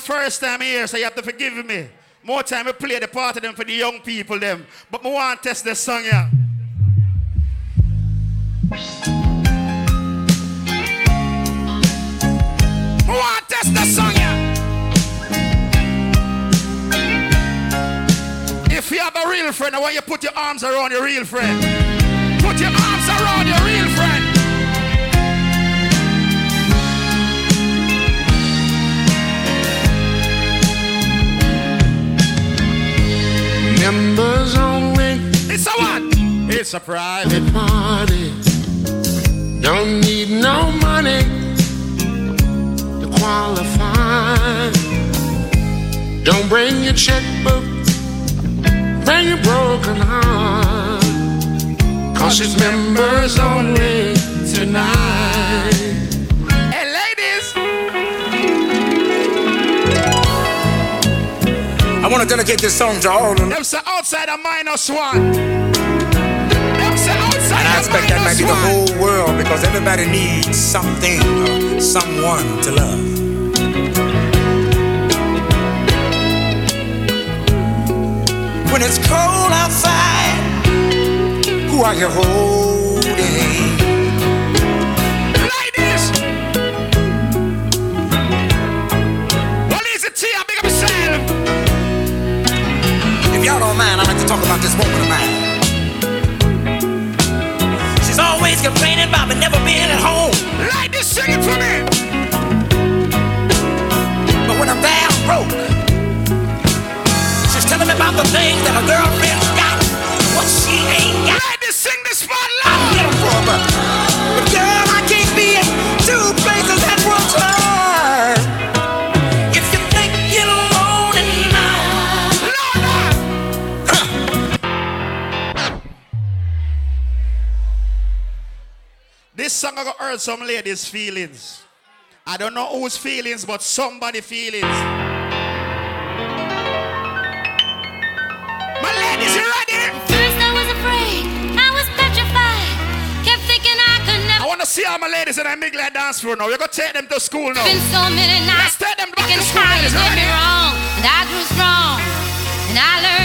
first time here, so you have to forgive me. More time we play the part of them for the young people them. But we want to test this song yeah. We want to test this song yeah. If you have a real friend, I want you to put your arms around your real friend. Put your arms around your real Members only. It's a what? It's a private party. Don't need no money to qualify. Don't bring your checkbook. Bring your broken heart. Cause it's members only tonight. I want to dedicate this song to all of them. Them say outside a minus one. Them say outside And I expect that might be the whole world because everybody needs something or someone to love. When it's cold outside, who are you holding? Ladies. Talk about this woman of mine. She's always complaining about me never being at home. Like this, sing it for me. But when I'm there, I'm broke. She's telling me about the things that her girlfriend's got, what she ain't got. Song I got hurt some ladies' feelings. I don't know whose feelings, but somebody feelings. My ladies, you ready? First I was afraid, I was petrified. Kept thinking I could never. I want to see all my ladies in that Migla dance floor now. You're going to take them to school now. Been so many nights. Let's take them back to school, ladies. me wrong, and I grew strong, and I learned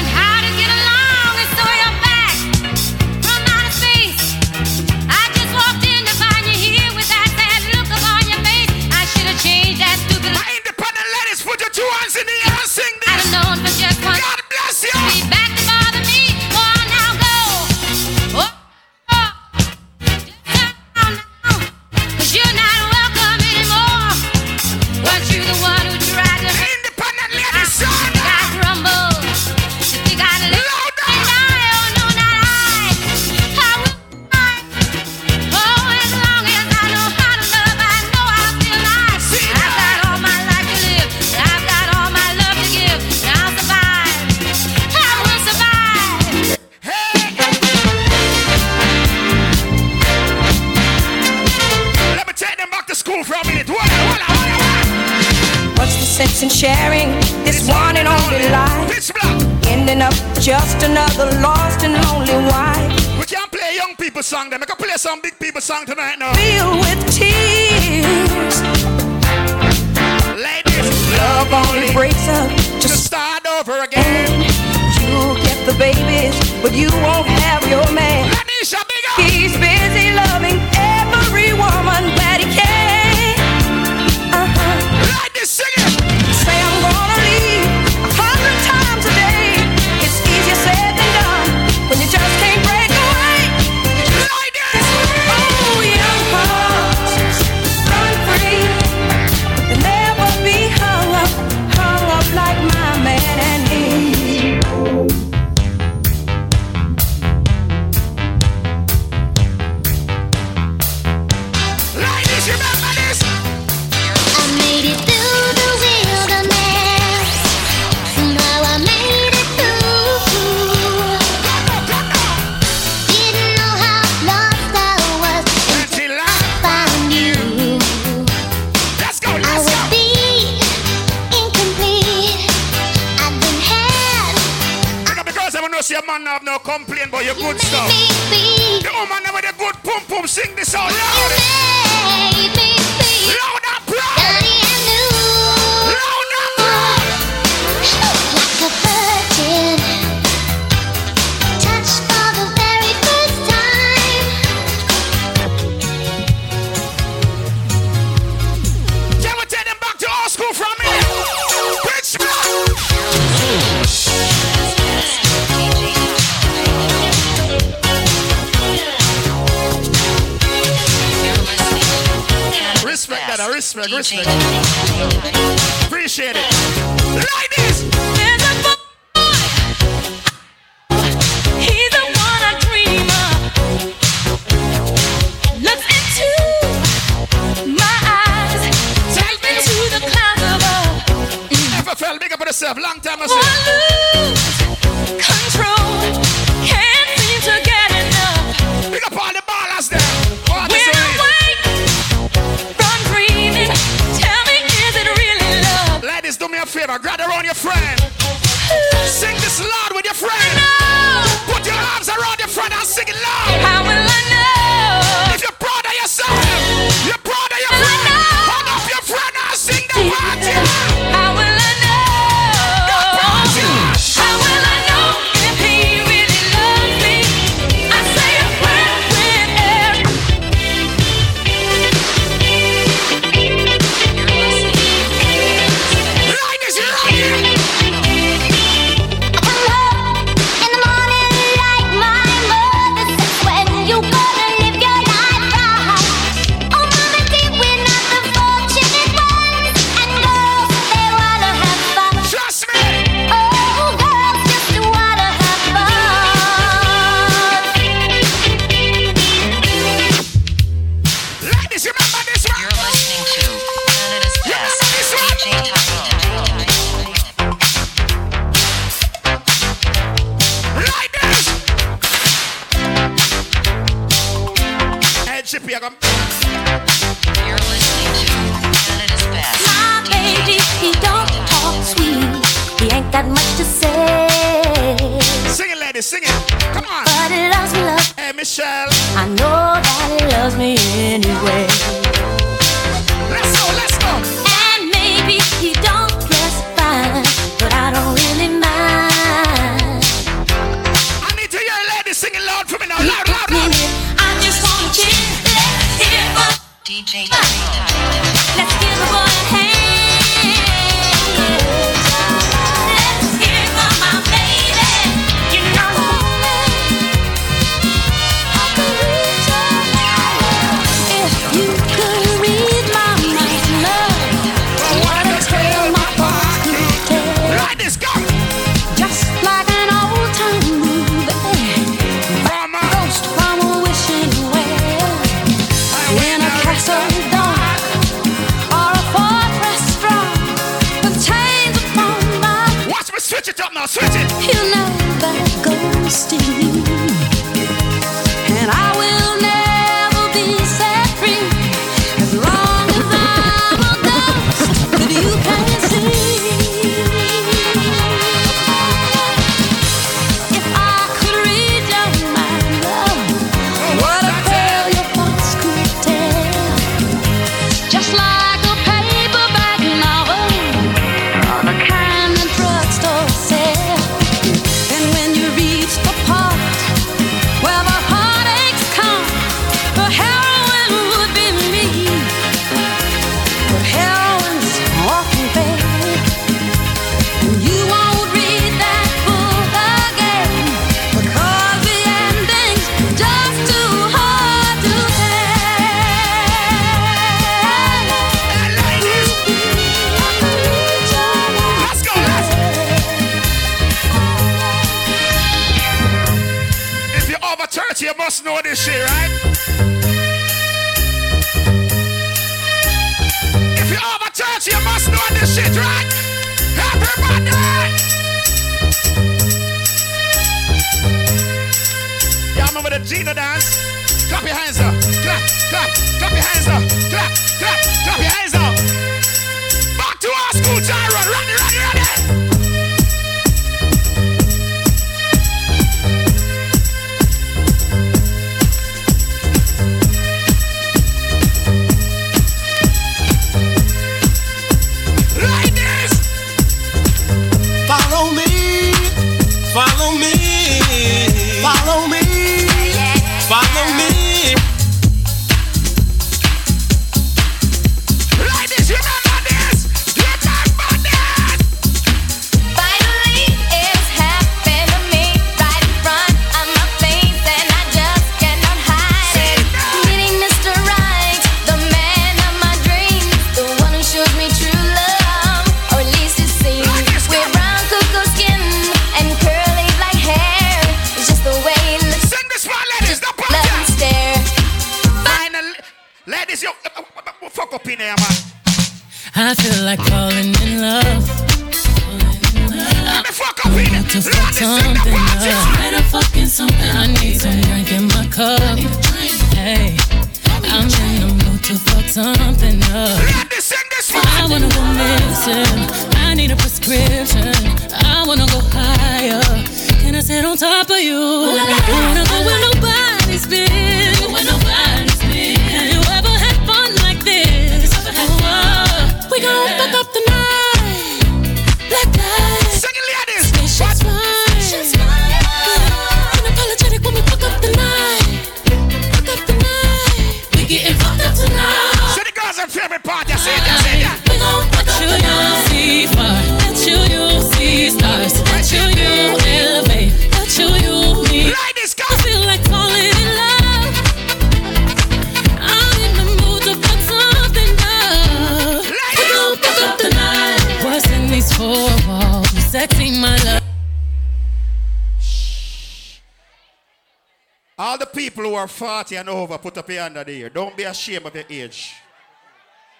sharing this one and only life? Ending up just another lost and lonely wife. We can't play young people song then. We can play some big people song tonight now. Filled with tears. Ladies, Love only breaks up to start over again. You'll get the babies, but you won't no complaint about your good stuff. The woman with the good pum pum sing this out. Loud I respect, respect. Appreciate it. Ladies! There's a boy. He's the one I dream of. Looks into my eyes, takes me to the clouds above. Big up on yourself. Long time I Don't be ashamed of your age.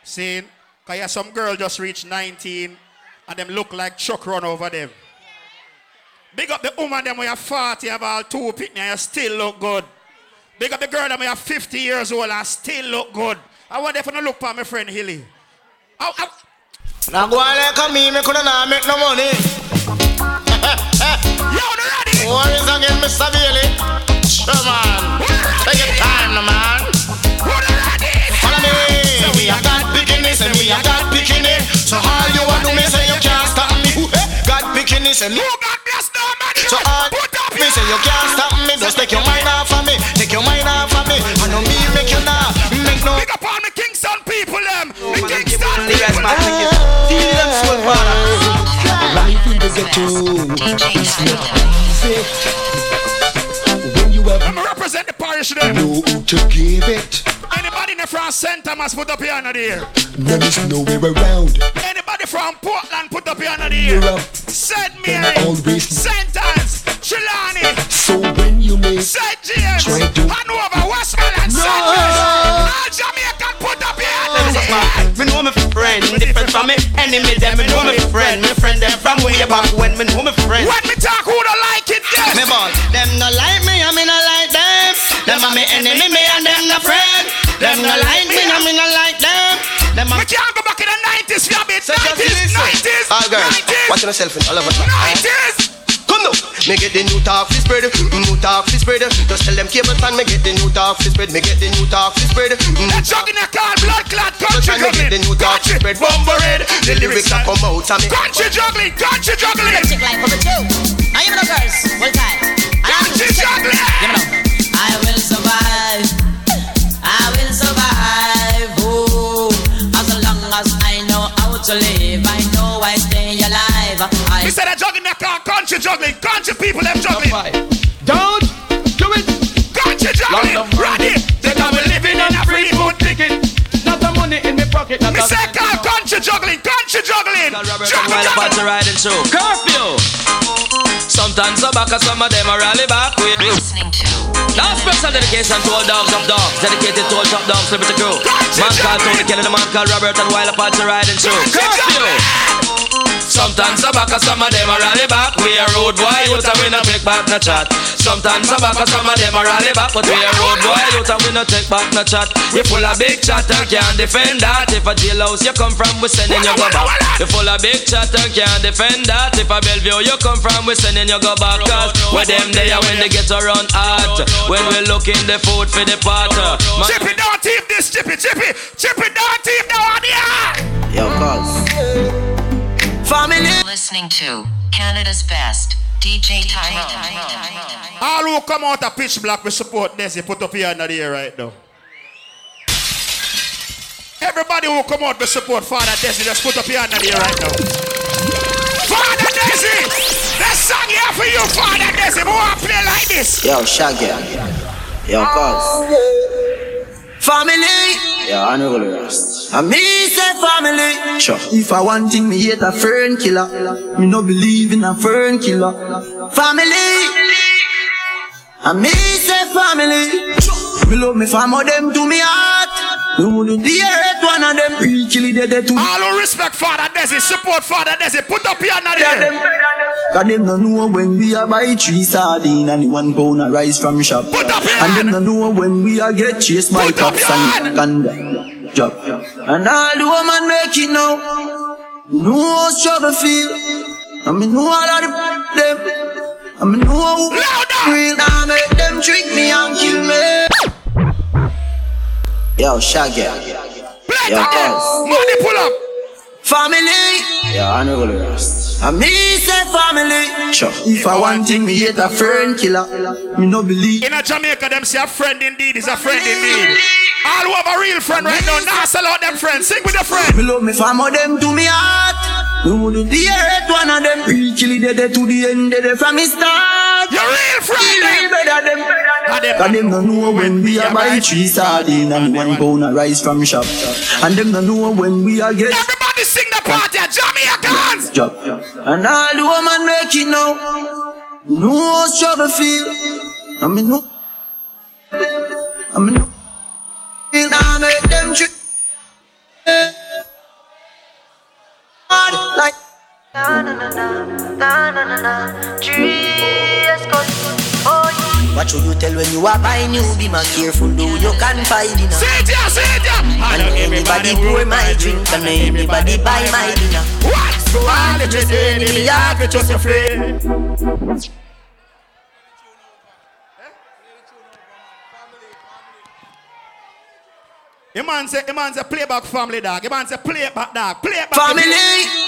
See? Because yeah, some girl just reached 19 and them look like Chuck run over them. Big up the woman them when you're 40, have all two picnic and you still look good. Big up the girl that may have 50 years old and still look good. I if I don't look for my friend Hilly. Ow, ow. Now go on like a me, me coulda not make no money. Yo, the ready. What is again, Mr. Bailey? Sure, man. Take your time, no man. Follow me. We a God picking and we a God picking So all you want to me say you can't stop me. Eh? God picking and me. God bless nobody. So all me say you can't stop me. Just take your mind off of me. Take your mind off of me. I know me make you now. Make no. Big up all the Kingston people, them. The Kingston Only guys, people. man, them. make. Feel them soul, father. Life in the ghetto is not easy. Represent the parish there. no who to give it, Anybody in the France Center must put up your hand there. there is nowhere around. Anybody from Portland put up your hand there. You're up. St. Mary, Always. St. Anne's, Trelawny, So when you make St. James, Try to- Hanover, Westmoreland, No. St. Louis. All Jamaican put up here your hand. Me know me friend, different from me enemy. Them me know me friend, me friend them from way back when me know me friend. When me talk, who don't like it? Yes. Me ball, them no like me, I me no like them. Them are me enemy, me and them no friend. Them no like me, and me no like them. Them We can't go back in the 90s, we have 90s, 90s, All girls, 90s, watch yourself in all of it. 90s. Come now, me get the new talk fi spread, mm, new talk fi spread. Just tell them cable fan, me get the new talk fi spread, me get the new talk fi spread. The jug in the car, blood clot, country me get the new talk fi spread, bumper red. The lyrics a come out of me. Country juggling, country juggling. Chick like for the two. I even know girls. Well time. Country juggling. Give me now. I will survive. I will survive. As long as I know how to live, I will survive Oh as long as I know how to live, I know I stay alive. I said that jug in the car, country juggling, country people them juggling. Don't do it. Country juggling, ready. They come living in a free food ticket. Not the money in my pocket, Me say country juggling, country juggling. Robert Juggle, juggle. Party riding show. Curfew. Sometimes I back, some of them are rally back. We listening to. Now special dedication to all dogs of dogs, dedicated to all top dogs, liberty crew. Man called Tony Kelly, the man called Robert and Wild Party riding show. Curfew. Sometimes I back, and some of them are rally back. We a road boy, you and we no take back no chat. Sometimes I back, and some of them are rally back, but we a road boy, you and we no take back no chat. We full of big chat and can't defend that. If a jailhouse you come from, we sending you go back. You full of big chat and can't defend that. If a Bellevue you come from, we sending you go back. Cause where them there when they get around hot. When we looking the food for the pot. Man- Chippy, don't team this, Chippy, Chippy, Chippy, don't team the one here. Yo, cuz. Family. Listening to Canada's best DJ Tyrone. All who come out of pitch black, we support this. You put up your hand in the air right now. Everybody who come out, we support Father Desi. Just put up your hand in the air right now. Father Desi, this song here for you, Father Desi. We want to play like this. Yo, Shaggy. Yo, cuz. Family. Yo, I know the rest. And me say family. Sure. If I want thing, me hate a fern killer. Me no believe in a fern killer. Family. And me say family. Me love me fam of them to me heart. Me wouldn't dare one of them pre kill it dead to All who respect Father Desi, support Father Desi. Put up your hand in the air. Cause them no know when we a buy three sardine and the one pound of rice from shop. Put up your And them no know when we a get chased by cops and conda. Job. And all the woman make it now. Know how struggle feel. I mean know all of the them. I mean know how real now make them trick me and kill me. Yo, Shaggy. Yo, cuz. Money pull up. Family. Yo, I know the rest. And me say family. Sure. If I want thing, me hate a friend killer. Me no believe. In a Jamaica, them say a friend indeed is a friend indeed. All who have a real friend right now, now sell out them friends. Sing with your friend. Me love me fam of them to me heart. Me wouldn't dare one of them pre kill it dead to the end dead from me start. Your real friend. Real better them. Cause them no know when we a buy three sardine and one pound of rice from shop. And them no know when we a get. Everybody sing the party, Jamaicans. job. And all the woman make it now. Know how struggle feel. I mean no. I mean no. Now make them trick. Like. Na na na na na na na na. Tres cosas. Oh, Watch you tell when you are buying new be my careful do you confide in her. Say it ya, say it ya. And not everybody pour my drink and not everybody buy my dinner. What? So all the just enemy, you have to trust your friend. The man say, the man say, play back family dog. The man say, play back dog. Play back Family.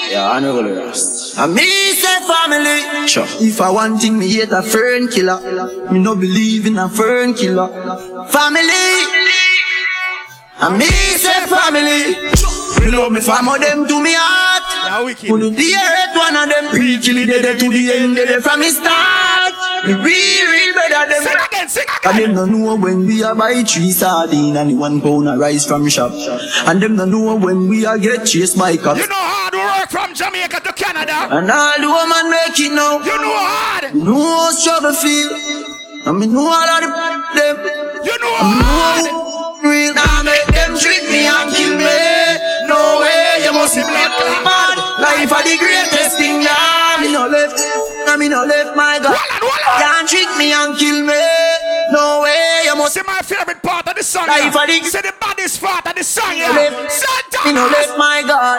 Yeah, I know the rest. And me say family. Sure. If I want thing, me hate a fern killer. Me no believe in a fern killer. Family. And me say family. You know me Some of them to me heart. Who the hate one of them preach till they dead to the end they from the start. Me real real better them. Sing again, sing And them no know when we a buy three sardine and one pound of rice from shop. And them no know when we a get chased by cops. You know hard work from Jamaica to Canada. And all the woman make it now. You know hard. You know how struggle feel. And me know all of the them. You know And me know real. Now make them trick me and kill me. No way, you must be blood clot mad. Life are the greatest thing now. Me no left, now me no left my God. Wallan, wallan. Can't trick me and kill me. No way, you must See my favorite part of the song. Life yeah. of the- Say the baddest part of the song, Me yeah. no Santa. left my God.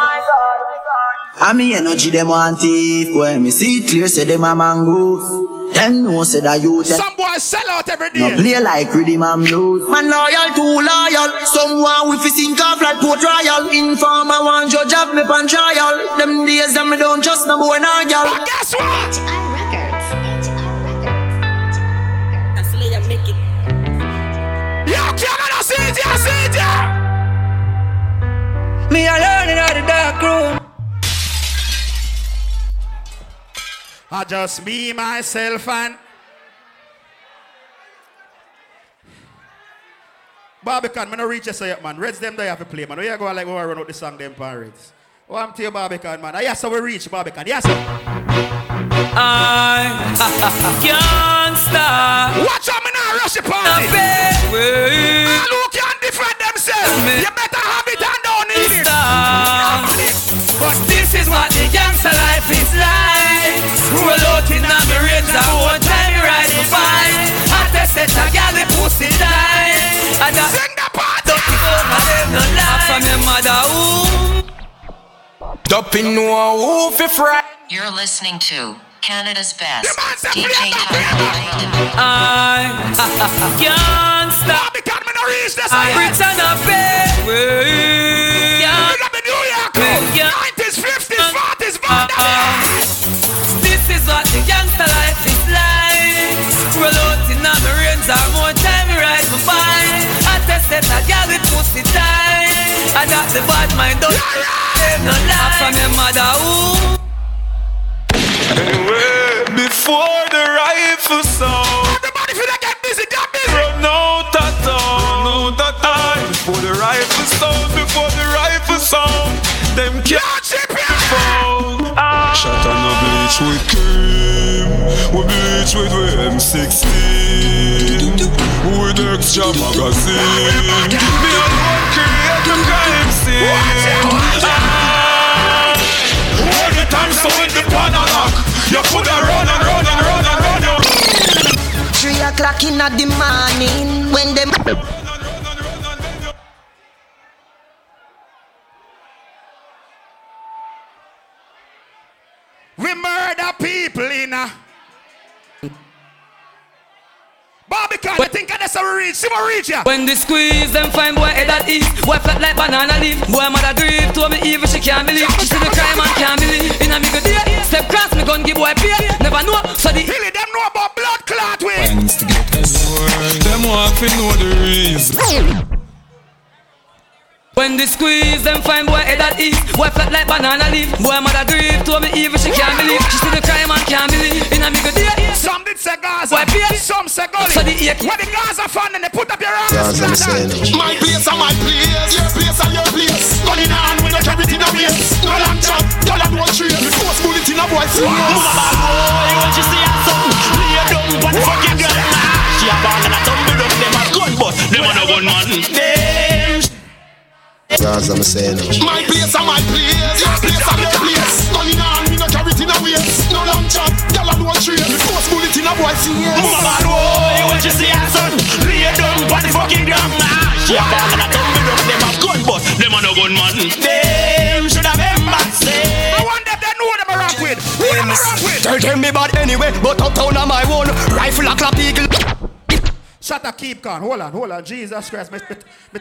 And me energy them want thief When me see it clear say them a mangoes Them know say that you them Some boys sell out every No day. play like rhythm and blues. Man loyal too loyal Someone with fi sink off like Port Royal Informer one judge have me pan trial. Them days them me don't trust no boy nor girl. But guess what? You cannot see it, yeah, see it, yeah. Me alone in the dark room. I just me, myself, and Barbican, man, no reach us yet, man. Reds them they have to play, man. We are going like we run out the song them Reds. Oh, I'm to you, Barbican, man. Ah, Yes, sir, we reach Barbican. Yes, sir. I can't stop. Watch out, me now rush the party. All who can defend themselves, you better have it and don't need it. Stop. But this is what the gangster life is like. Roll out in the range and one time you ride the bike. I tested a gal the pussy tight. And I Sing the party. don't give up on them no lie. From your mother womb. Dumping no who fi fry. You're listening to Canada's best The man said, DJ play the Tyler. I can't stop. Barbican, me no reach I yet. return a baby. Big up the New York crew. Yeah. 90s, 50s, 40s, Barbican. This is what the gangster life is like. Roll out in the range or more time you ride my bike. I tested a girl with pussy tight. I got the bad mind don't them no lie from your mother womb. Anyway, before the rifle sound, Everybody feel like get busy, get busy. run out of town, out of time. Before the rifle sound, before the rifle sound, them can't chip ya. found. Shot on the bleach with cream, we bleach with we M16, with extra magazine. Me alone create the crime scene. Ah, Every time so with the panalock, you put a run and run and run and run. Three o'clock in the morning when them. We murder people in a Barbican, I think that's how we reach. See what we reach ya. When they squeeze them fine boy head at east Boy flat like banana leaf Boy mother grief Told me even she can't believe She see the crime and can't believe In a me good day Step cross me gun give boy pay Never know So the Hilly, them know about blood clot way. Them want to know the reason. When they squeeze them fine boy head at east Boy flat like banana leaf Boy mother grief Told me even she can't believe She see the crime and can't believe In a me good day Some did say Gaza, Why, pay? some say Gully. So the eight- When the Gaza found and they put up your arms. Gaza, I'm saying. My place and my place, your place and your place. Gun in hand, we no carry it in a waist. No long chat, y'all have no train. Force bullet in a boy's face. Mama bad boy, when she see a son, lay down but fucking girl. She a bang and a tumble up them a gun, but them a no gun man. My place are my place. Your place are your place. Money now, me no carry it in a waist. No long chop, y'all are no tree. First bullet in a boy's ears. Mama bad boy, want to see, son? Lay down, put the fucking ground. Nah, shit, I'm gonna come with them. Them a gun, but them a no gun man. Them should have been bad. I want them to know them a rock with. Who them a rock with? Tell them me bad anyway, but uptown on my own. Rifle a clap eagle. Shut up, keep calm. Hold on, hold on. Jesus Christ, me, me, me, me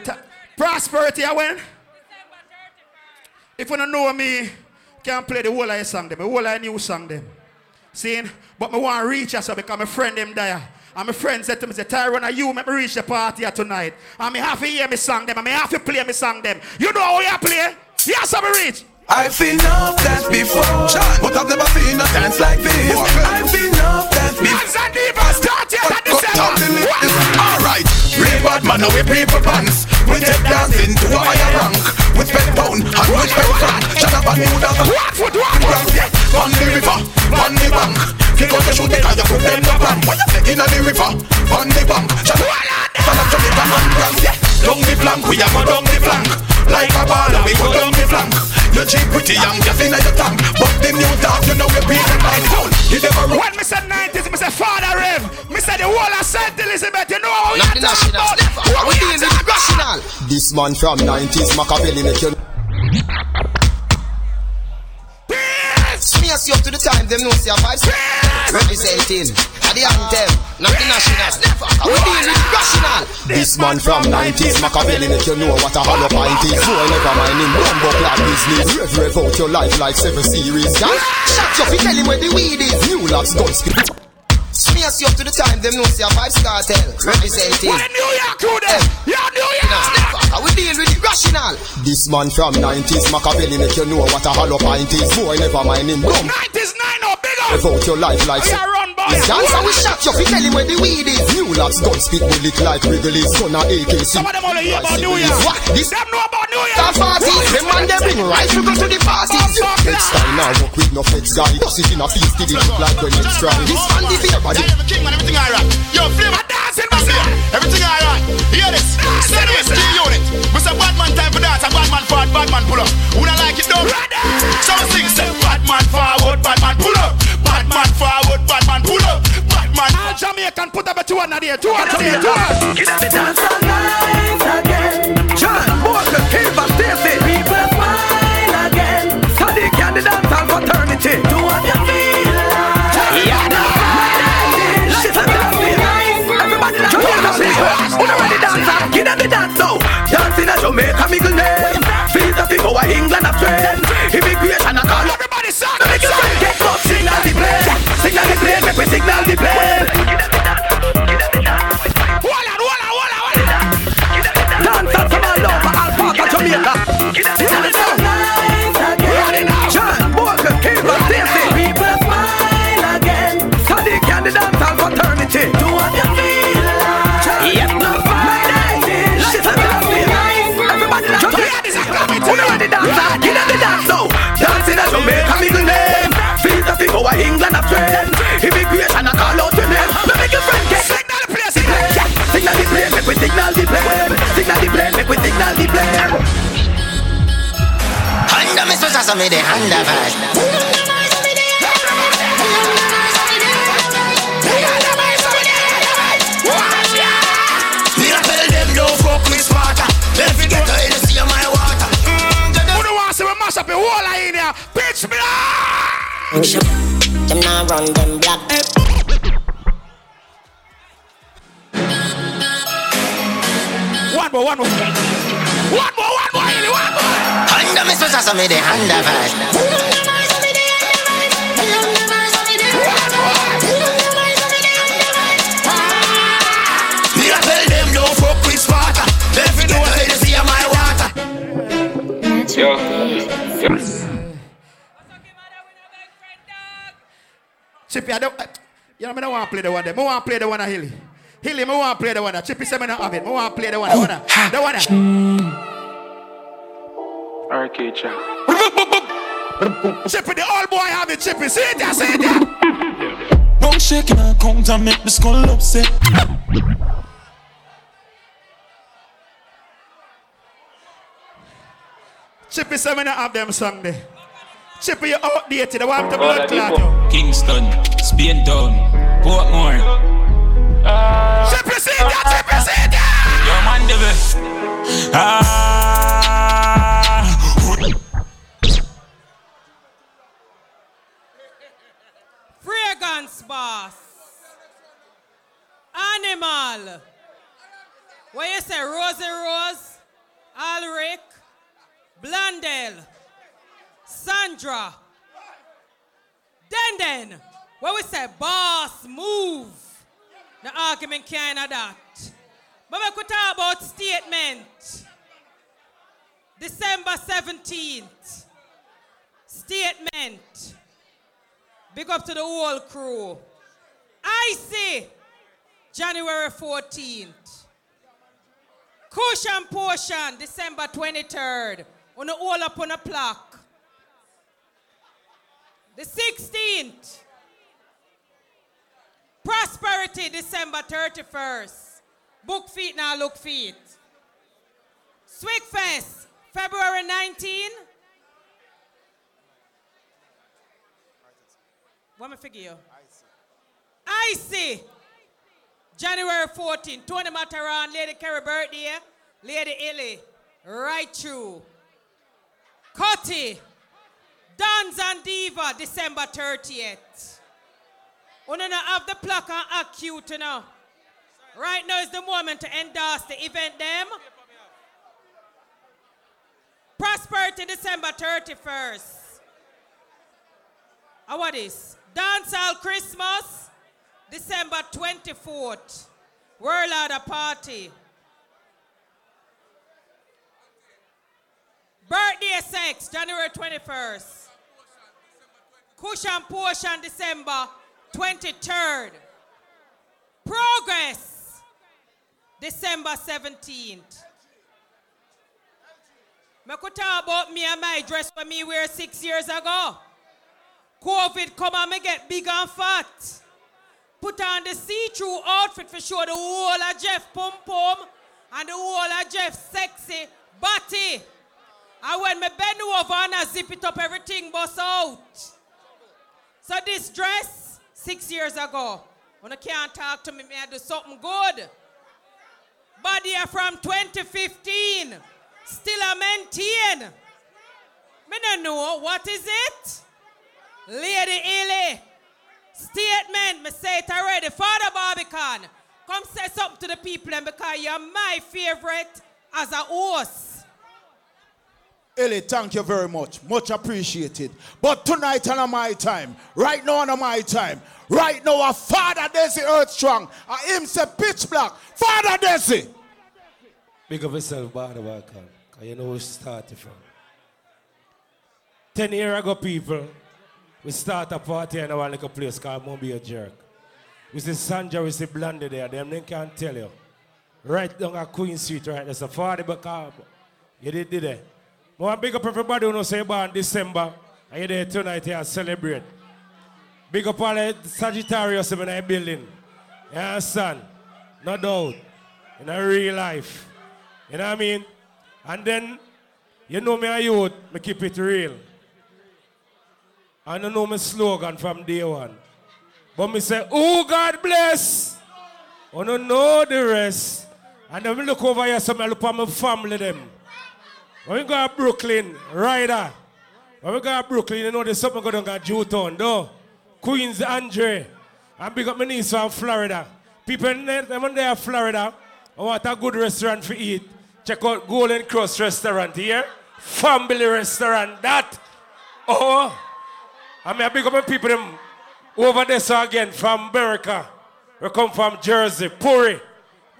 prosperity, I win. If you don't know me, can't play the whole of your song them. The whole of your new song them. See? But me want to reach you so because my friend them there. And my friend said to me, say, Tyrone, are you make me reach the party here tonight? And me have to hear me song them. And me have to play me song them. You know how you play? Yes, I'm reach. I've seen enough dance before, but I've never seen a dance like this. I've seen enough dance before. Man, now we people pants. We take dancing to a higher rank. We spend pound and we spend franc. Shut up and move down. What foot, what foot? Yeah, on the river, on the bank. Kick out the shoot because you put them no plan. What you say in the river, on the bank. Shut up, stand up, Jamaica France. Yeah, down the flank, we have a go down the flank. Like a baller, we go down the flank. You cheap pretty young, just in your tank. But the new dog, you know we beat them by the phone. You never run. When me say 90s, me say Father Rev. Me say the whole of St. Elizabeth. You know how we Not are the talking national. about. Are we dealing with the rational? This man from 90s, Machiavelli make you. Smears you up to the time, them know see a vibes. Representing at the anthem, not the national. Are we dealing with rational? This man from 90s, Machiavelli make you know what a hollow pint is. Boy, never mind him, bumbo clad business. Rev, rev out your life like seven series. Gang, shut you, fi tell him where the weed is. New locks, gun spit. Smears you up to the time, them know see a Vybz Kartel. Representing. What in New York, you there? Yeah, New York. Are we deal with the rational? This man from 90s, Machiavelli make you know what a hollow pint is. Boy, never mind him, bum. 90s, 9 or bigger. Rev out your life like We are run by His dance and we shot you, fi tell him where the weed is. New locks, gun spit bullet like Wrigley's. Gun a AK. Some of them only hear about New York. What? This Them know about New York. Star party, them man they bring rifle go to the parties. Next time now walk with no feds guy. Just sit in a feast, it look like when it's dry. This man the beer body. Yeah, king man, everything I alright. Yo, flavor dancing, man. Everything alright. Hear this. Send this key unit. We say bad man time for dance, a bad man forward, bad man pull up. Who not like it though? So we sing, say bad man forward, bad man pull up. Bad man bad man pull up. Bad man. All Jamaican put up a two hundred there, two hundred there, two hundred. Get up dance all night again. John Walker, Keith Stacy. People smile again. Sadiq and the dance all fraternity. Do what you feel like. Yeah. She's a dancing. Everybody like Jamaica people. Who not ready dance? Get up the dance now. Dancing at Jamaica, middle name. Feel the people of England are trend. Immigration, I call Everybody sing. Make we signal the plane. Signal the plane, make we signal the plane. Under me so just me the under vibe. Me a tell them don't fuck with One more, one more. One more, one more, Haley, one more. Under me so just me the under vibe. Me a tell them don't fuck with Sparta. Then forget to Hennessy on my water. Yo. Yo. Chippy, I don't. You know, I don't want to play the one there. I want to play the one of Hilly. Hilly, I want to play the one there. Chippy said I have it. I want to play the one. The one. The one. there. Arcade chat. Chippy, the old boy have it. Chippy, see it see it there. Don't shake and count and make the skull upset. Chippy said I have them song there. Chippy, you outdated. I want to All blood the clot people. you. Kingston, Spain Town, Portmore. Chippy, see it there. Yo, man, the best. Ah, Fragrance boss. Animal. What you say? Rosie Rose, Alric, Blundell, Sandra. Then, what we say? Boss move. The argument kind of that. But we could talk about statement. December 17th. Statement. Big up to the whole crew. I see January 14th. Cushion portion, December 23rd. On the all up on a plaque. The 16th. Prosperity, December 31st. Book feet now, look feet. Swigfest, February 19. What me figure you? I see. January 14, Tony Mataran, Lady Kerry birthday, Lady Illy, right through. Cutty, Dance and Diva, December 30th. We don't have the plaque and cute, you. Right now is the moment to endorse the event them. Prosperity December 31st. And what is? Dancehall Christmas, December 24th. World a party. Birthday sex, January 21st. Cushion portion, December 23rd. Progress, December 17th. Me could talk about me and my dress for me wear six years ago. COVID come and me get big and fat. Put on the see-through outfit for show the whole of Jeff pum pum and the whole of Jeff sexy body. And when me bend over and I zip it up, everything bust out. So this dress, six years ago, when I can't talk to me, me I do something good. Body are from 2015, still I maintain. Me don't know, what is it? Lady Illy, statement, me say it already. Father Barbican, come say something to the people and because you're my favorite as a host. Ellie, thank you very much. Much appreciated. But tonight on my time, right now on my time, right now, our Father Desi Earth Strong, I uh, him say pitch black. Father Desi. Big of yourself, Walker, because you know where we started from. Ten years ago, people, we start a party in our little place called a Jerk. We see Sandra, we see Blondie there, them they can't tell you. Right down at Queen Street, right there's a 40 back You did, did it. I to big up everybody who knows in December, and you're there tonight here celebrate. Big up all the Sagittarius in the building. You understand? No doubt. In a real life. You know what I mean? And then, you know me a youth, me keep it real. I don't know my slogan from day one. But me say, oh God bless. I don't know the rest. And then me look over here, so me look at my family them. When we go to Brooklyn, Ryder. When we go to Brooklyn, you know there's something going on at Jewtown, though. Queens Andre. And big up my niece from Florida. People in there, them in there, Florida, oh, I want a good restaurant for eat. Check out Golden Krust Restaurant here. Family Restaurant, that. Oh, I mean, I big up my people them over there so again from America. We come from Jersey, Puri,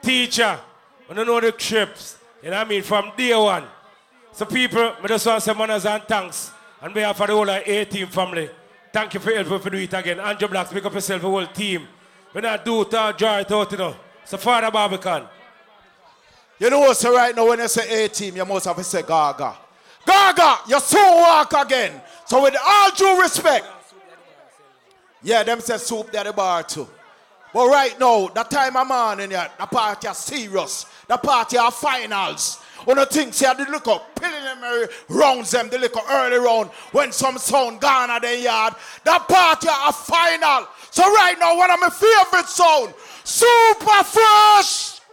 teacher. I don't know the trips. You know what I mean? From day one. So people, I just want to say manners and thanks. On behalf of the whole A-Team family, thank you for helping to do it again. Andrew Blacks, pick up yourself, the whole team. When I do it, I'll draw it out, you know. So Father Barbican. You know so right now when you say A team, you must have to say Gaga. Gaga, you soon walk again. So with all due respect, yeah, them say soup there the bar too. But right now, the time I'm on in here, the party are serious. The party are finals. One of the things here, they look up, preliminary rounds them, they look up early round when some sound gone at the yard. The party are final. So right now, one of my favorite sound, Super Fresh.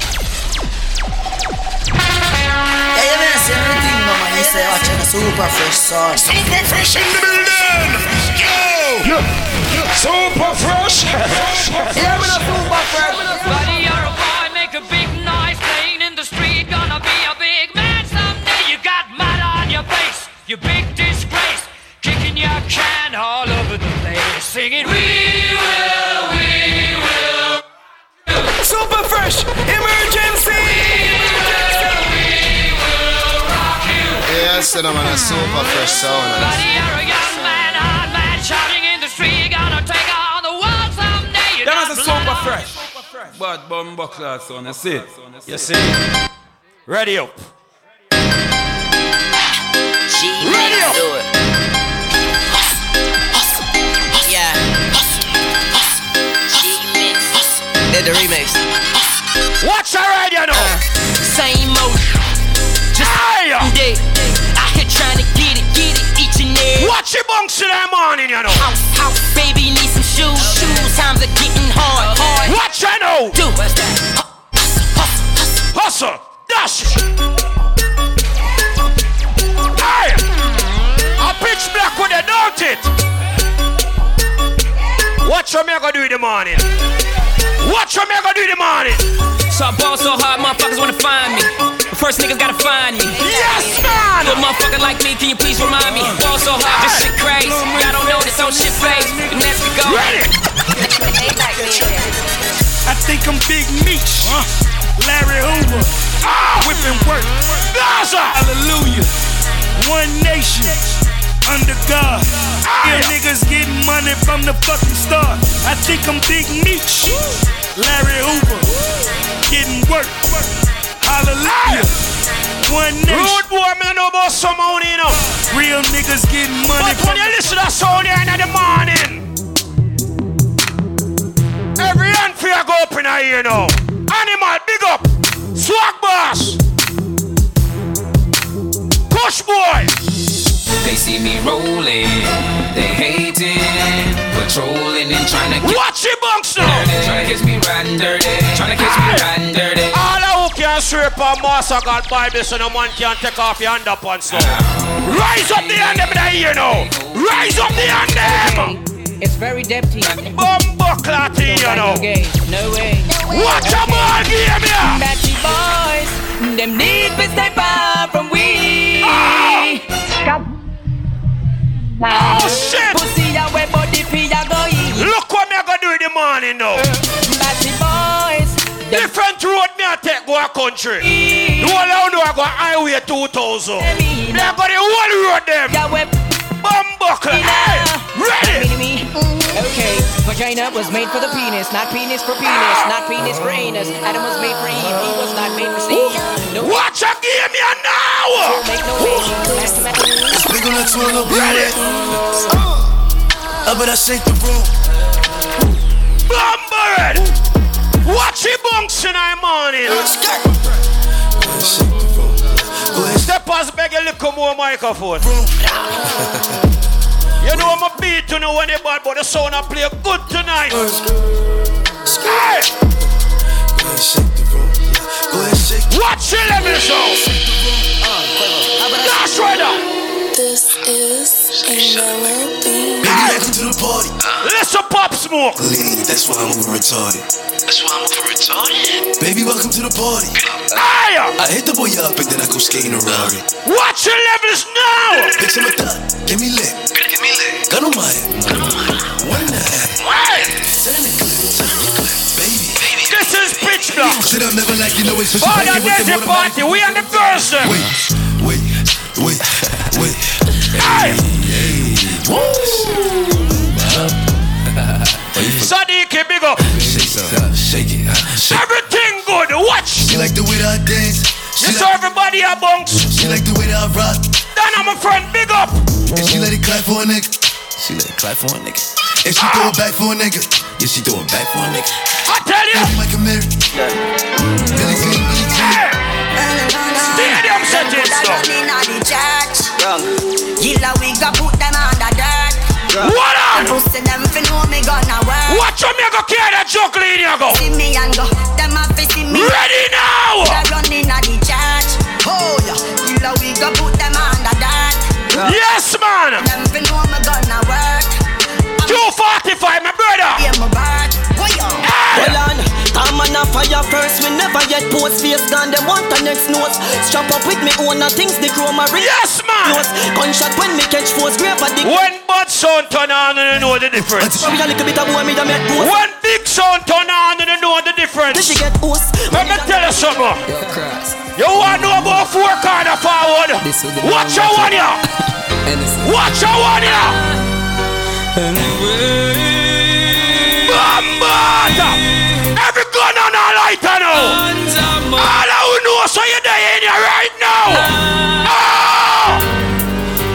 Yeah, you mean say everything, no man. You say watching a super fresh song. Super fresh in the building. Yo. Super fresh. Yeah, me no super fresh. Buddy, you're a boy, make a big singing, We will, we will. Super fresh. Emergency. Yes, and I'm on a super fresh sound. Buddy, you're a young man, hard man, shouting in the street. Gonna take on the world someday. You That got was a super on- fresh. Bad bum buckler, son. That's it. You see? Ready up. Ready up. Did the remix. Watch already, you know. Uh, same mode. Just Hey, day. I here trying to get it, get it each and every. Watch your bunks in the morning, you know. House, house, baby, need some shoes. Shoes, times are getting hard, hard. Watch you know. Do. Hustle. Dash. Hey. A pitch black with a don't it. Watch what me I gonna do in the morning. Watch what me I gonna do in the morning. So I ball so hard, motherfuckers wanna find me. But first niggas gotta find me. Yes, man! Little motherfucker like me, can you please remind me? Ball so hard, this shit crazy. Y'all don't know this old shit phase. And let's go. I think I'm Big Meech. Larry Hoover. Ah! Whipping work. Hallelujah. One nation. Under God. Ah, yeah, niggas getting money from the fucking start. I think I'm Big Meech. Larry Hoover. Getting work. Hallelujah. One nation. Rude boy, me know about some money, you know. Real niggas getting money But when you listen to that sound in the morning, every hand for you go up in here, you know. Animal, big up. Swag boss. Push boy. They see me rolling, they hating, patrolling and trying to get Watch it, bunks now. Trying to catch me riding dirty, trying to catch me riding dirty. All of who can sweep on master God Bible so no man can take off your hand up and stuff. Rise up the hand them in the ear now. Rise up the hand them. It's very depty. Bumbo clatty, you know. No way. Watch a ball game here. Batty boys, them need to stay far from we. Ah. Oh shit! Pussy a wet body fi a go eat. Look what me I gonna do in the morning now. Batty boys, Different road me I take go a country. The whole I know I go highway 2000. Me I go the whole road them. Bumbuckle. Hey, ready? Mm. Okay, vagina was made for the penis, not penis for penis, not penis for anus. Adam was made for Eve, he was not made for Steve. No Watch a game here now. No. It's big on the twirl up here. I bet I shake the room. Bumbered. Watch it bunks in the morning. Step us beg a little more microphone. you know I'm a beat to know when eh, they bad, but the sound I play good tonight. Hey. Watch your levels out. Dash right up. This is a melody. Baby, welcome to the party. Listen, pop smoke. Lean, that's why I'm moving retarded. That's why I'm moving retarded. Baby, welcome to the party. Higher. I hit the boy up and then I go skating around Rari. Watch your levels now. Bitch, I'm a thot. Give me lit. Give me lit. Gun on my head. One night. Send it black. Said I'm never like you know it's Oh, now there's a party. We on the person. Wait, wait, wait. wait. Hey. Woo. Sadiq, big up. Shake it, uh, shake it, uh, shake. Everything good. Watch. She like the way that I dance. You saw everybody a bunks. She like the way that I rock. Then I'm a friend. Big up. And she let it clap for a nigga. She let it clap for a nigga. And she throw it back for a nigga. Yeah, she throw it back for a nigga. I tell you. Baby, Mike and Mary. Billy Jean, Billy Jean. Stadium settings though. Gilla we go put them under dirt. What up? Pussy them fi know me gonna work. Watch how me go carry that joke in here go. See me and go, them a fi see me. Ready now. They run inna the church. Oh, go put them under dirt. Yes, man. Them fi know me gonna work. 245, my brother. Yeah, my bird. Boy, fire first. We never yet post face gone. Them want the next notes. Strap up with me own a things. The chroma ring. Yes, man. Close. Gunshot when me catch force. Grave a dick. When bad sound turn on, you know the difference. We a little bit of boy me da make ghost. When big sound turn on, you know the difference. Then she get host. Let me tell you something. You want to know about four corner forward? Watch out one ya. Watch out one ya. Bambata. Every gun on a lighter now. All I know so you're there in here right now. Ah!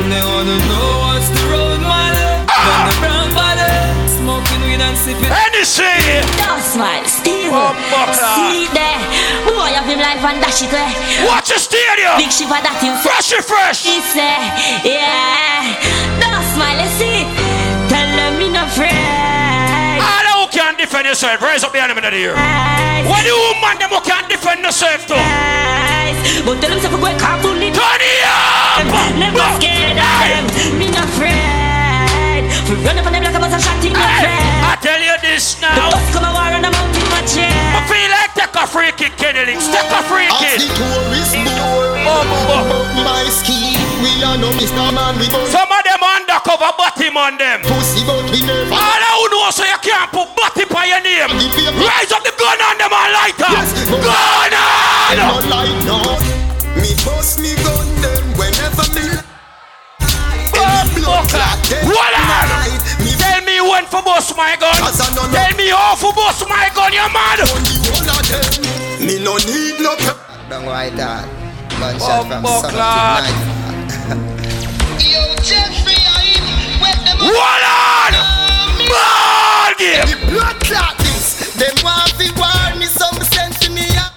They wanna know what's the road, man. When brown body, smoking weed and sipping. Anything. Don't smile, Steve. Bumbucker. See there. Boy, have him life and dash it way. Watch the stadium. Big shiver that him. Fresh it fresh. He say, yeah. Don't smile, you see. Tell them me no afraid. All who can defend yourself, raise up the enemy of the year. What the woman them who can defend yourself too? But tell them say for go careful it. Turn it up. Never scared of them. Me no afraid. For run up on them like a bus and shot in your. I tell you this The now. bus come a war on the mountain my chair. I feel like take a free kick, Kenny Links. Take a free As kick. the tourist boy, oh, my ski, we are no Mr. Man, we Some of them undercover bottom on them. pussy, but we never. All who know so you can't put bottom on your name. Rise up the gun on them and light up. Gun on. No light, no. Me bust me gun them whenever me. Hold on. Tell me when for bust my gun. Tell me how for bust my gun, you mad. Me no need no. Don't worry that. Gunshot from Bumbo to night. Yo, Jeffrey, I when them. Hold on. Ball game. The blood clot this. Them want fi war me some sense to me. ah.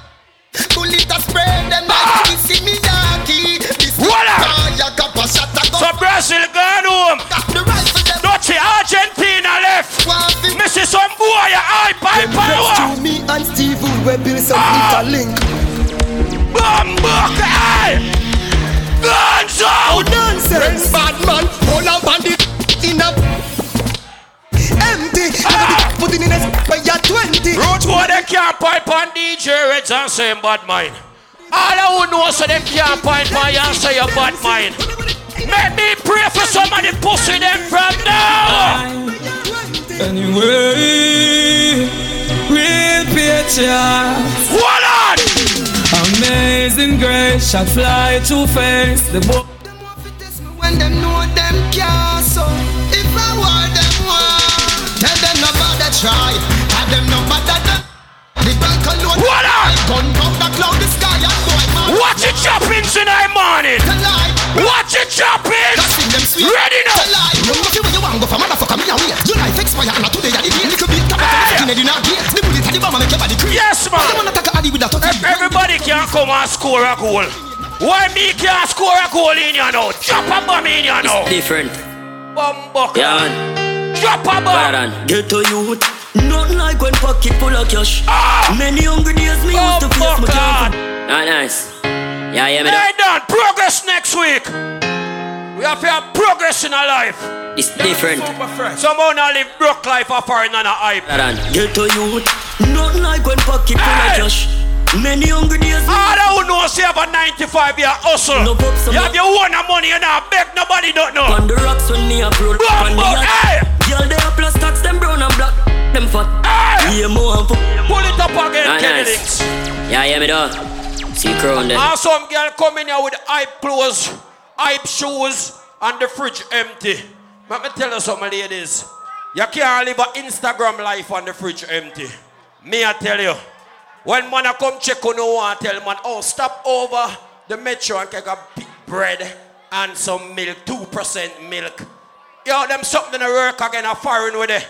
Bullet a spray them like to see me yaki. This on. fire cap a shot a So Brazil gone home. The rifle them Dutchy Argentina left. Missy some boy, you high by power. rescue me and Steve we build some Ah. interlink. Bumbuck, hey! Guns out! Nonsense. Bad man, hold up on the in a empty. Ah. Put it in a by your twenty. Roach boy, they can't pipe on DJ Reds and say him bad mind. All I who know so them can't pipe on you and say you bad mind. Make me pray for somebody pussy them from now. Anyway, real picture. Hold on! Amazing grace, shot fly to face. The boy. When them know them can't so try Tell them no bother them The bank alone What up? Gun from the cloud the sky and boy man Watch it chopping tonight morning. The lie Watch it chopping. Just see them sweet Ready now. You know where you want go for motherfucker me and wait Your life expire and today are the day Little bit cap Hey. Skin in a gate The bullet and the bomb make your body creep Yes, man. I wanna take a with a everybody can come and score a goal. Why me can't score a goal in you now? Drop a bomb in you now. It's Different. Bumbuck. Yeah, man. Drop a bomb. Get to youth. Nothing like when pocket full of cash. Ah. Many hungry days me used to face my Bumbuck. can't. Ah, nice. Yeah, yeah, me da. Hey, Dan, progress next week. We have to have progress in our life. It's different. Someone now live broke life of foreign and a hype. Better than get to youth. Nothing like when pocket full of cash. Many hungry days me All who know say have a 95 year hustle. No you have your own money, you not beg nobody don't know. on the rocks when me a roll on the Bumbo, hey! Girl, they are plus tax, them brown and black. Them fat. Hey! Yeah, more and fuck. Pull it up again, Ah, Kenny nice. Yeah, yeah, me da. See crown there. And some girl come in here with hype clothes, hype shoes, and the fridge empty. Let me tell you something, ladies. You can't live an Instagram life on the fridge empty. Me, I tell you. When man a come check on you I tell man, oh, stop over the metro and take a big bread and some milk, 2% milk. Yo, them something to work again, a foreign with it.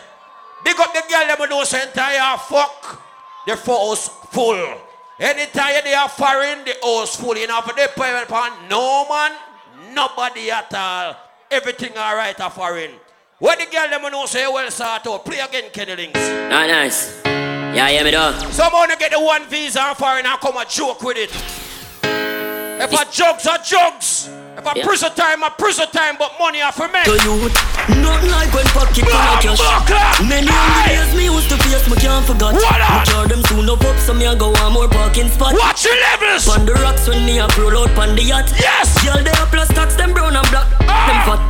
Big up the girl, them do say entire fuck. The house full. Anytime they are foreign, the house full. You know, for they pay upon no man, nobody at all. Everything alright a foreign. What the girl them know say well start out. Play again, Kenny Links. Ah, nice. Yeah, yeah, me da. Someone to get the one visa foreign and come and joke with it. If I jugs are jugs. If I Yeah. prison time, I prison time, but money I for me. To you, nothing like when pocket full of cash. Buckler! Many hungry days me used to face, me can't forget. What Me up? cure them soon up up, so me a go one more parking spot. Watch your levels! On the rocks when me a roll out on the yacht. Yes! Girl, they a plus tax, them brown and black. Ah. Them fat.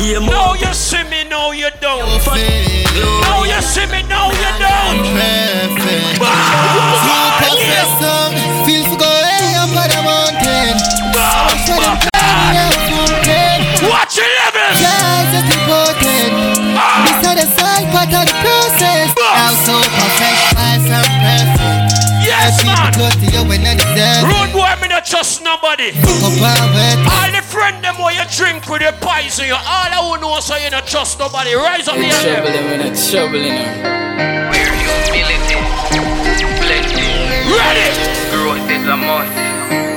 Yeah, mo. No, you see me, no, you don't. No, you see me, no, you don't. Feel to go way up on the mountain. Watch your levels! Guys, it's important. Ah! This is the side part of the process. Ah! Now so perfect, far from perfect. Yes, People man. close to you when you deserve Rude boy, me not trust nobody. Fuck up our word. All the friend them where you drink with your poison, you all I who know so you not trust nobody. Rise up In here. trouble, them in a trouble, you know. Where humility, plenty. Ready. Growth is a must.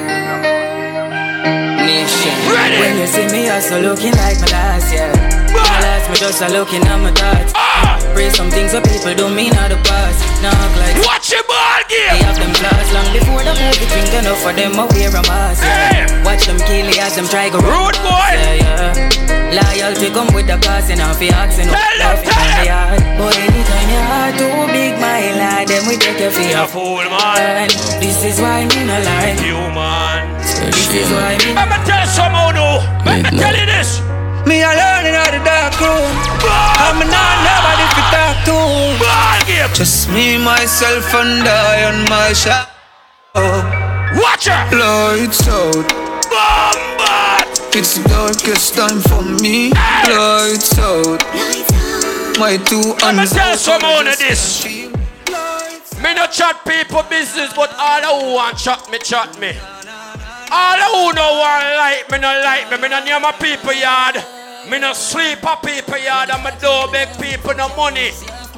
Nation. Ready. When you see me, also looking like my last yeah. My last, me just a looking at my thoughts. Ah! Pray some things so people don't mean out the past. Knock like. Watch your ball They have them flaws long before the movie drink enough for them I wear a mask. Yeah. Watch them kill it as them try go Rude boy. Yeah, yeah. Loyalty come with the cost and you asking Tell them, tell them. But anytime your heart too big, my lad, then we take you for You your fool, man. This is why me no lie. You, man. This is why me. Let me tell someone who. Let me tell you this. Me alone in the dark room. I'm not nobody to talk to. Ball. Just me, myself, and I on my shot. Watch her. Lights out. Bombard. It's the darkest time for me. Lights out. My two Let me hands. tell someone of this. Me no chat people business, but all who want chat me, chat me. All who no want like me, no like me. Me no near my people yard. Me no sleep at people yard, and me don't beg people no money.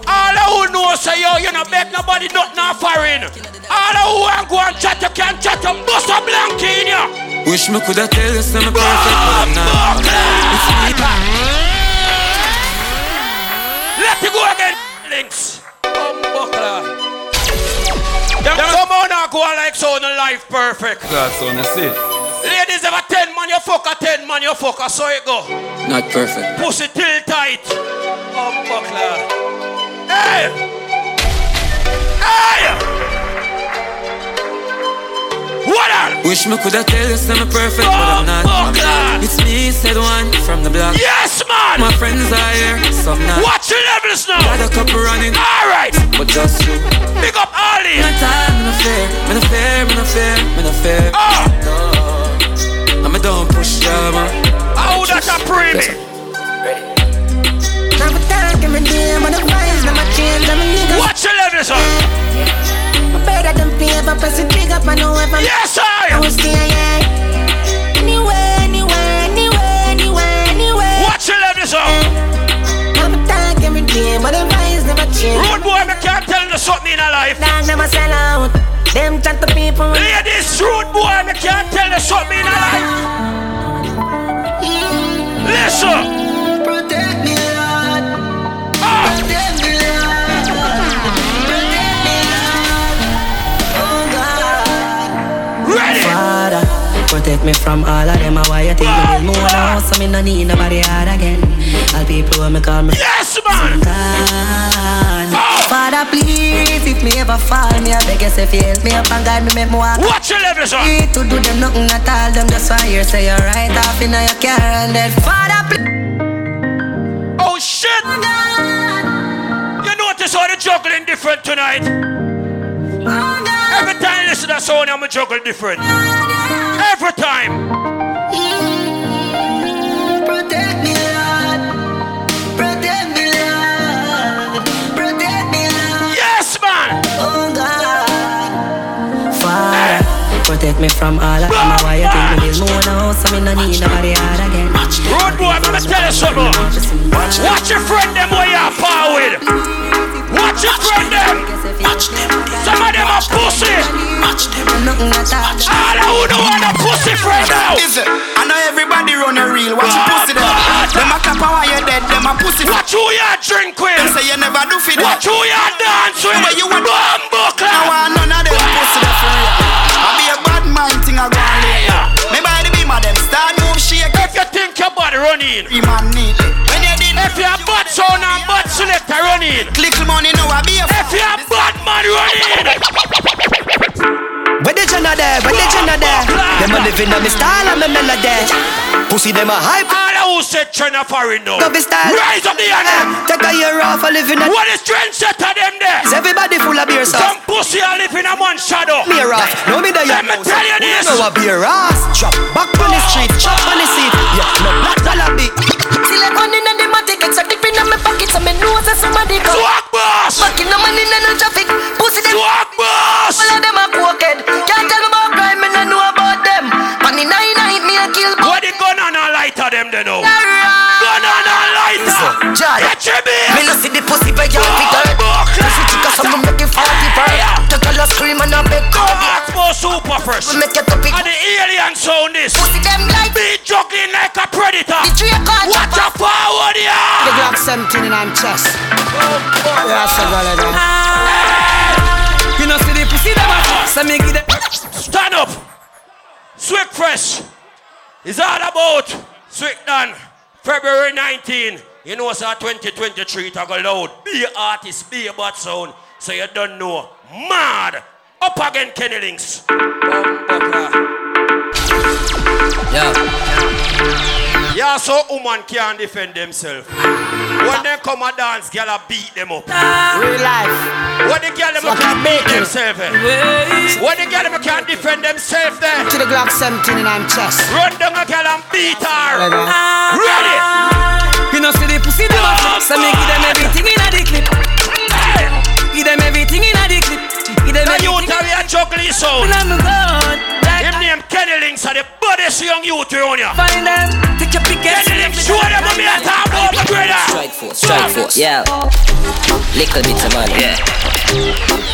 All who know say yo, you no beg nobody nothing no foreign. All who want go and chat, you can chat and bust a blank in you. Wish me coulda tell you some perfect, but I'm not. Me. Let it go again, links. Bumbuckler. Them come on and go on like so no life perfect. God, so that's it. Ladies have a 10 man, you fuck a 10 man, you fuck a so it go. Not perfect. Pussy till tight. Oh, Bumbuckler. Hey! Hey! What up? Wish me coulda tell you some perfect, but I'm not. Oh, oh, it's me, said one from the block. Yes, man! My friends are here, some not. Watch your levels now. Got a couple running. Alright. But just you. Big up Ali. No time, me no fear, me no fear, me no fear, me no fear. Oh! No. I'm a don't push drama. How that a premium? Now we talking with them, but the vibes never change. I'm a nigga. Watch your levels up. I'm better than press the trigger, I know if I'm. Yes, I I will stay, yeah. Anywhere, anywhere, anywhere, anywhere, anywhere. Watch your levels up. Now we talking with them, but the vibes never change. Rude boy, me can't tell you something in a life. Dog never sell out. Them chat to people. Ladies, rude boy, me can't tell you something in a life. Listen. Protect me from all of them. I why you think me build more now? So me no need nobody hard again. All people when me call me. Yes, man. Sultan. Oh! Father, please, if me ever fall, me I beg you say fi help me up and guide me make me walk. Watch your levels up. Need to do them nothing at all. Them just want hear say you're right off in your car and then Father, please. Oh shit! You notice how the juggling different tonight? Oh, Every time I listen to that song, I'm a juggle different. Every time. Protect me, Lord. Protect me, Lord. Protect me, Lord. Yes, man. Oh Father, protect me from all of them. Why you think me build more now? So me no need nobody hard again. Road boy, I'm gonna tell you something. Watch your friend them where you're power with. Watch your friend them. Watch them. Some of them are pussy. Watch them. All who don't want a pussy friend now. Listen, I know everybody run a real. Watch your pussy them. Them a clap while you're dead. Them a pussy. Watch who you drink with. Them say you never do fit them. Watch who you dance with. But you want bumbo clap. I want none of them pussy them for real. I be a bad mind thing I go on later. Me body be my them start move shake. If you think your body run in. He man need it. If you a bad sound and bad selector running. Little money no I be a If you're a bad man running living on me style and me melody. Pussy them a hype. All who said China foreign now. Love is style. Rise up the eh, hand. Take a year off a living on. What is trendsetter them there? Is everybody full of beer sauce? Some pussy are living a man shadow. Beer off. No me the Let me tell you this. No a beer ass. Chop back on the street. Chop on the seat. Yeah, no black dollar beat. See like one in the matic, it's a dip in my pocket, so me know that somebody come. Swag boss. Back in the money, in the traffic, pussy them. Swag boss. All of them are crooked. Can't tell me about crime, me no know about them. Money nine night, me a kill. What the gun on a lighter them they know? Gun on a lighter. Jai. Catch your beer. Me no see the pussy by your figure. Pussy chica, some of make it forty per. The girl a scream and a beg. Come more super fresh. We make it up. And the alien sound is. Pussy them like. Be juggling like a predator. The tree can't Watch a forward The here. Glock 17 in I'm chest. Yeah, so go like that. You see the pussy them a. So me give them. Stand up. Swick Fresh. It's all about Swick done. February 19. You know, sir, 2023 to go loud. Be a artist, be a bad sound. So you don't know. Mad. Up again, Kenny Links. Yeah. Yeah, so woman can't defend themselves. When they come a dance, girl a beat them up. Real life. When the girl them Fuck can't a beat bacon. themselves. eh? When the girl them can't defend themselves there. To the Glock 17 in I'm chest. Run down a girl and beat her. Like. Ready? You know see the pussy them a. So me give them everything in a the clip. Give them everything in a the clip. Give them The everything. youth are a juggling sound. When I'm gone, Him name Kenny Links are the baddest young youth around here. find them. Take your pick and Kenny Links, show them what me a talk about, my brother. Ah. Strike force, strike force, yeah. Little bit of money, yeah.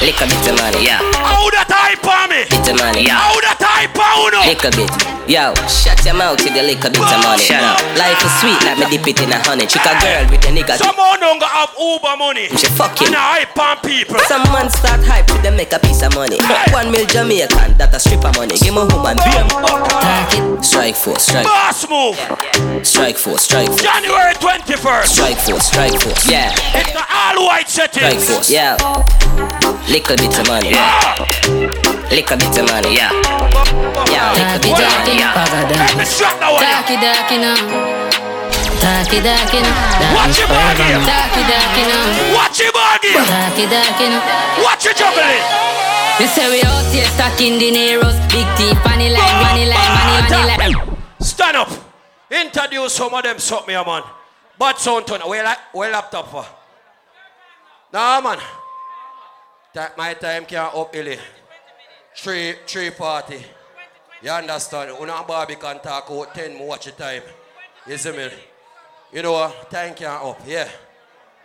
Little bit of money, yeah. How that hype on me? Bit of money, yeah. How that hype on you? Little bit. Yo, shut your mouth with the little bit of money. Shut up. Life is sweet like me dip it in a honey. Trick a girl with a nigga. Someone don't go have Uber money. She fucking. And a hype on people. Some man start hype with them make a piece of money. One mil Jamaican, that a strip of money. Give me woman, be a Strike force, strike. Boss move. Strike force, strike force. January 21st. Strike force, strike force. Yeah. It's the all white setting. Strike force, yeah. Little bit of money, yeah. Little bit of money, yeah. Yeah, little bit of money, yeah. Let me shut. Darky darky now. Darky darky now. Watch your ball game. Darky darky now. Watch your ball game. Darky darky now. Watch your juggling. You say we out here stacking dineros, big T, funny line, money line, money, money line. Stand up. Introduce some of them something here, man. Bad sound tone. Where, la- where laptop for? Nah, man. That my time can't up early. Three, three party. You understand? Una Barbie can talk out 10 more watch the time. You see me? You know? Time can't up, yeah.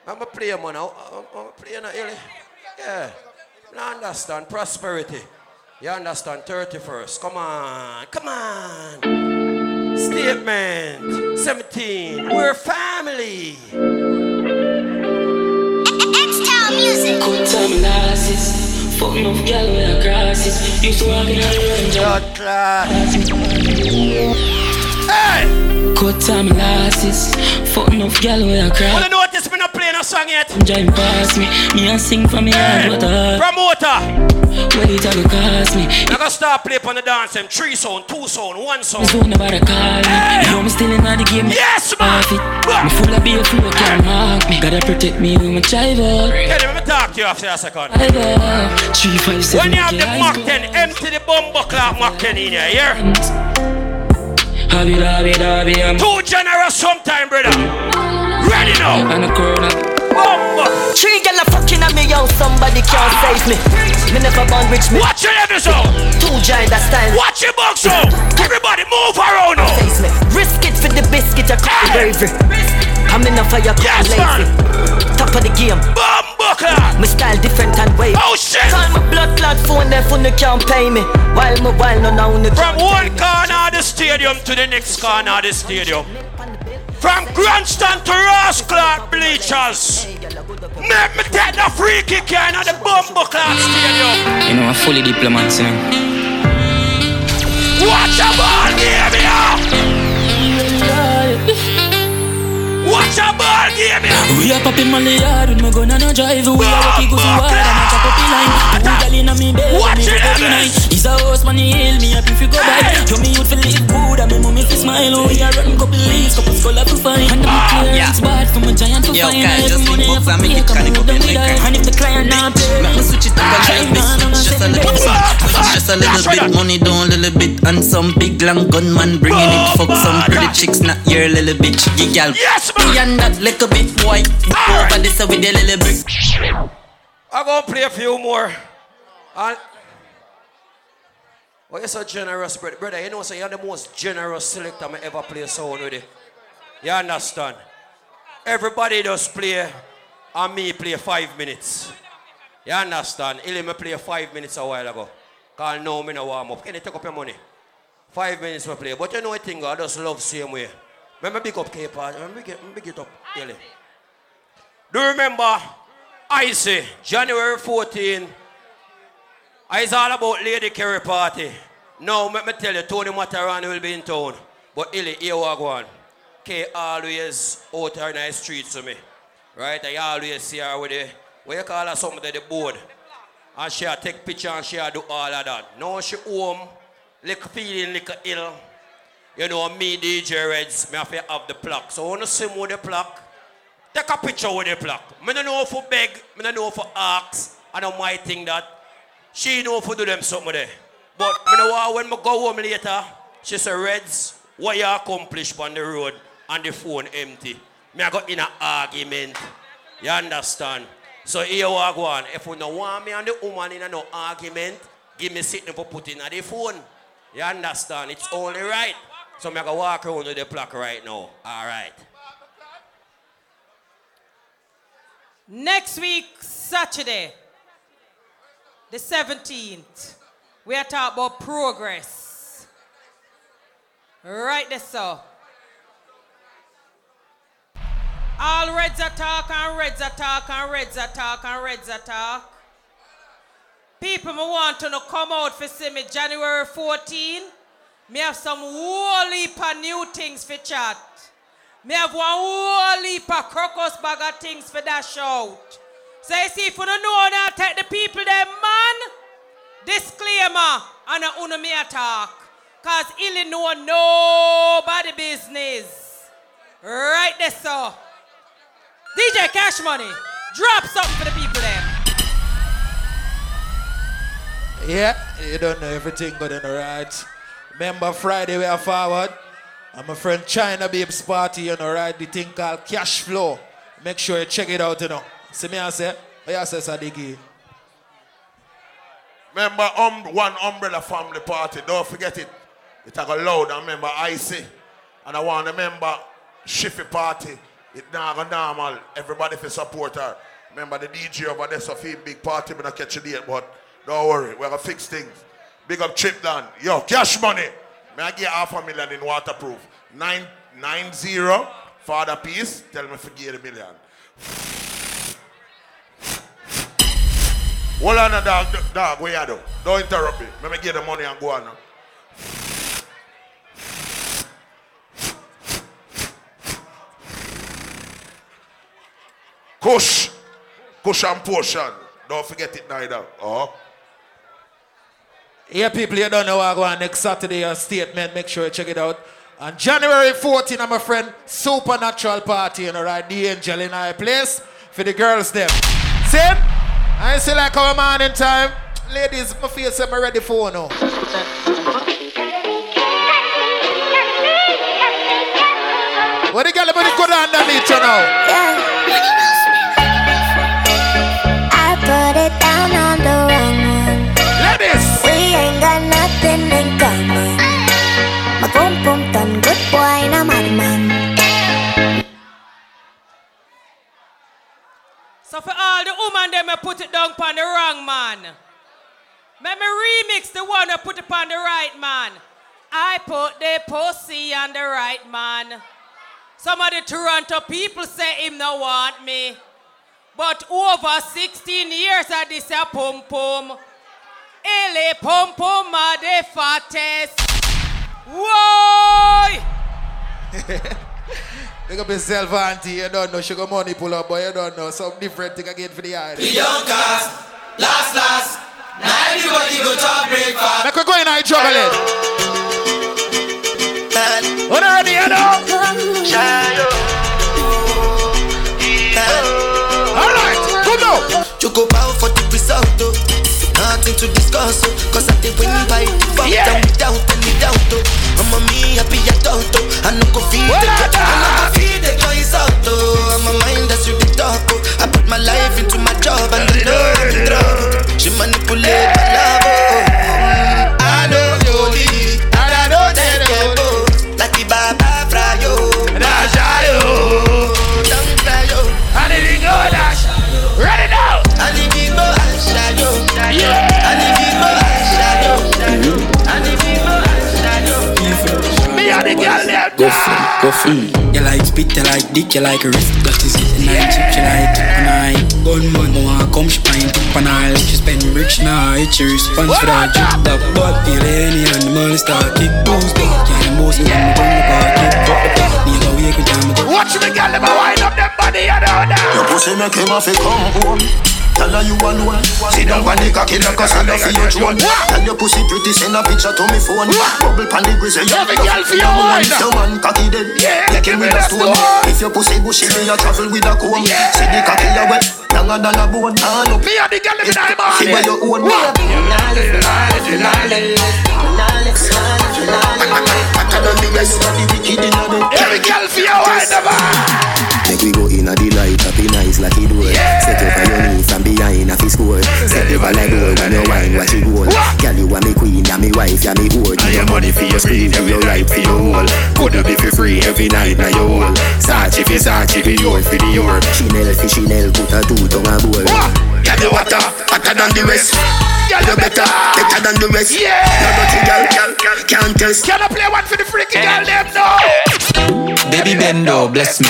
I'm a player, man. I'm a player now, early. Yeah. I understand prosperity. You understand 31st. Come on. Come on. Statement 17. We're family. X-Town music. Good time glasses, fuck enough gal with crosses. Used to walk in on the range. Blood class. Hey! Cut time glasses, fuck enough gal with Wanna crosses. notice me not playing a song yet? Drive past me, me a sing for me heart what a Promoter. Wait it a go cost me. I gotta start play on the dance them. Three sound, two sound, one sound. So nobody call me. You know me still in the game. Yes, man. Off it. Me full of beer, flow can't mark me. Gotta protect me with my driver. Hey, let me a talk to you after a second. Driver. Three five seven. When you have the Mach 10, empty the bumbo clock Mach 10 in here, yeah? Hobby, hobby, hobby, I'm Too generous sometime, brother. Ready now. and a corner. Bumbo. Three gal a fucking on me, yo, somebody can't save me. Me never born rich, me. Watch your episode. Two giant that style. Watch your box out. Everybody move around now. Face me. Risk it for the biscuit, I call Hey. bravery. I'm in a fire, Yes, yes, lazy. Top of the game. Bumbo clock. My style different and way. Oh, shit. Call my blood clot phone, there for no can't pay me. While my while no now no From one corner of the stadium to the next corner of the stadium. From grandstand to Ross Clark bleachers. Make me take the free kick here in the Bumbo Clark Stadium. You know, I'm fully diplomat, you know. Watch a ball game Watch a ball game. We are popping Molly yard with my gun and a drive. We are walking good to hard and a chop up the line. Two gal inna me bed, me go every night. He's a horse man, he hail me up if you go by. Tell me you'd feel live good and me mommy fi smile. Oh, we are running couple leaves, couple skull up to find. And I'm clear, it's bad from a giant to Yo, find. guys, Every just I box and make it come connect with up with like And if the client not pay, Make me switch it up a little bit, just a little bit, just a little bit, money down little bit, and some big long gunman bringing oh it. Fuck some pretty chicks, not your little bitch, you gal. Yes, man. And that little bit boy, over this with the little brick. I'm gonna play a few more. And well, you're so generous, brother. Brother, you know, so you're the most generous selector I ever play sound with. You. You understand? Everybody does play, and me play five minutes. You understand? Illy me play five minutes a while ago. Cause now me no warm up. Can you take up your money? Five minutes we play. But you know a thing, I just love same way. Remember big up K-Part. Remember big, it- up, Illy. Do you remember Icy, January 14? It's all about Lady Kerry party. Now, let me tell you, Tony Matterhorn will be in town. But Illy, here we go on. K always out in the streets to me. Right? I always see her with the, what you call her, something to the board. And she take picture and she do all of that. Now she home, like feeling like ill. You know, me, DJ Reds, me have to have the plaque. So when you see me with the plaque, take a picture with the plaque. Me don't know for beg, me don't know for ask. I might think that. She know for do them something there. But me know when me go home later, she say, Reds, what you accomplish on the road and the phone empty. Me I got in an argument. You understand? So here we go on. If you don't want me and the woman in no argument, give me something for putting on the phone. You understand? It's only right. So I go walk around with the plaque right now. All right. Next week, Saturday, the 17th, we are talking about progress. Right there, so. All Reds attack and Reds attack and Reds attack and Reds attack. People me want to know come out for see me January 14. Me have some whole heap new things for chat. Me have one whole heap crocus bag of things for dash out. So you see, if you don't know now, take the people there, man. Disclaimer, and a uno me attack. Cause illy know nobody business. Right there, so. DJ Cash Money, drop something for the people there. Yeah, you don't know everything good in the right. Remember Friday we are forward. And my friend China Babes party, you know, right? The thing called Cash Flow. Make sure you check it out, you know. See me I say, what you say, Sadiki? Remember um, one umbrella family party, don't forget it. It a go loud and remember icy. And I want to remember Shiffy party. It now go normal. Everybody for support her. Remember the DJ over there, so big party, but not catch a date, but don't worry, we're gonna fix things. Big up Chip Don. Yo, cash money. May I get half a million in waterproof? Nine nine zero. Father peace. Tell me give a million. Hold on, dog, dog, where you do? Don't interrupt me. Let me get the money and go on now. Kush. Kush and portion. Don't forget it neither. Oh. Yeah, people, you don't know what I go on next Saturday, your statement. Make sure you check it out. On January 14, I'm a friend, Supernatural Party, you know, right? The Angel in our place for the girls, them. See? I see like our in time. Ladies, my face, I'm ready for now. What the girl about good underneath you now? I Ladies! We ain't got nothing in common. My boom boom done good boy, no madman. So for all the woman them I put it down upon the wrong man. Let me remix the one I put it on the right man. I put the pussy on the right man. Some of the Toronto people say him no want me. But over 16 years I this a pum pum. Ele pum pum are the fattest. Whoa! Big up yourself, auntie. You don't know sugar money pull up, but you don't know some different thing again for the eye. We don't cast, last, last. Now everybody go to breakfast. Make we go in and juggle it. What are you know? Alright, good now. You go bow for the result, though. To discuss, oh. Cause I did win by default, Yeah. down without any doubt, oh. I'm a me happy adult, oh. I no go feed the girl, I no go feed the girls out, oh. I'm a mind that's you the talk, oh. I put my life into my job and the love and drug. She manipulate my love, the girl there. Go for go for You like spit, you like dick, you like wrist That is it, and I chip, she like it And I gun man, want come, she pint up And I like she spend rich, now it's your response for that. Drip That butt feel any the money start kick up, yeah, the most of them gun the party Fuck the fuck, me go wake with them Watch me girl, them a wind up them body, you know that. Your pussy make him have to come home. Tell her you alone. Sit down on the cocky like a son of your drone. Tell your pussy pretty, send a picture to me phone. Bubble pan the grizzly. Every girl for your wine. Your man cocky dead. Take him with a stone. If your pussy bushy, me a travel with a comb. See the cocky a wet. Younger than a bone. Ah, Hand up. Me and the girl, them in my See where your own. Every girl for your wine, them Make we go in a delight, happy nice like it door. Set up on your knees and behind a fi score. Set the ball like gold when you wine, watch it roll. Girl, you are me queen, ya me wife, ya me whore. Give your money for your screen, give your right for your hole. Coulda be for free every night, now your hole. Sachi fi Sachi, fi your fi the your. Chanel fi Chanel, put a two tongue a bowl. Girl, you hotter, hotter than the rest. Girl, you better, better than the rest. Yeah. You dirty girl, girl, girl, can't test. Can I play one for the freaky girl, them no? Baby bendo, bless me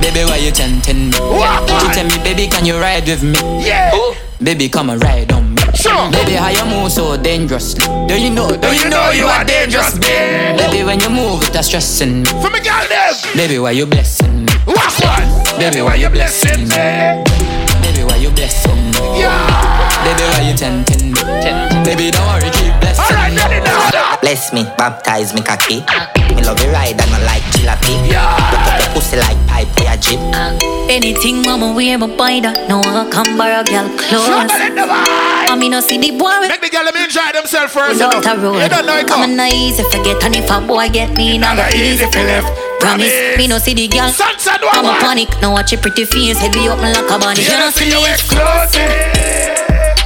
Baby, why you tempting me? You tell me, baby, can you ride with me? Yeah. Oh. Baby, come and ride on me. Sure. Baby, how you move so dangerously? Do you know? Do you know you are dangerous, babe? Baby, when you move, it's stressing me. For me girl, them. Baby, why you blessing me? What's one? Baby, why you blessing me? Yeah. Baby, why you tempting me? Baby, don't worry, keep blessing Alright, me. Bless me, baptize me cocky. Me love you ride and I like jalopy. Yeah. Look up your pussy like pipe for your jeep. Anything mama wear my buy that No I come borrow girl clothes Trouble in the vibe. I mean no see the boy with Make the girl them enjoy themselves first. you without a You don't know it I'm come. not easy forget and if a boy get me Now go easy for left Promise me no see the girl Sunset I'm a woman. panic Now watch your pretty face Head be open like a bunny You don't see your exclusive.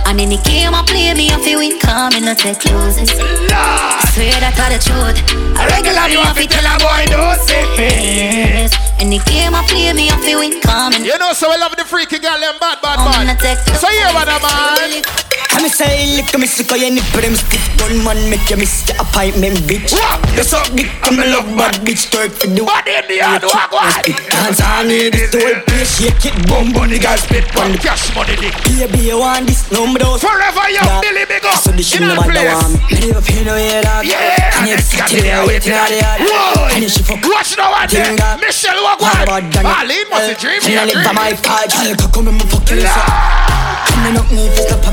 And in the game I play me I feel win Come in not take closes I swear that I the truth A regular you have to tell a boy don't say Yes. In the game I play me I feel win Come in You know, so we love the freaky girl, them bad, bad, bad. So here, what man? I'm a say lick me sick of your nipple them stiff gun man make you miss your appointment bitch You suck dick I'm a love bad bitch twerk for the Body in the yard, walk one. Dance on me this the whole place shake it bum bunny guys spit on the Cash money dick. Baby you want this number those Forever young. Billy Big up. So the shit In no matter what Me up here no hear dog Yeah. And you sit Got there it, waiting on the yard Whoa. And you she fuck Watch now. Thing that- Michelle walk What one. about Daniel? Marlene must have dreamed. She Yeah, live by my part Girl come and me fuck you so And me not need to stop a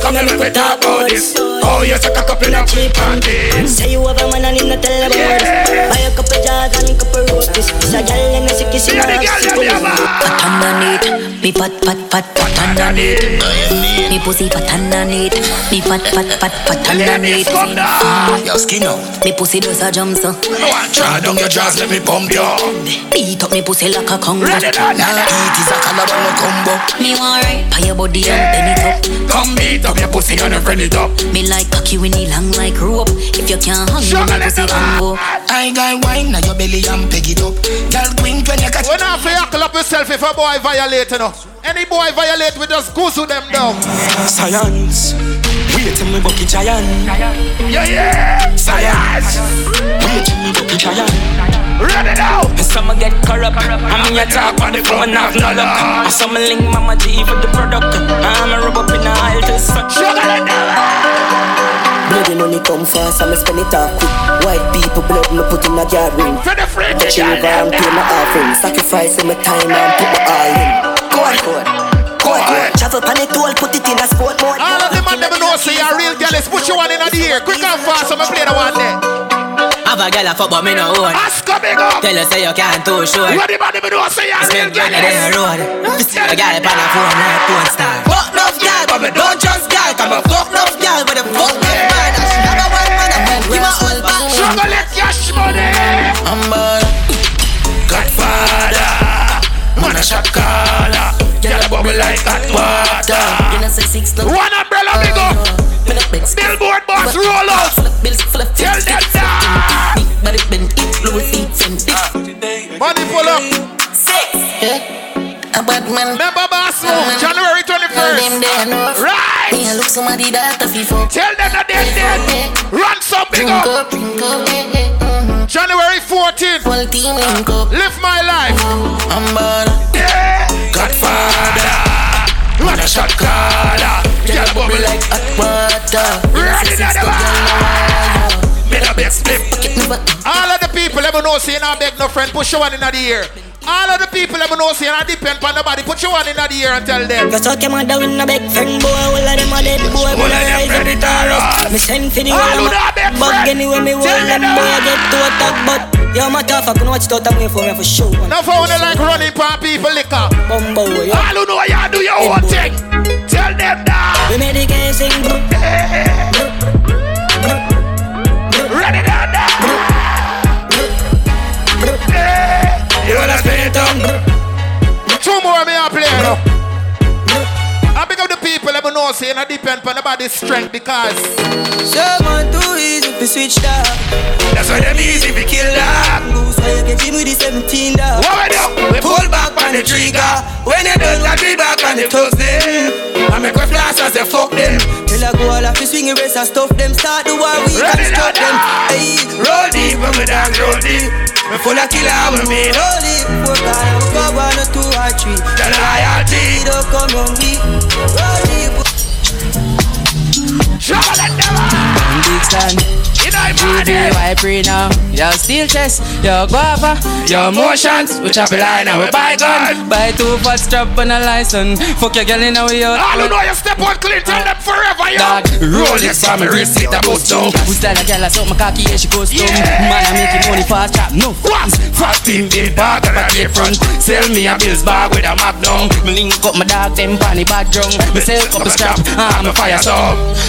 come and make we talk about this Oh, you suck a couple of cheap panties. Say you have a man and him not tell about this Buy a couple jars and a couple roses This a girl and a sicky she Yeah, the not girl, sick yeah, yeah, man. Fat underneath, me fat fat fat fat underneath. Me pussy fat underneath, me fat fat fat fat underneath. come down. Ah, your skin out. Me pussy does a jump so. Try down your jaws, let me pump you. Beat up me pussy like a Congo. It is a Calabano combo. Me want right by your body and bend it up. Come beat up your pussy and friend it up. Me like cocky when it long like rope. If you can't hang me, Sugar, me let pussy can go. I got wine now your belly and peg it up. Girl, queen when you catch When I feel you up yourself if a boy violate, you know. Any boy violate, we just goose them down. Science We Wait till me bucky giant. Yeah, yeah. Science. Wait till me bucky giant. Ready now. And some get corrupt. I mean, you talk on the phone, have no luck. And some link Mama G for the product. I'm a rub up in the aisle till suck. Bloody money come fast, I'ma spend it all quick. White people blood, me put in a yard ring. For the free Touch the river and pay my offering. Sacrifice my time and put my all in. Go on, go on. Go on, go on. Travel pan put it in a sport mode. All of them man them know say you're real girl. Let's put you one in the ear. Quick and fast, I'ma play the one there. Have a girl a fuck but me no own Ask coming up Tell her say you can't too sure What the man them know say you're real Spend girl. money down the road A girl up on a phone like porn star Fuck enough girl but me don't trust girl Cause me fuck enough girl but the fuck me man She never want man I give my all back Chocolate cash money. I'm bad Godfather. Man a shot caller. Girl bubble like hot water. You know, say six no. One umbrella big up. Billboard boss roll out. Tell them that. But it been it, Louis feet and dick. Ah. Money pull up. Six. A bad man. Remember boss move. January 21st. Right. Me a look somebody that a FIFA. Tell them that they're dead. Run some big Drink up. January 14th. Full team link up. Live my life. I'm bad. Godfather. Man a shot caller. Girl bubble like hot water. Ready now the man. Me the best flip. All of the people ever know say not beg no friend, push your one in the ear. All of the people ever know say I depend on nobody, put your one in the ear and tell them. Just talk your mother with no big friend boy. All of them are dead boy. All of them ready to Me send for the All whole of them Bug anyway me Tell hold them them boy. that. Get to attack but. Yo, my tough, I can watch it out and wait for me for sure. Now for when they like running pan people liquor. Bumbo, yo. All who know you do your own thing. Tell them that. We made the game sing. Ready now now. You wanna spin it up? Two more me a play now. I big up the people ever know say not depend on nobody's strength because Someone too easy to switch that. That's why them easy to kill that. Goose, why you get him with the 17 dog. What we do? We pull back on the trigger. When you done, I be back on the Tuesday. I make we flash and say fuck them. Tell her go all off the swing race and stuff them. Start the war, we Ready can stop them. now. Hey, Roll deep when we dance, roll deep. We full of killer with me. roll it. Four car, I'm go one or two or three. The loyalty. Don't come on me. Roll it. Chocolate never. Big stand You I'm why pre now? Your steel chest, your guava, your motions. We chop a line and we buy gun. Buy two fat strap and a license. Fuck your girl in a way out. All who know you step on clean, tell them forever, yo. Dog, roll this on me wrist, it a bust down. We style a girl, I suck my cocky, yeah, she goes down. Man, I make it money fast, chop no What? Fast in the back of the front. Sell me a bills bag with a map down. Me link up my dog, them panny back drum. Me sell up the strap, I'm a fire so.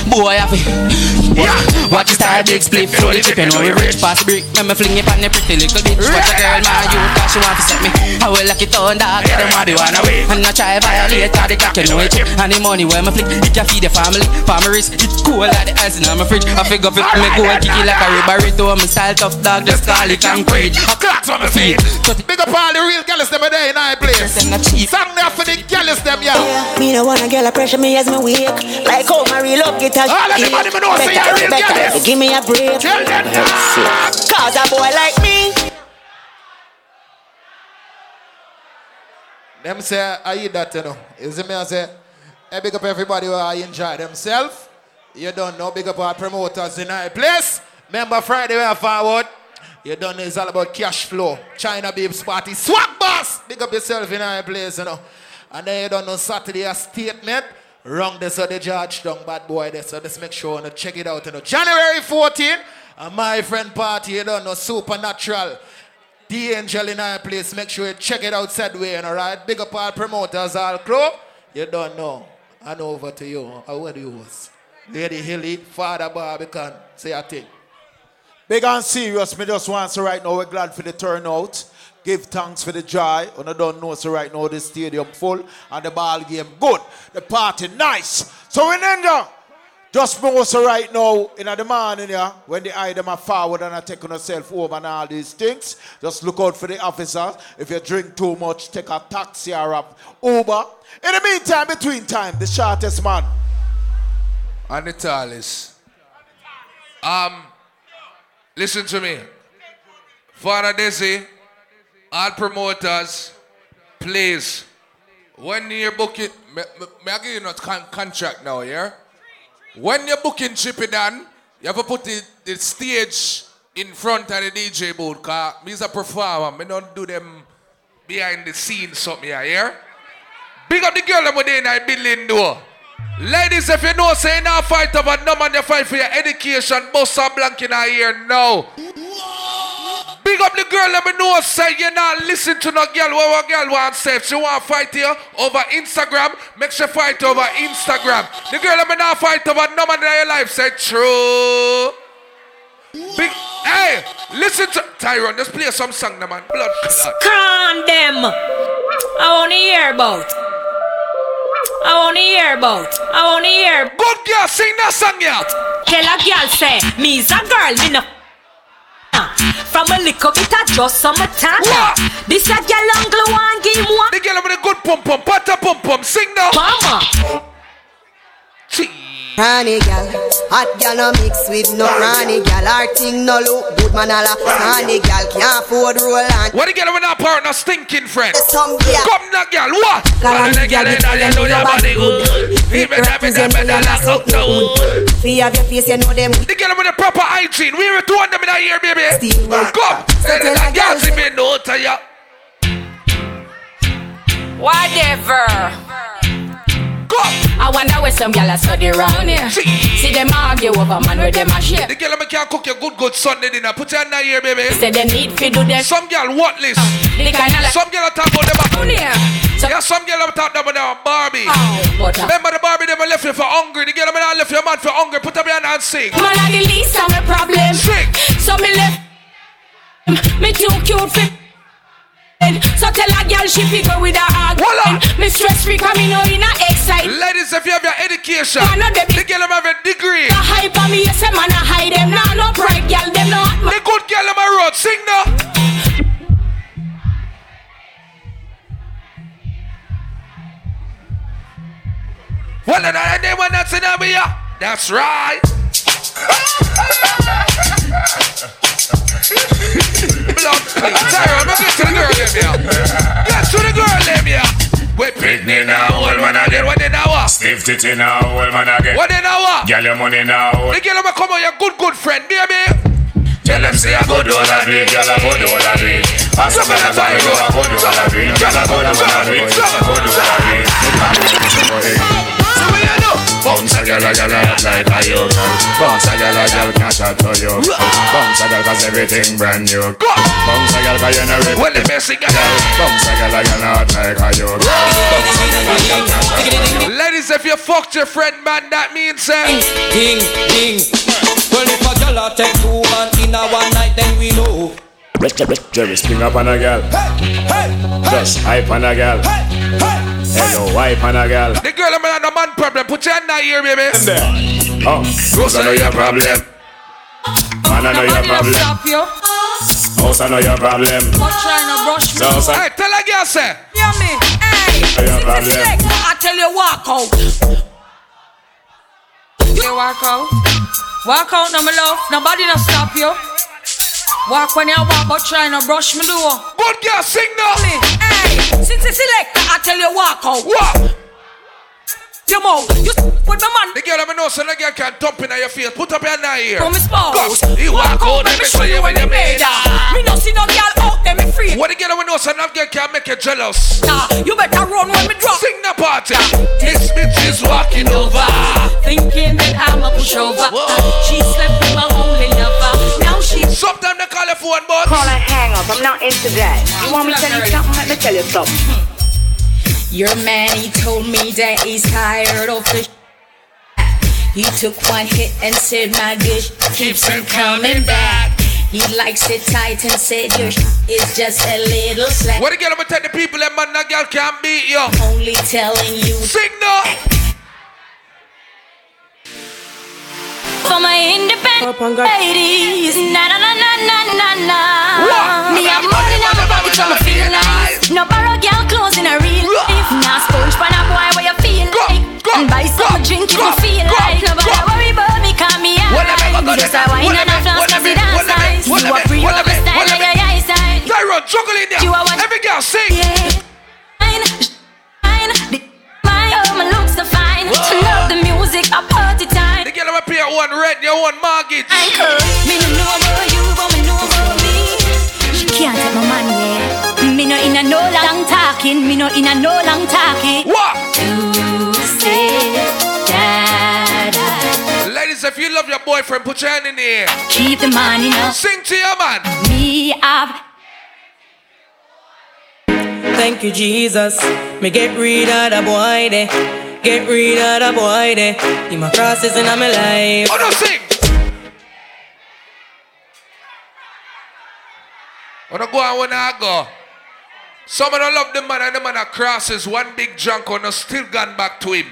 Boy, I feel. Yeah. Watch the style, big split, flow the chip, you know we rich past brick. Me me fling it on the pretty little bitch. Watch a girl, my youth, cause she want to set me. I will lock it on, dog, get them all the one away. And I try violate all the clock, you know it chip. And the money where me flick, it can feed the family. Farmeries, it cool like the ice in my fridge. I figure fit me go and kick it like a ribberito. I'm a style tough dog, just call it concrete. A clocks on my feet. big up all the real girls them a day in our place. Song there for the girls them, yeah. Me no wanna girl a pressure me as me wake Like how my real up get a All of them, all of them know say you're better. Give me a break Tell them that. Ah. Cause a boy like me Them say, I eat that, you know. You see me, I say, I big up everybody who I enjoy themselves. You don't know, big up our promoters in our place. Remember Friday, we are forward. You don't know, it's all about cash flow. China Babes Party. Swag boss! Big up yourself in our place, you know. And then you don't know Saturday a statement. Wrong this or the judge down bad boy there. So just make sure and check it out. You know. January 14, and my friend party, you don't know, supernatural. The Angel in our place. Make sure you check it out said way, and alright? Big up our promoters, all crew. You don't know. And over to you. How what you was? Lady Hilly, Father Barbican. Say a thing. Big and serious, me just want to right now, we're glad for the turnout. Give thanks for the joy. And I don't know, so right now the stadium full and the ball game good. The party nice. So we ninja. Just more so right now in the morning, yeah, when the item are forward and are taking yourself over and all these things, just look out for the officers. If you drink too much, take a taxi or a Uber. In the meantime, between time, the shortest man. and the tallest. Um, listen to me. Father Desi, all promoters, please, when you're booking, may, may, may I give you a con- contract now, yeah? When you're booking Chippy Don, you have to put the, the stage in front of the DJ booth, because me's a performer, me don't do them behind the scenes something here, yeah? Big up the girl that in the building door. Ladies, if you know, say now fight over no man, you fight for your education. Boss and blank in here now. Big up the girl, let me know, say you not listen to no girl. What a girl want say. If she want fight here over Instagram, make sure fight over Instagram. The girl, let me not fight over no man in your life. Say true. Big, hey, listen to Tyrone. Just play some song, now, man. Blood. Calm them. I want to hear about. I want to hear about. I want to hear. Good girl, sing that song, yeah. Tell a girl say, me's a girl, me no. From a little bit of just some summertime. This a girl angle one game one. The girl with a good pum pum, pata pum pum, sing now. Mama. Honey gal, hot gal no mix with no Ronnie gal. Our thing no look good man ala. Honey gal can't afford roll on. What the girl with that partner stinking friend? Some girl. Come now, girl, what? Cause the girl in all you know your body good. Fit represent better lock up no wood. Fi have your face you know them. The girl with the proper hygiene. We were two of them in here, baby. Come. Say that girl, see me no to ya. Whatever. Go. I wonder where some gyal are study round here. See them argue over man where them a share. The girl me can cook your good good Sunday dinner. Put your hand here, baby. Say them need fi do them. Some girl worthless. The kind of like Some girl talk about them. here. So Yeah, some girl talk about them Barbie. but, uh, Remember the Barbie them left you for hungry. The girl me not left your man for hungry. Put up your hand and sing. Man a the least of my problem. So me left. Me too cute fi. So tell a girl she fi go with her argument. Me stress free cause me know oh, in a excite. Ladies, if you have your education, Man, no, the girl them have a degree. The hype on me, yes, a man a hide them. Nah, no pride, girl, them no hot The good girl on my road, sing now. Well, another day when that's in yeah. That's right. Blood. Tyrone, let's get to the girl, them, yeah. Get to the girl, them, yeah. Wait, Britney now, old man again. What now, what? Stiff titty now, old man again. What now, what? Girl, your money now. The girl them come on, your good, good friend, baby. Tell them say a good all a drink, girl a good all a drink. Pass up on a fire, go a good all a drink, girl a good all a drink, a good all a drink. Bounce a girl a girl a hot like a yogurt. Bounce a girl a girl can't shot for you. Bounce a girl 'cause everything brand new. Bounce a girl 'cause you know it. Well, the best thing Bounce a girl a girl like a. Bounce a girl a girl can't shot for you. Ladies, if you fucked your friend, man, that means uh, Ding, ding. Well, if a girl a take two man in a one night, then we know. Jerry, spring up on a girl. Hey hey, just hype on a girl. Hello, hype on a girl. the girl I'm a man problem. Put your hand out here, baby. Oh, those I know your problem. Man, I know your problem. Stop you. House, I know your problem. But trying to brush me. So, so, Hey, tell a girl, say. Hear me? Hey. I know your problem. I tell you, walk out. You walk out. Walk out, no, my love. Nobody no stop you. Walk when you walk, but try to brush me door. Good girl, sing now. Me, hey, since it's selector, I tell you, walk out. What? Your mouth, you with my man. The girl I'm know, so the girl can dump in your face. Put up your out here. From his spouse. You walk out, let me show you when you made her. Me no see no girl out there, me free. What the girl I'm know, so that girl can make you jealous. Nah, you better run when me drop. Sing the party. This bitch is walking over. Thinking that I'm a pushover. She slept with my only lover. Now she. Sometimes they call her phone, but. Call it hang up. I'm not into that. You want me to tell you something? Let me tell you something. Your man, he told me that he's tired of the. He took one hit and said my good keeps him coming back. He likes it tight and said your is just a little slack. What the girl I'm gonna tell the people that man, that girl can't beat you. Only telling you. Sing For my independent ladies, na na na na na na na. Me have money in my pocket, so me feel nice. No borrow girl clothes in a real life. Now sponge pan a boy where you feel like. and buy some drink if you feel like. Nobody worry about me, call me high. Just a wine and a flask, cause it dance nice. You a free over style, yeah, yeah, yeah, side. Juggle in there. You are what? Every girl sing. Yeah. Fine, fine, the- fine, oh, my looks so fine. To love the music, a party time. The girl ever pay one rent, you one mortgage. I could. Me no know about you, but me know about me. She can't take my money, yeah. Me no in a no long talking. Me no in a no long talking. What? To say that Ladies, if you love your boyfriend, put your hand in the air. keep the money now. Sing to your man. Me have Thank you, Jesus. Me get rid of the boy there. Get rid of the boy there. He my crosses in my life. Oh no, sing. Wanna go and when I go. Some of them love the man and the man that crosses one big junk on us still gone back to him.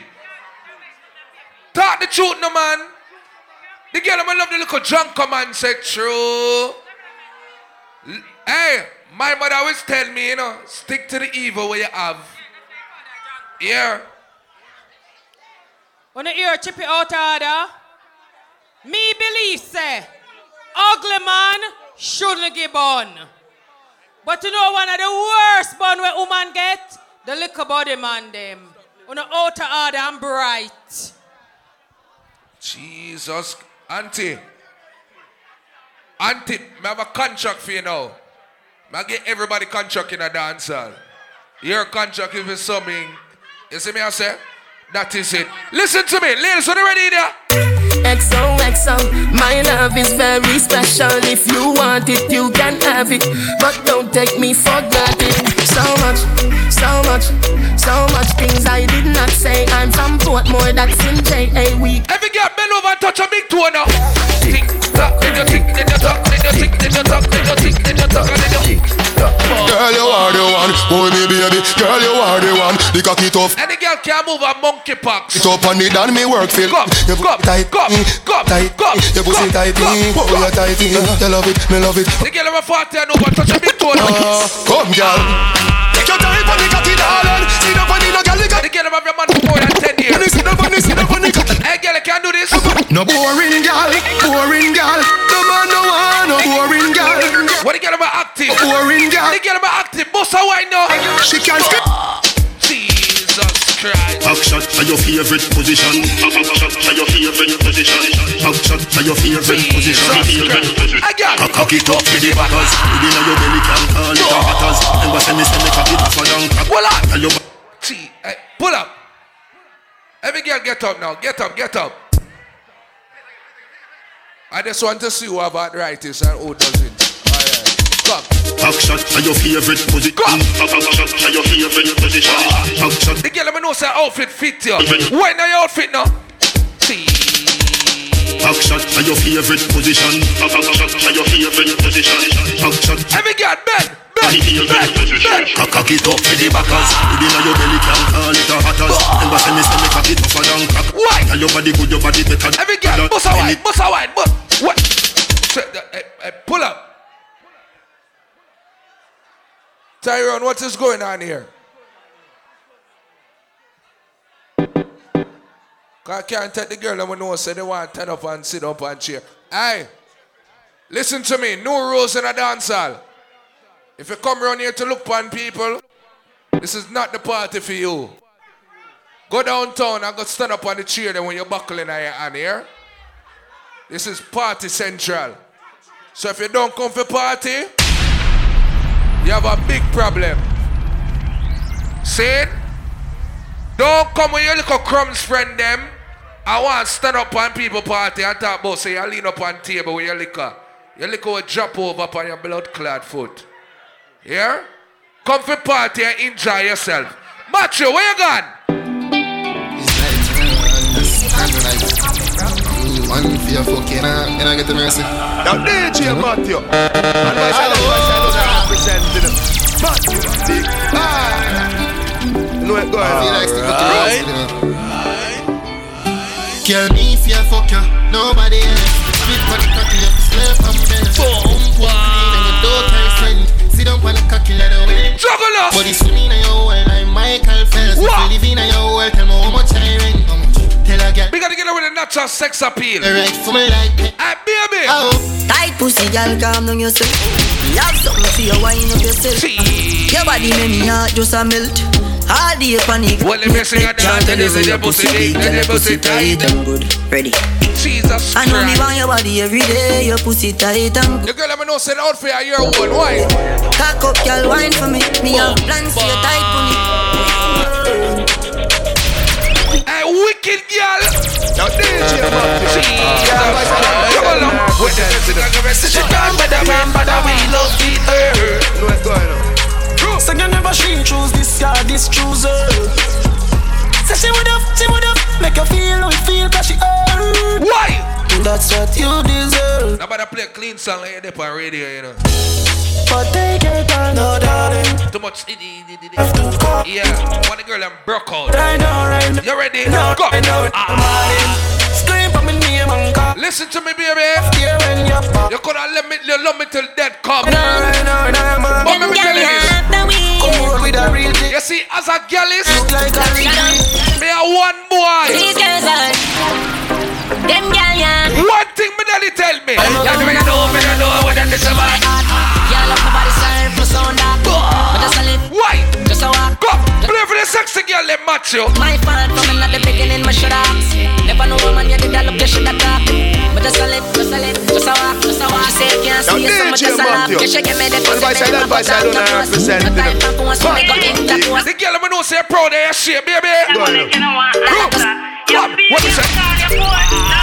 Talk the truth, no man. The girl I love the little junk come and say true. Hey, my mother always tell me, you know, stick to the evil where you have. Yeah. When you hear chip it out order, me believe say, ugly man shouldn't give bun. But you know one of the worst bun where woman get? The little body man them. On the outer order and bright. Jesus. Auntie. Auntie, I have a contract for you now. I get everybody contract in a dance hall. Your contract if something. You see me I say? That is it. Listen to me. Ladies, are you ready there? XOXO, my love is very special. If you want it, you can have it. But don't take me for granted. So much, so much, so much things I did not say. I'm from Portmore, that's in JA week. Every girl bend over and touch a big toe now. Tick tock, then you tick, then you tock, then you tick, then you tock, then you tick, then you tock, then you tick. Girl, you are the one. Hold me, baby. Girl, you are the one. The cocky tough. Any girl can move a monkey pox. It up on it and me work feel. Go, You go, tight, go, go, tight, go, Your pussy go, tight, go, mm, oh you tight, mm. You love it, me love it. The girl ever 40 and over touch a big toe come, girl. Take your time on the cocky, darling. See the funny, no girl, The girl have your man for more than 10 years. See the funny, see the funny. Hey girl, you can't do this. No boring girl, boring girl. No man, no one, no boring girl. What the girl ever active? Boring girl. The girl ever active. Boss a wine now. She can't skip. Jesus Christ. Back shot your favorite position. Back shot are your favorite position. Back shot are your favorite position. Position. Again. Cock it up with the backers. Within your belly can call it a hatters. Remember say me say me cock it down cock. Pull up. Tell your See, hey, pull up. Every girl get up now. Get up, get up. I just want to see who have arthritis and who doesn't. Alright. Come. Back shot are your favorite position. Back shot are your favorite position. Back shot. The girl let me know say outfit fit you. Why now your outfit now? See. Back shot are your favorite position. Back shot are your favorite position. Back shot. Every girl bend. Cock it up with the backers. Within your belly can call it a hatters. Remember say me say me cock it a down cock. Why? Tell your body good, your body better. Every girl, bust a wine, bust a wine, but what? Uh, uh, uh, pull up. Tyrone, what is going on here? I can't take the girl and we know say they want to turn up and sit up and cheer. Hey, listen to me. No rules in a dance hall. If you come around here to look upon people, this is not the party for you. Go downtown and go stand up on the chair then when you're buckling on your hand here. This is party central. So if you don't come for party, you have a big problem. See? Don't come with your little crumbs friend them. I want to stand up on people party and talk about say you lean up on table with your liquor. Your liquor will drop over upon your blood clad foot. Yeah? Come for party and enjoy yourself. Macho, where you gone? One for your fucking and I get the mercy. Now DJ Matthew. And my shadow, my shadow that represented Matthew. Big You know it going He likes to cut the Right. you know. Girl, me if you fuck you, nobody else. Spit on the cocky, you slap from bed. Boom, boom, clean and you don't carry friend. Sit down on the cocky, let the way. Juggle up. Body swimming in your well, like Michael Phelps. If you live in your well, tell me natural sex appeal. Right for me like Hey, baby. Oh. Tight pussy, girl, calm down yourself. You have something for your wine up yourself. Your body make me heart just a melt. All the panic. Well, let me sing a dance and this is your pussy big and your pussy tight. and good. Ready. Jesus I know me want your body every day. Your pussy tight and good. The girl let me know say the outfit are your own. Why? Cock up, girl, wine for me. Me have plans for your tight pony. Wicked girl. Now DJ man. Jesus Christ. Come along. With the rest of the rest of the time, but the man, but the we love it. Know what's going on? So you never she choose this guy, this chooser. Say she would have, she would have make you feel how you feel cause she earned. Why? That's what you deserve. Now, but I play a clean song like that on radio, you know. But your time, no darling. Too much. Yeah, one girl and broke out. Right now, right. You ready? No, Go. I know it. Ah. Scream for me name and call. Listen to me, baby. Here when you're pop. You coulda let me, you love me till death come. No, right now, no. But let me tell you this. Come on with a real thing. You see, as a girl is, Look like a real me a one boy. These girls are them gal yeah. One thing me daddy tell me. You me know, me don't know that is about. Yeah, love my body style, plus on that. But just a little, Why? just a walk. Go. Play for the sexy girl, let match you. My fault from at the beginning, my should ask. Never know woman, you did that look, you should have talk. But just a little, just a little, just a walk, just a walk. She say, can't see you, so much just a laugh. You should give me the pussy, baby, my advice, I don't out have the to send No it time up. for post, so me go interpose. The girl, me know say proud of your shape, baby. Go on. Come, what is it?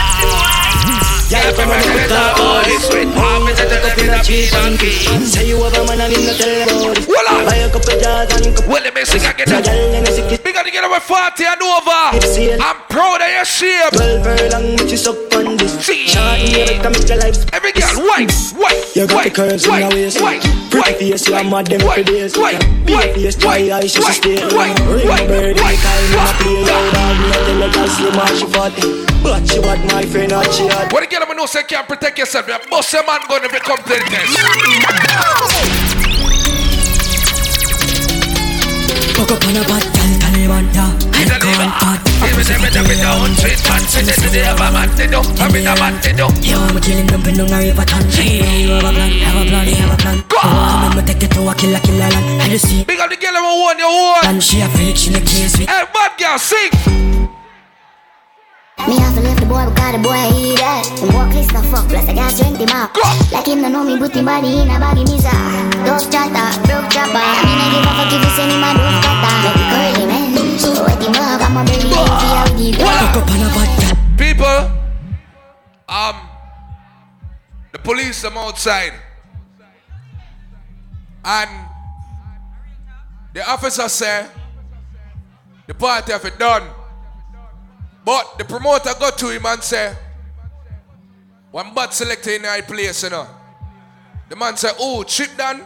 Yeah, from a good talk all this Mom, it's a take up in a cheap and key Say you have a man and not tell about it Voila. Buy a couple jars and cup. Well, let me sing again. So girl, let me see it Big up the girl with 40 and over. I'm proud of your shape. Twelve furlong, which is up on this. See. Short in your better make your life. Every girl, white, white, You got the white, curves in white, your waist. white, Pretty white, face, you are mad them days white, Big white, face, dry white, eyes, she white, stay white, Ring white, a bird, white, every time me a white. play loud dog. Me a tell a girl slim and she fatty But she bad, my friend, not she hot What the girl me know say can't protect yourself. You bust a man gun if you come to the test. Fuck up on a bad gal, Taliban, yeah. I can't hard. Give me them with them down, sweet man. Say that they have a man they do. I'm in a man they do. Yo, I'm killing them, been on a river ton. You have a plan, have a plan, have a plan. Go. Come and take it to a killer, killer land. I just see. Big up the girl who won your war. And she a freak, she case with. Hey, bad girl, sing. Me have to leave the boy because the boy eat that. Him walk list no fuck, plus I got strength him up. Like him no know me, put him body in a baggy misa. Dog chatter, broke chopper. Me no give a fuck if you send him a dove cutter. Make it curly man. So wet him up, I'm a baby, if he out the Fuck up on a bad gal. People, um, the police them outside, and the officer say the party have it done, but the promoter got to him and say, one bad selector in high place, you know. The man said, oh, Chip Don?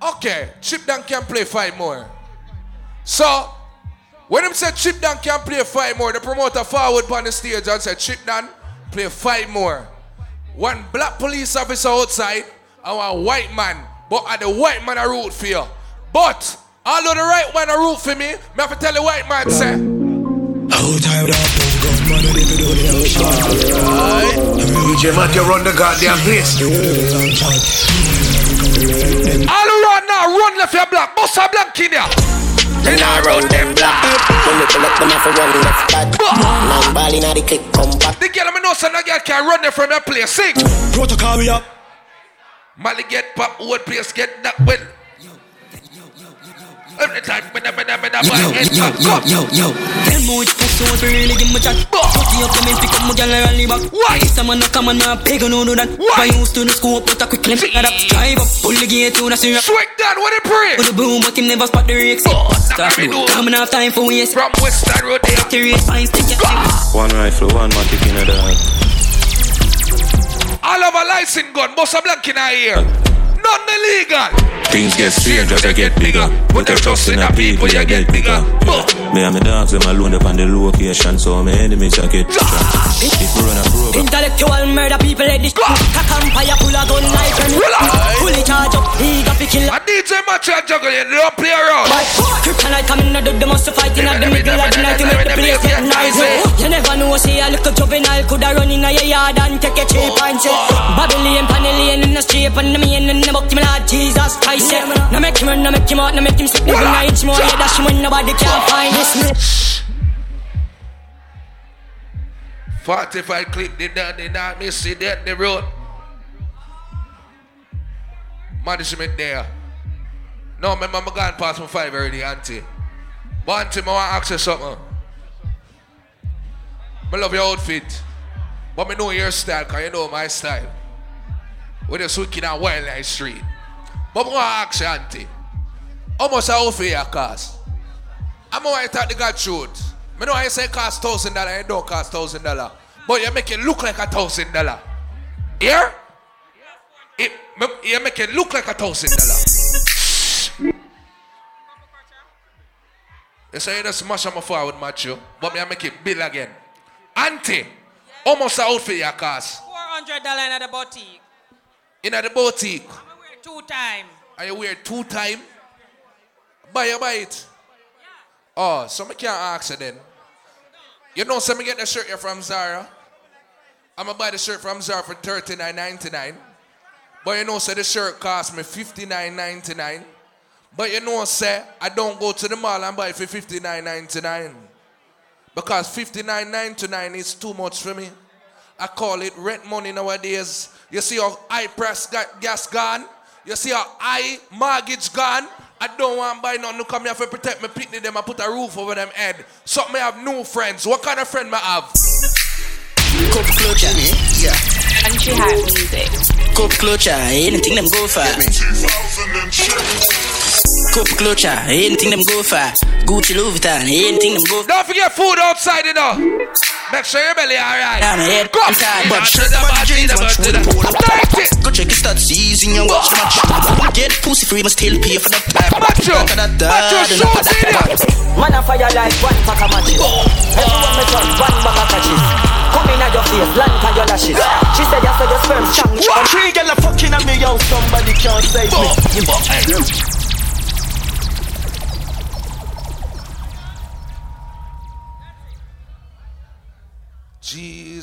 Okay, Chip Don can play five more. So, when him said Chip Don can play five more, the promoter forward on the stage and said, Chip Don, play five more. One black police officer outside and one white man. But at the white man a root for you. But although the right man a root for me, me have to tell the white man say, How tired of gun money they do the shot DJ Mac, you run the goddamn place. all around now, run left your black, bust a black in here. Then I run them black. When you pull up them off a run left back Nine ball inna the click come back The girl me know say no girl can run them from your place. Sing. Protocol we up Molly get pop, old place get that well. Every time, when I, when I, when I, Yo, yo, yo, yo, yo. Tell me which pussy want to really give me chat. Putty up them and pick up my gal and rally back. Why? This time I no come and me a beg no do that. Why? I used to the school, put a quick left at up. Drive up, pull the gate to the syrup. Swing down, what it pray? With the boom, but him never spot the rakes. Start me do do. Coming off time for waste. From Western Road there. Serious fine, stick your One rifle, one matic in a dog. All of a license gun, bust a blank in our ear. None illegal. Things get stranger, they get bigger. Put your trust in the people, you get bigger. Me and my dogs, them alone up on the location, so my enemies I get bigger. If we run a program, Intellectual murder people let this Cock and fire pull a gun like a Fully charge up, he got to kill A DJ match and juggle, you don't play around. But kryptonite coming out of the must fight in the middle of the night to make the place get noisy. You never know know say a little juvenile coulda run inna your yard and take a cheap and say Babylon, Panellian in the street and the main in the book, me Lord Jesus Christ. Yeah, now make him run, now make him out, now make him slip even an inch more. Yeah, dash him when nobody can find us. 45 clip, they done, they not miss it, that the road. Management there. No, my mama gone past my five already, auntie. But auntie, I want to ask you something. I love your outfit. But I know your style, because you know my style. With the wicked and wild like street. But I to ask you, auntie. How much a outfit you cost? I'm going to talk the God truth. I know I say cost thousand dollar, it don't cost thousand dollar. But you make it look like a thousand dollar. Here? It, you make it look like a thousand dollar. You say you just smash my forward match you, but me I make it bill again. Auntie, almost a outfit your cost. $400 in the boutique. In the boutique. Eh? I'm wear two time. And you wear two time? Buy you buy it. Oh, so me can't ask you then. You know, so get the shirt here from Zara. I'm gonna buy the shirt from Zara for $39.99. But you know, say the shirt cost me $59.99. But you know, say I don't go to the mall and buy it for $59.99. Because $59.99 is too much for me. I call it rent money nowadays. You see how high price ga- gas gone? You see how high mortgage gone? I don't want to buy nothing to come here for protect my picnic them I put a roof over them head. So me have new friends. What kind of friend me have? Cup clutcher, yeah. Country hot music. Cup clutcher, eh? anything them go for. Cup clutcher, anything them go for. Gucci Louis Vuitton, anything them go for. Don't forget food outside, you know. Make sure your belly alright. Yeah, my head Go. inside, but Shut up, I need a bunch of that. Go check your stats, season and watch the match. Get pussy free, must still pay for the pack. Macho, macho, shoot it. Man a fire like one pack of matches. Everyone me touch one bag of catches. Come in at your face, land on your lashes. She said you saw your sperm strong. Three girl a fucking at me, yo. Somebody can't save me.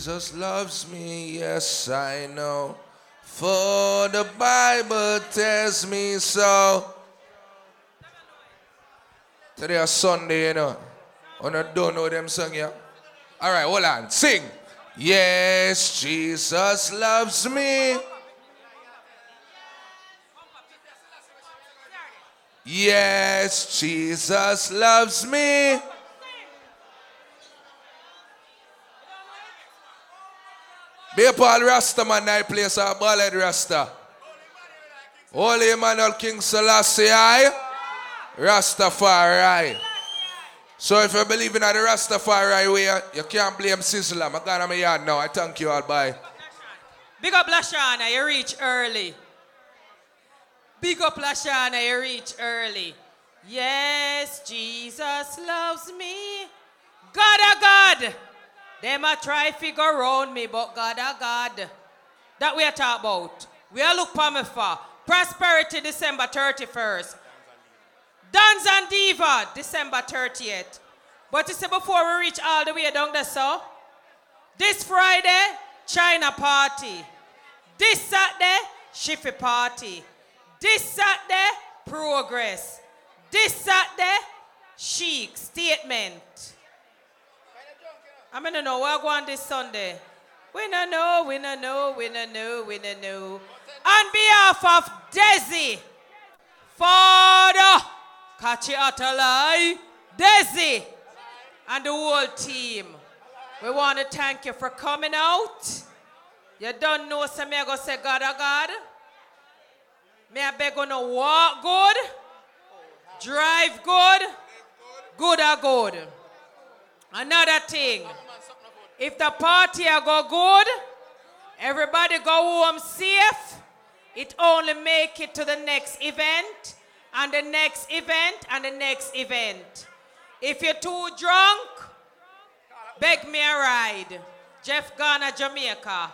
Jesus loves me, yes, I know. For the Bible tells me so. Today is Sunday, you know. Oh, and I don't know them song, yeah? All right, hold on. Sing. Yes, Jesus loves me. Yes, Jesus loves me. Be Paul Rasta man, I place a ballad Rasta. Holy Emmanuel King Selassie, I Rastafari. So if you believe in the Rastafari way, you can't blame Sizzler. I'm going to my yard now. I thank you all. Bye. Big up Lashana, you reach early. Big up Lashana, you reach early. Yes, Jesus loves me. God, a God. Them a try figure around me, but God, a God. That we are talk about. We are look for me for. Prosperity, December 31st. Dance and Diva, December 30th. But you see, before we reach all the way down there, so, this Friday, China party. This Saturday, Shiffy party. This Saturday, Progress. This Saturday, Chic, Statement. I'm gonna know what going this Sunday. We no know, we no know, we no know, we no know. On behalf of Desi, Father, Kachi Atalai, Desi, and the whole team, we want to thank you for coming out. You don't know, so me I go say God, oh God. Me I beg on to walk good, drive good, good or good. Another thing, if the party a go good, everybody go home safe, it only make it to the next event, and the next event, and the next event. If you're too drunk, beg me a ride. Jeff Garner, Jamaica.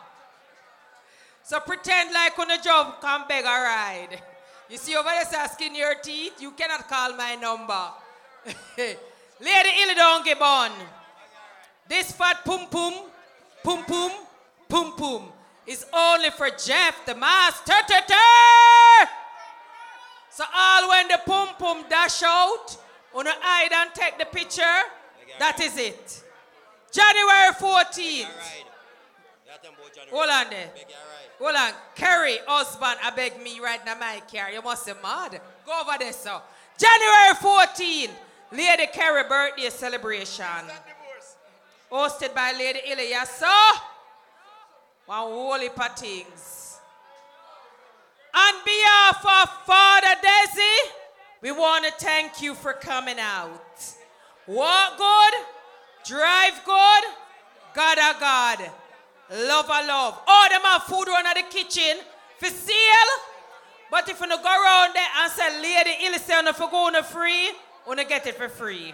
So pretend like on a job, come beg a ride. You see over there asking your teeth, you cannot call my number. Lady Illy don't. This fat pum pum pum pum, pum pum is only for Jeff, the master. So all when the pum pum dash out, on the hide and take the picture, that is it. January 14th. Hold on there. Hold on. Kerry, husband, I beg me right now, my car. You must be mad. Go over there, sir. January 14th, Lady Kerry birthday celebration. Hosted by Lady Ilya, so one holy things. On behalf of Father Desi, we want to thank you for coming out. Walk good, drive good, God a God, love a love. All them have food run at the kitchen for sale. But if you no go around there and say, Lady Ilse, if you go on free, you get it for free.